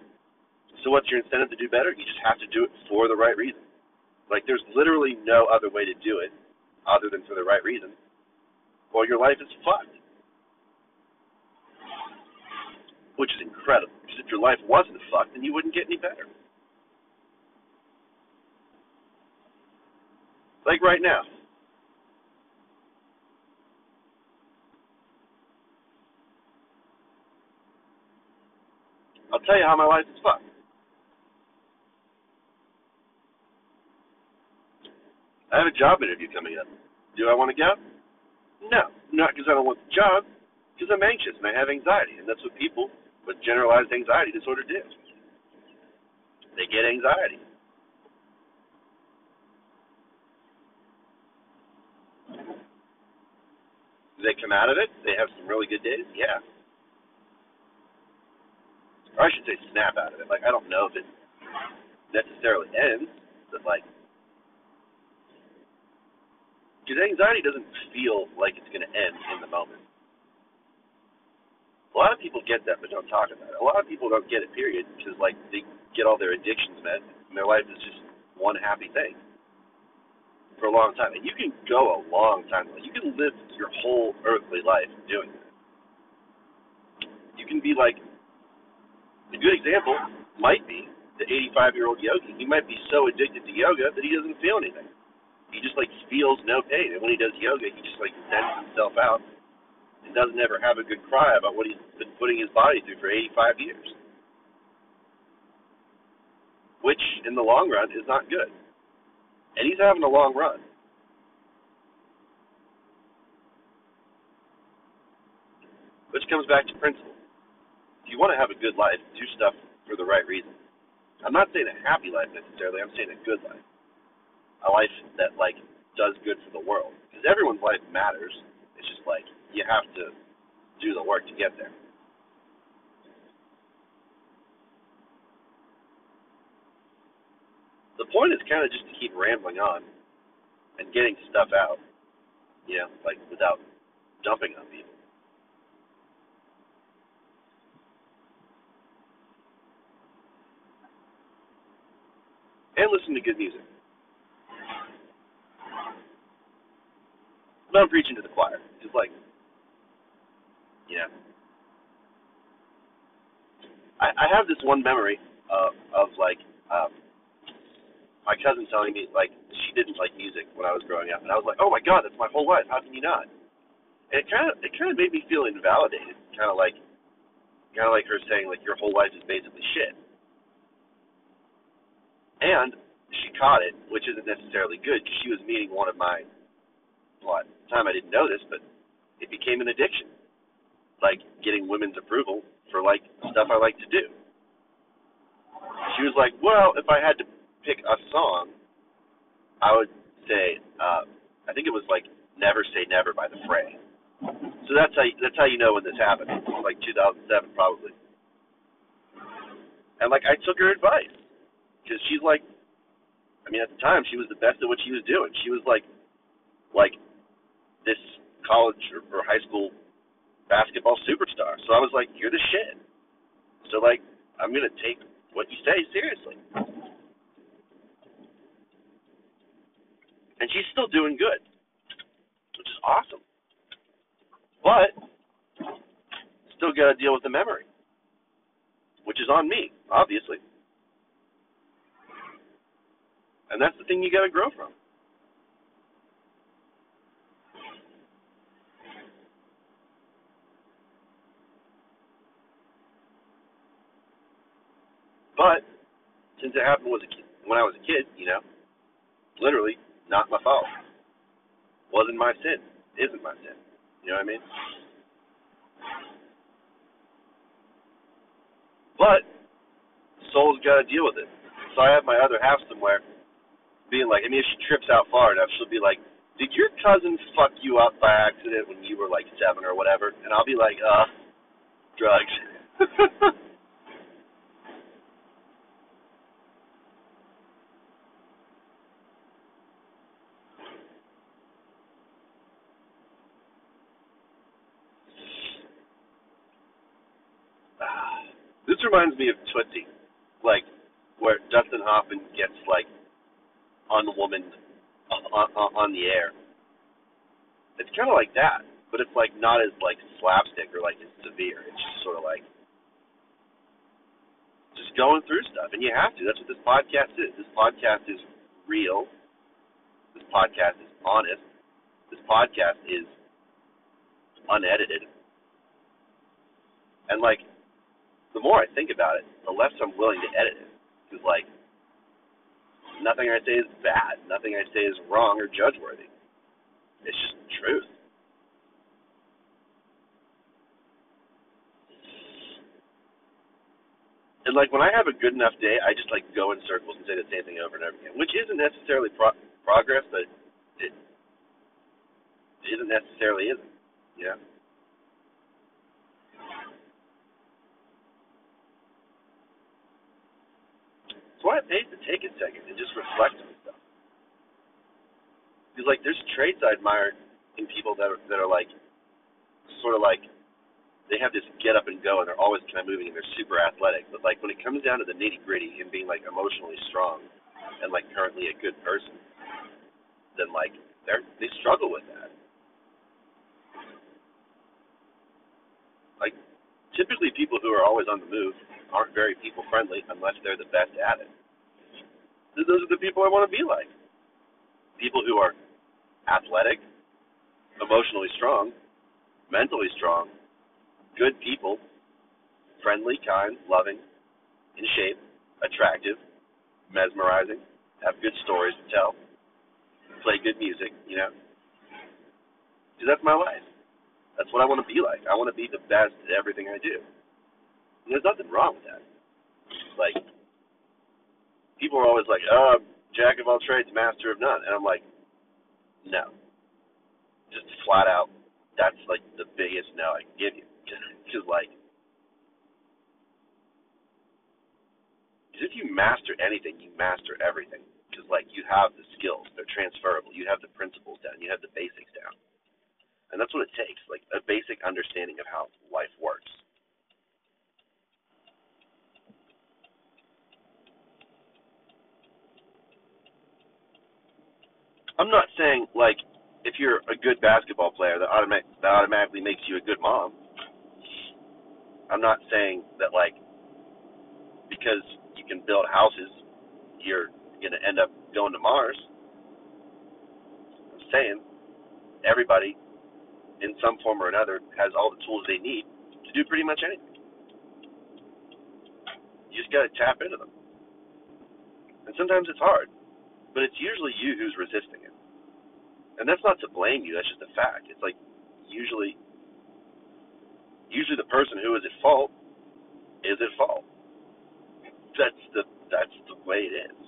So what's your incentive to do better? You just have to do it for the right reason. Like there's literally no other way to do it other than for the right reason. Or your life is fucked. Which is incredible. Because if your life wasn't fucked, then you wouldn't get any better. Like right now. I'll tell you how my life is fucked. I have a job interview coming up. Do I want to go? No, not because I don't want the job, because I'm anxious and I have anxiety, and that's what people with generalized anxiety disorder do. They get anxiety. They come out of it? They have some really good days? Yeah. Or I should say snap out of it. Like I don't know if it necessarily ends, but like because anxiety doesn't feel like it's going to end in the moment. A lot of people get that, but don't talk about it. A lot of people don't get it, period, because like they get all their addictions met, and their life is just one happy thing for a long time. And you can go a long time. You can live your whole earthly life doing that. You can be like a good example might be the 85 year old yogi. He might be so addicted to yoga that he doesn't feel anything he just like feels no pain. And when he does yoga, he just like sends himself out and doesn't ever have a good cry about what he's been putting his body through for 85 years. Which, in the long run, is not good. And he's having a long run. Which comes back to principle. You want to have a good life, do stuff for the right reason. I'm not saying a happy life necessarily, I'm saying a good life a life that like does good for the world because everyone's life matters. It's just like you have to do the work to get there. The point is kind of just to keep rambling on and getting stuff out, you know, like without dumping on people. And listen to good music. But I'm preaching to the choir. It's like, yeah. I, I have this one memory of, of like, um, my cousin telling me, like, she didn't like music when I was growing up. And I was like, oh my god, that's my whole life. How can you not? And it kind of, it kind of made me feel invalidated. Kind of like, kind of like her saying like your whole life is basically shit. And she caught it, which isn't necessarily good because she was meeting one of my. Well, at the time I didn't know this, but it became an addiction, like getting women's approval for like stuff I like to do. She was like, "Well, if I had to pick a song, I would say, uh, I think it was like "Never Say Never" by The Fray." So that's how you, that's how you know when this happened. Like 2007 probably. And like I took her advice because she's like, I mean at the time she was the best at what she was doing. She was like, like this college or, or high school basketball superstar. So I was like, you're the shit. So like I'm gonna take what you say seriously. And she's still doing good, which is awesome. But still got to deal with the memory, which is on me, obviously. And that's the thing you got to grow from. But since it happened was a kid, when I was a kid, you know, literally not my fault. Wasn't my sin. Isn't my sin. You know what I mean? But soul's got to deal with it. So I have my other half somewhere being like, I mean, if she trips out far enough, she'll be like, "Did your cousin fuck you up by accident when you were like seven or whatever?" And I'll be like, "Uh, drugs." <sighs> this reminds me of Tootsie, like where Dustin Hoffman gets like unwomaned on, on, on the air. It's kind of like that, but it's like not as like slapstick or like as severe. It's just sort of like just going through stuff, and you have to. That's what this podcast is. This podcast is real. This podcast is honest. This podcast is unedited. And like, the more I think about it, the less I'm willing to edit it. Because like, nothing I say is bad. Nothing I say is wrong or judge. It's just truth. And like when I have a good enough day, I just like go in circles and say the same thing over and over again, which isn't necessarily pro- progress, but it isn't necessarily isn't. You know. That's why it pays to take a second and just reflect on stuff. Because like there's traits I admire in people that are that are like sort of like they have this get up and go and they're always kind of moving and they're super athletic. But like when it comes down to the nitty gritty and being like emotionally strong and like currently a good person, then like they're they struggle with that. Like typically people who are always on the move aren't very people friendly unless they're the best at it. Those are the people I want to be like. People who are athletic, emotionally strong, mentally strong, good people, friendly, kind, loving, in shape, attractive, mesmerizing, have good stories to tell, play good music, you know. Because that's my life. That's what I want to be like. I want to be the best at everything I do. There's nothing wrong with that. Like, people are always like, oh, jack of all trades, master of none. And I'm like, no. Just flat out, that's like the biggest no I can give you. <laughs> Because, like, because if you master anything, you master everything. Because, like, you have the skills, they're transferable. You have the principles down, you have the basics down. And that's what it takes, like a basic understanding of how life works. I'm not saying like if you're a good basketball player that automatic that automatically makes you a good mom. I'm not saying that like because you can build houses you're gonna end up going to Mars. I'm saying everybody in some form or another has all the tools they need to do pretty much anything. You just got to tap into them. And sometimes it's hard, but it's usually you who's resisting it. And that's not to blame you, that's just a fact. It's like usually usually the person who is at fault is at fault. That's the that's the way it is.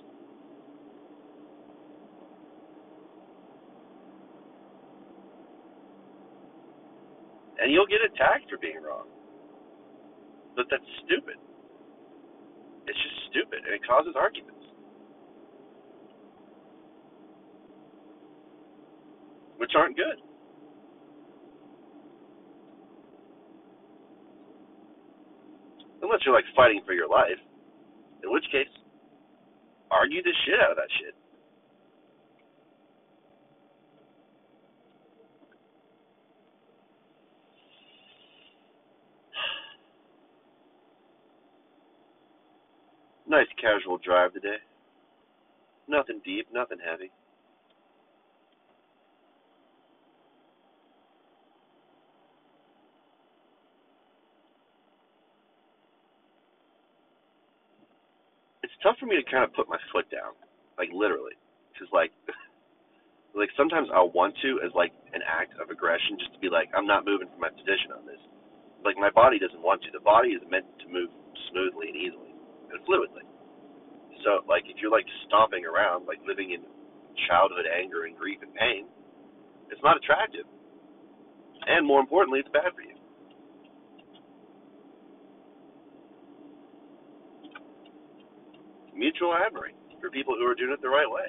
And you'll get attacked for being wrong. But that's stupid. It's just stupid and it causes arguments. Which aren't good. Unless you're like fighting for your life. In which case, argue the shit out of that shit. <sighs> Nice casual drive today. Nothing deep, nothing heavy. Tough for me to kind of put my foot down, like literally, because like, <laughs> like sometimes I'll want to as like an act of aggression, just to be like, I'm not moving from my position on this. Like my body doesn't want to. The body is meant to move smoothly and easily and fluidly. So like if you're like stomping around, like living in childhood anger and grief and pain, it's not attractive. And more importantly, it's bad for you. Mutual admiring for people who are doing it the right way.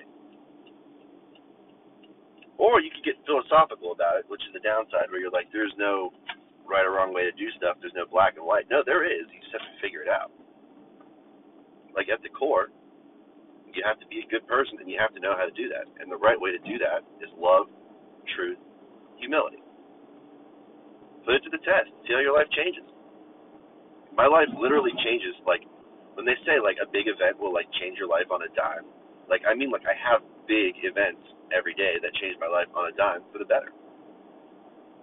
Or you could get philosophical about it, which is the downside where you're like, there's no right or wrong way to do stuff, there's no black and white. No, there is. You just have to figure it out. Like at the core, you have to be a good person and you have to know how to do that. And the right way to do that is love, truth, humility. Put it to the test. See how your life changes. My life literally changes like when they say like a big event will like change your life on a dime. Like I mean like I have big events every day that change my life on a dime for the better.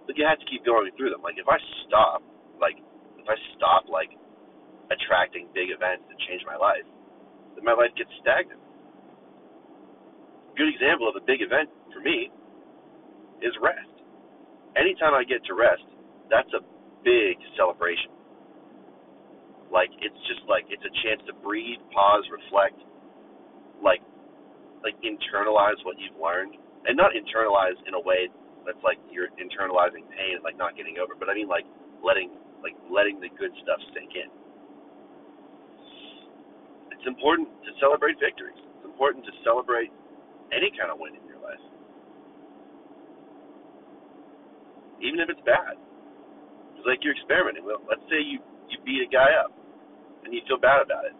But you have to keep going through them. Like if I stop like if I stop like attracting big events that change my life, then my life gets stagnant good example of a big event for me is rest. Anytime I get to rest, that's a big celebration. Like it's just like it's a chance to breathe, pause, reflect, like like internalize what you've learned. And not internalize in a way that's like you're internalizing pain and like not getting over, but I mean like letting like letting the good stuff sink in. It's important to celebrate victories. It's important to celebrate any kind of win in your life. Even if it's bad. It's like you're experimenting. Well, let's say you, you beat a guy up and you feel bad about it.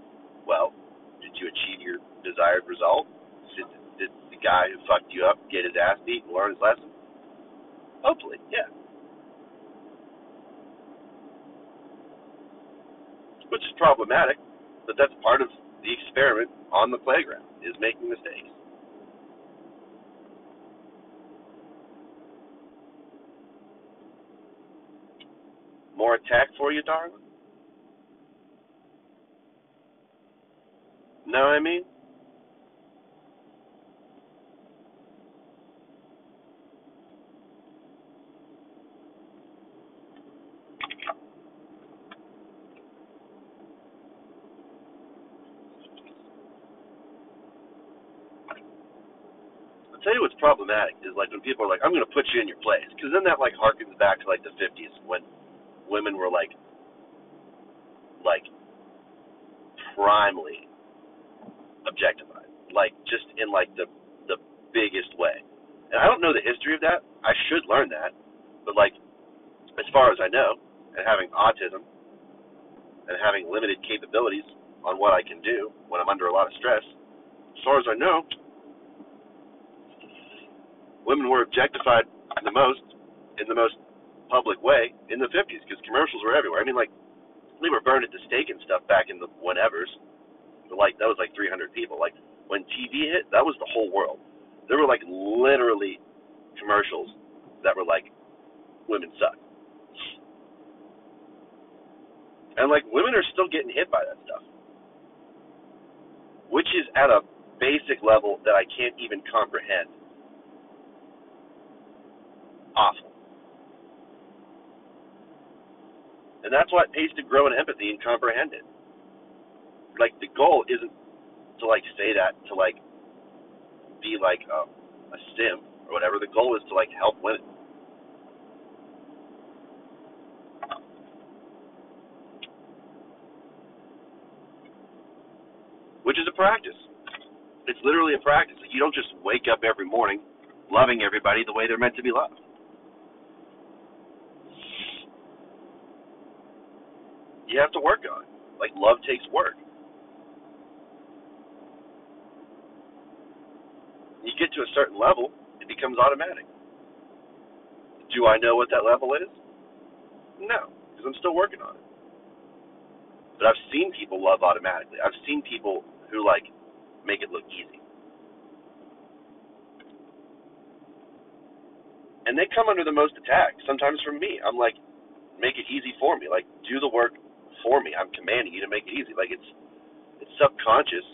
Well, did you achieve your desired result? Did, did the guy who fucked you up get his ass beat and learn his lesson? Hopefully, yeah. Which is problematic, but that's part of the experiment on the playground is making mistakes. more attack for you, darling? Know what I mean? I'll tell you what's problematic is like when people are like, "I'm going to put you in your place," because then that like harkens back to like the '50s when women were like like primely objectified. Like just in like the the biggest way. And I don't know the history of that. I should learn that. But like as far as I know, and having autism and having limited capabilities on what I can do when I'm under a lot of stress, as far as I know, women were objectified the most in the most public way in the 50s because commercials were everywhere. I mean, like, they were burned at the stake and stuff back in the whenevers. Like, that was like 300 people. Like, when TV hit, that was the whole world. There were, like, literally commercials that were like, women suck. And, like, women are still getting hit by that stuff. which is at a basic level that I can't even comprehend. Awful. And that's why it pays to grow in empathy and comprehend it. Like the goal isn't to like say that to like be like um, a, a sim or whatever. The goal is to like help women. Which is a practice. It's literally a practice. You don't just wake up every morning loving everybody the way they're meant to be loved. You have to work on it. Like love takes work. You get to a certain level, it becomes automatic. Do I know what that level is? No, because I'm still working on it. But I've seen people love automatically. I've seen people who like make it look easy. And they come under the most attack, sometimes from me. I'm like, make it easy for me. Like, do the work for me. I'm commanding you to make it easy. Like it's it's subconscious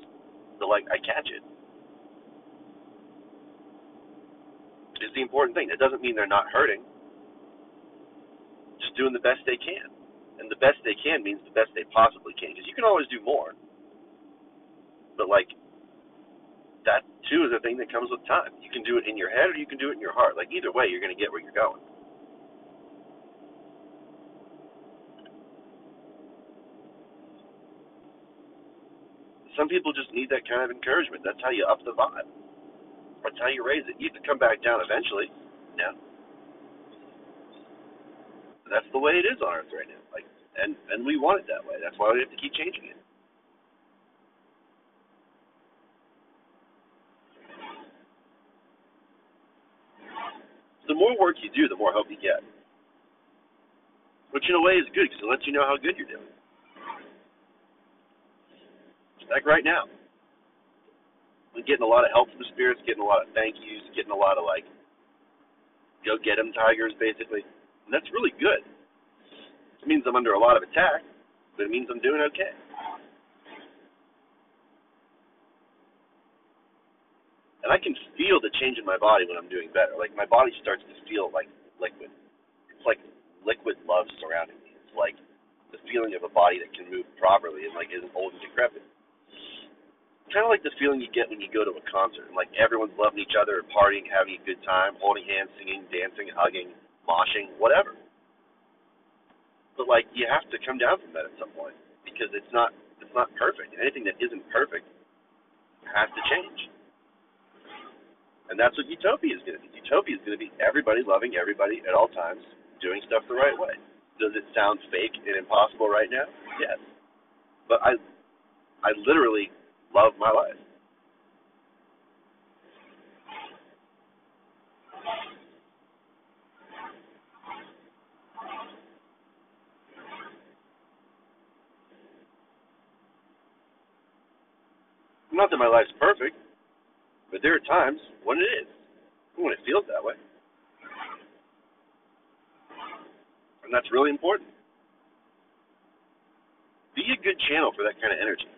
but like I catch it. Is the important thing. It doesn't mean they're not hurting. Just doing the best they can. And the best they can means the best they possibly can. Because you can always do more. But like that too is a thing that comes with time. You can do it in your head or you can do it in your heart. Like either way, you're going to get where you're going. Some people just need that kind of encouragement. That's how you up the vibe. That's how you raise it. You to come back down eventually. Yeah. That's the way it is on Earth right now. Like, and and we want it that way. That's why we have to keep changing it. the more work you do, the more help you get. Which in a way is good because it lets you know how good you're doing. Like right now, getting a lot of help from spirits, getting a lot of thank yous, getting a lot of like, go get 'em tigers, basically. And that's really good. It means I'm under a lot of attack, but it means I'm doing okay. and I can feel the change in my body when I'm doing better. Like my body starts to feel like liquid. It's like liquid love surrounding me. It's like the feeling of a body that can move properly and like isn't old and decrepit. Kind of like the feeling you get when you go to a concert like everyone's loving each other, partying, having a good time, holding hands, singing, dancing, hugging, moshing, whatever. But like you have to come down from that at some point because it's not it's not perfect. Anything that isn't perfect has to change. And that's what utopia is going to be. Utopia is going to be everybody loving everybody at all times, doing stuff the right way. Does it sound fake and impossible right now? Yes. But I I literally love my life. Not that my life's perfect, but there are times when it is, when it feels that way. And that's really important. Be a good channel for that kind of energy.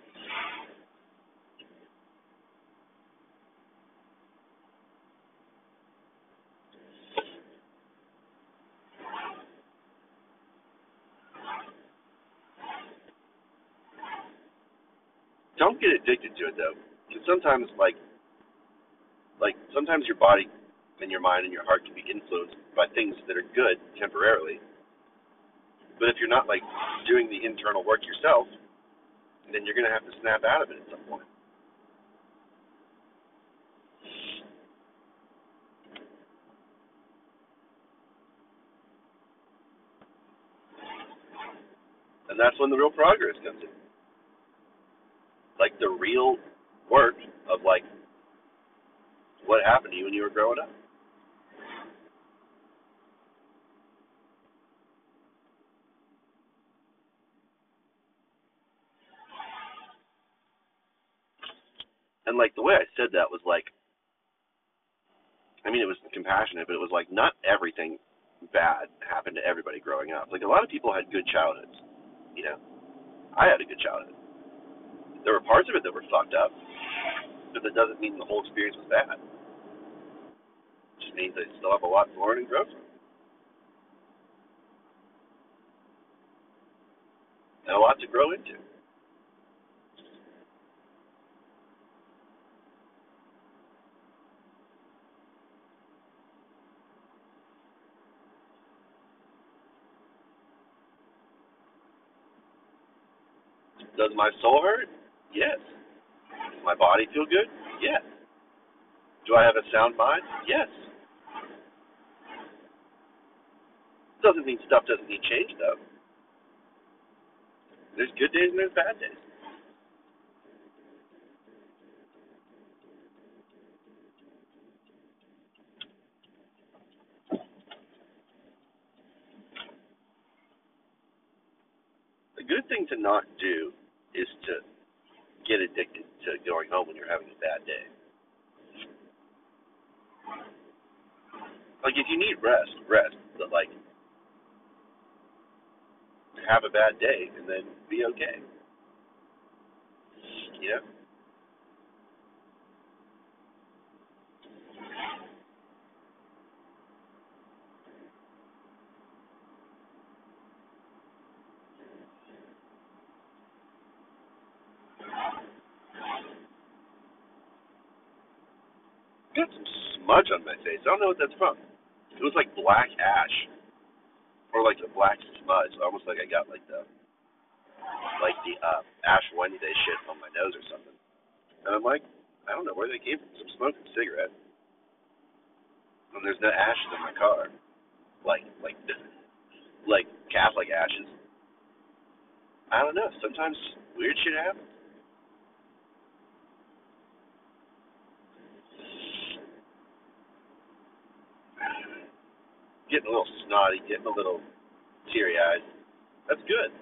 Don't get addicted to it though. Because sometimes like like sometimes your body and your mind and your heart can be influenced by things that are good temporarily. But if you're not like doing the internal work yourself, then you're going to have to snap out of it at some point. And that's when the real progress comes in. Like the real work of like what happened to you when you were growing up. And like the way I said that was like, I mean, it was compassionate, but it was like not everything bad happened to everybody growing up. Like a lot of people had good childhoods, you know. I had a good childhood. There were parts of it that were fucked up, But that doesn't mean the whole experience was bad. It just means I still have a lot to learn and grow from. And a lot to grow into. Does my soul hurt? Yes. Does my body feel good? Yes. Do I have a sound mind? Yes. Doesn't mean stuff doesn't need change though. There's good days and there's bad days. The good thing to not do is to get addicted to going home when you're having a bad day. Like if you need rest, rest. But like have a bad day and then be okay. You know? Got some smudge on my face. I don't know what that's from. It was like black ash. Or like a black smudge. Almost like I got like the like the uh Ash Wednesday shit on my nose or something. And I'm like, I don't know where they came from. Some smoking cigarette. And there's no ashes in my car. Like like like Catholic ashes. I don't know. Sometimes weird shit happens. Getting a little snotty, getting a little teary eyed. That's good.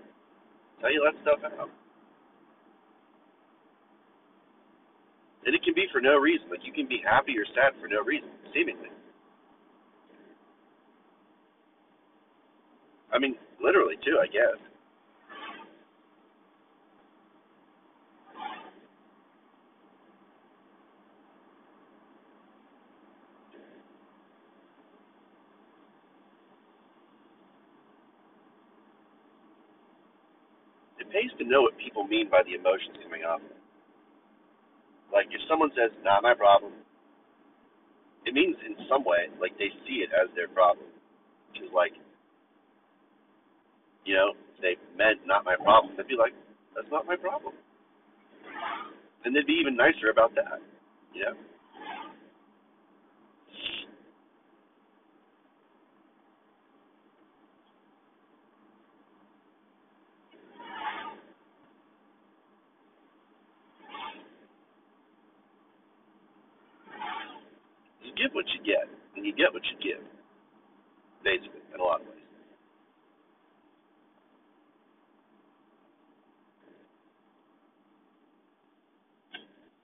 How you let stuff out. And it can be for no reason. Like you can be happy or sad for no reason, seemingly. I mean, literally too, I guess. It pays to know what people mean by the emotions coming off. Like if someone says, "Not my problem," it means in some way, like they see it as their problem. Which is like, you know, if they meant "not my problem," they'd be like, "That's not my problem," and they'd be even nicer about that. You know. You give what you get, and you get what you give. Basically, in a lot of ways.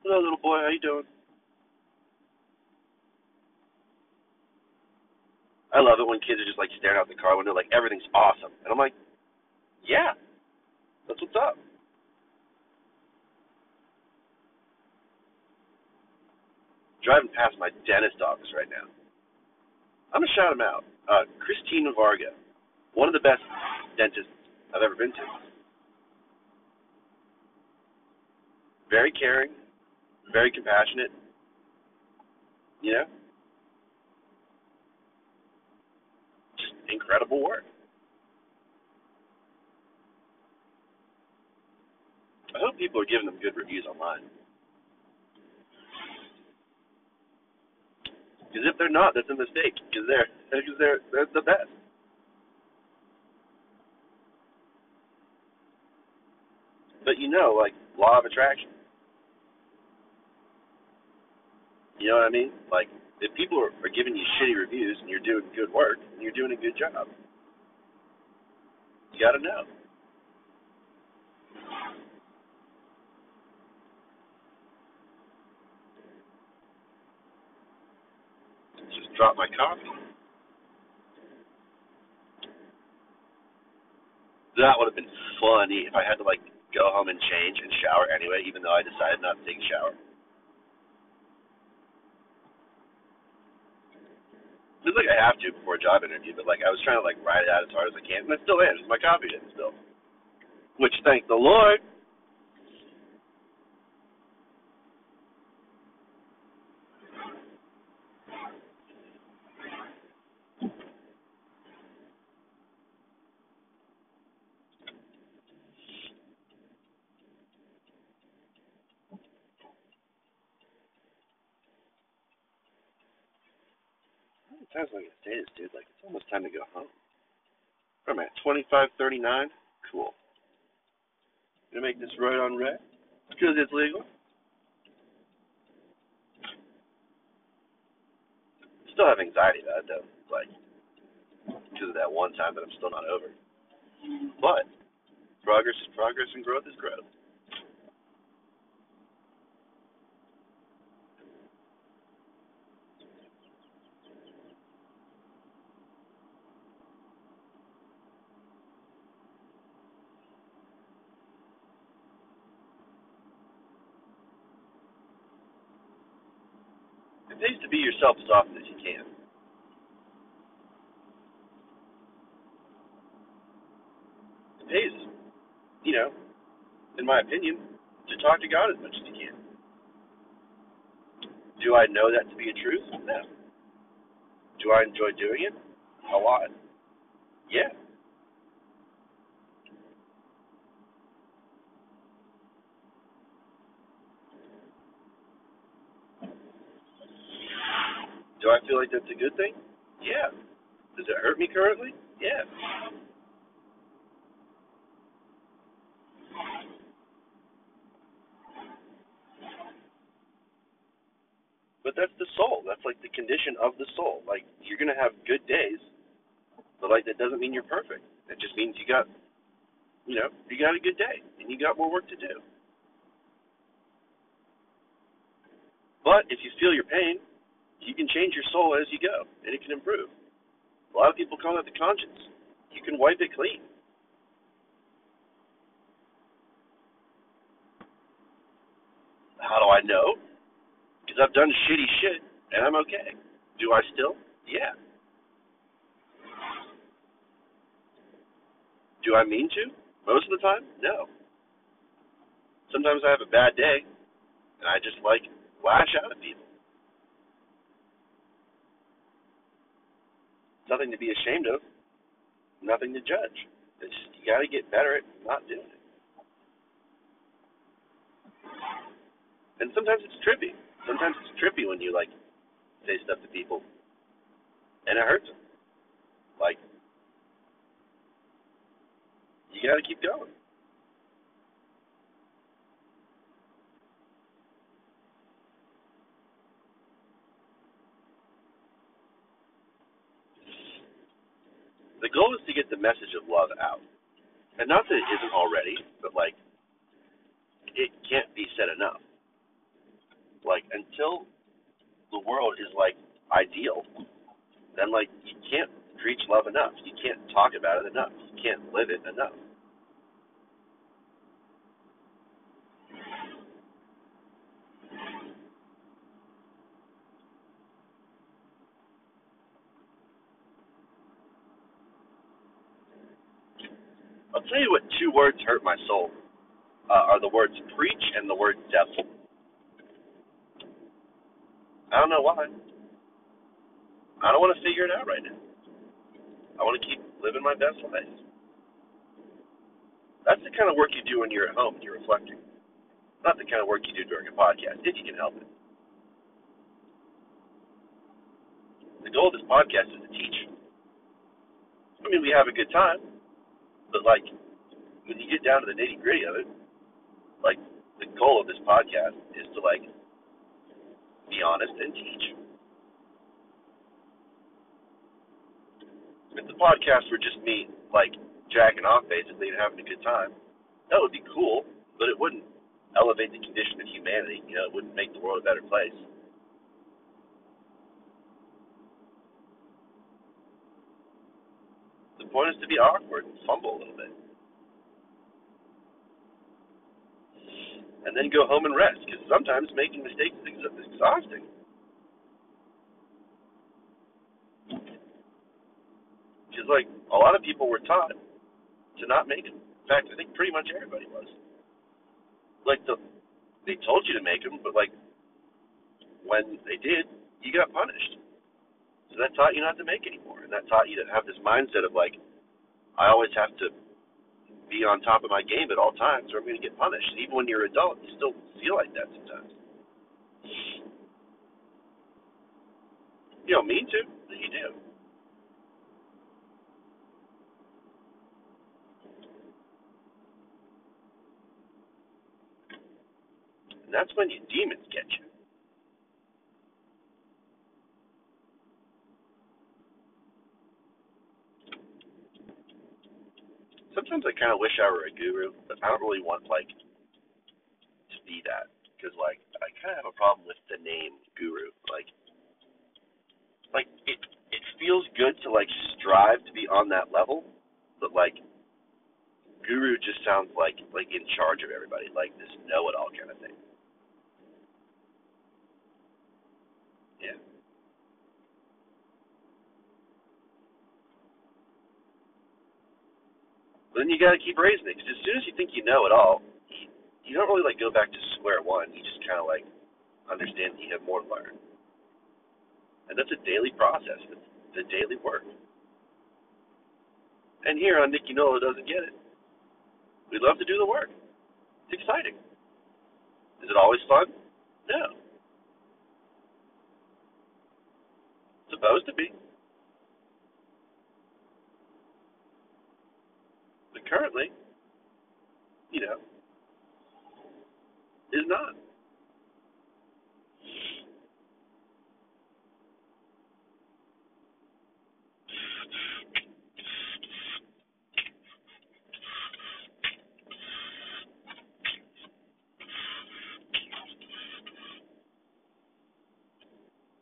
Hello, little boy. How you doing? I love it when kids are just like staring out the car window, like everything's awesome, and I'm like, yeah, that's what's up. Driving past my dentist office right now. I'm gonna shout him out. Uh, Christine Varga, one of the best dentists I've ever been to. Very caring, very compassionate. You know, just incredible work. I hope people are giving them good reviews online. Because if they're not, that's a mistake. Because they're because they're they're the best. But you know, like law of attraction. You know what I mean? Like if people are, are giving you shitty reviews and you're doing good work and you're doing a good job, you got to know. Just drop my coffee. That would have been funny if I had to like go home and change and shower anyway, even though I decided not to take a shower. It's like I have to before a job interview, but like I was trying to like write it out as hard as I can, and I still am. It's My copy didn't. Which thank the Lord. How many times am I gonna say this, dude? Like it's almost time to go home. Where am I at? Twenty five thirty nine? Cool. Gonna make this right on red. Because it's legal. Still have anxiety about it though. Like because of that one time that I'm still not over. But progress is progress and growth is growth. It pays to be yourself as often as you can. It pays, you know, in my opinion, to talk to God as much as you can. Do I know that to be a truth? No. Do I enjoy doing it? A lot. Yeah. Do I feel like that's a good thing? Yeah. Does it hurt me currently? Yeah. But that's the soul. That's like the condition of the soul. Like you're gonna have good days, but like that doesn't mean you're perfect. It just means you got, you know, you got a good day and you got more work to do. But if you feel your pain, you can change your soul as you go, and it can improve. A lot of people call that the conscience. You can wipe it clean. How do I know? Because I've done shitty shit, and I'm okay. Do I still? Yeah. Do I mean to? Most of the time? No. Sometimes I have a bad day, and I just like lash out at people. Nothing to be ashamed of, nothing to judge. It's you got to get better at not doing it. And sometimes it's trippy. Sometimes it's trippy when you like say stuff to people, and it hurts them. Like you got to keep going. The goal is to get the message of love out. And not that it isn't already, but like it can't be said enough. Like until the world is like ideal, then like you can't preach love enough. You can't talk about it enough. You can't live it enough. I'll tell you what two words hurt my soul uh, are the words preach and the word devil. I don't know why. I don't want to figure it out right now. I want to keep living my best life. That's the kind of work you do when you're at home and you're reflecting. Not the kind of work you do during a podcast, if you can help it. The goal of this podcast is to teach. I mean, we have a good time, but like, when you get down to the nitty gritty of it, like, the goal of this podcast is to like be honest and teach. If the podcast were just me, like, jacking off basically and having a good time, that would be cool, but it wouldn't elevate the condition of humanity. You know, it wouldn't make the world a better place. The point is to be awkward and fumble a little bit. And then go home and rest, because sometimes making mistakes is exhausting. Because like a lot of people were taught to not make them. In fact, I think pretty much everybody was. Like the they told you to make them, but like when they did, you got punished. So that taught you not to make anymore, and that taught you to have this mindset of like, I always have to be on top of my game at all times, or I'm going to get punished. And even when you're an adult, you still feel like that sometimes. You don't mean to, but you do. And that's when your demons get you. Sometimes I kind of wish I were a guru, but I don't really want like to be that because like I kind of have a problem with the name guru. Like, like it it feels good to like strive to be on that level, but like guru just sounds like like in charge of everybody, like this know-it-all kind of thing. Yeah. But then you got to keep raising it because as soon as you think you know it all, you, you don't really like go back to square one. You just kind of like understand that you have more to learn, and that's a daily process. It's the daily work. And here on Nicky Nola doesn't get it. We love to do the work. It's exciting. Is it always fun? No. It's supposed to be. Currently, you know, is not.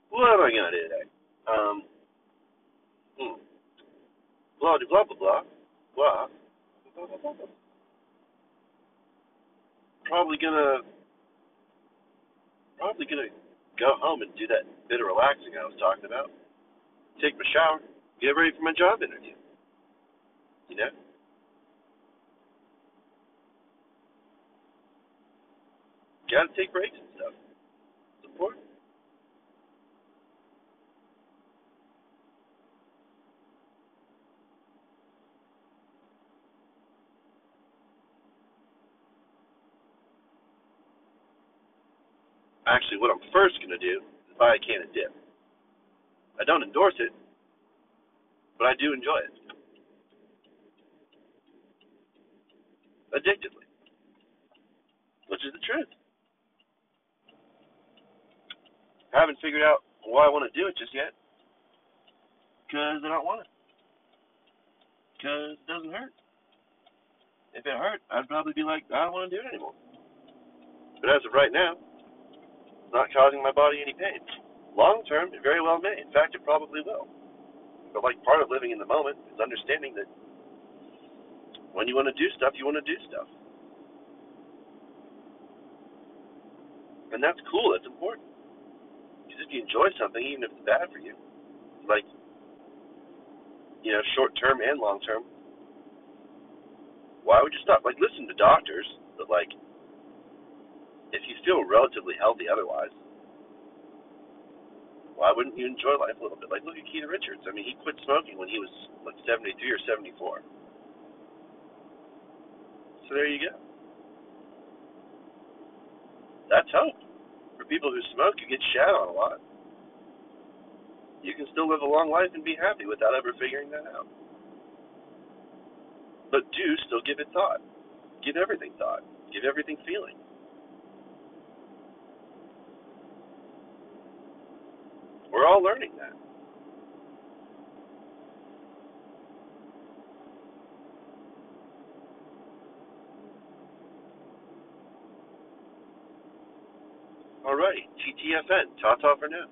What am I gonna do today? Um, hmm. blah blah blah blah blah. Probably gonna probably gonna go home and do that bit of relaxing I was talking about. Take my shower, get ready for my job interview. You know? Gotta take breaks and stuff. It's important. Actually, what I'm first going to do is buy a can of dip. I don't endorse it, but I do enjoy it. Addictively. Which is the truth. I haven't figured out why I want to do it just yet. Because I don't want it. Because it doesn't hurt. If it hurt, I'd probably be like, I don't want to do it anymore. But as of right now, not causing my body any pain. Long term, it very well may. In fact, it probably will. But like part of living in the moment is understanding that when you want to do stuff, you want to do stuff. And that's cool, that's important. Because if you enjoy something, even if it's bad for you, like, you know, short term and long term, why would you stop? Like, listen to doctors, but like, if you feel relatively healthy otherwise, why wouldn't you enjoy life a little bit? Like look at Keith Richards. I mean, he quit smoking when he was like 73 or 74. So there you go. That's hope. For people who smoke, you get shat on a lot. You can still live a long life and be happy without ever figuring that out. But do still give it thought. Give everything thought. Give everything feeling. We're all learning that. Alrighty, TTFN, ta ta for now.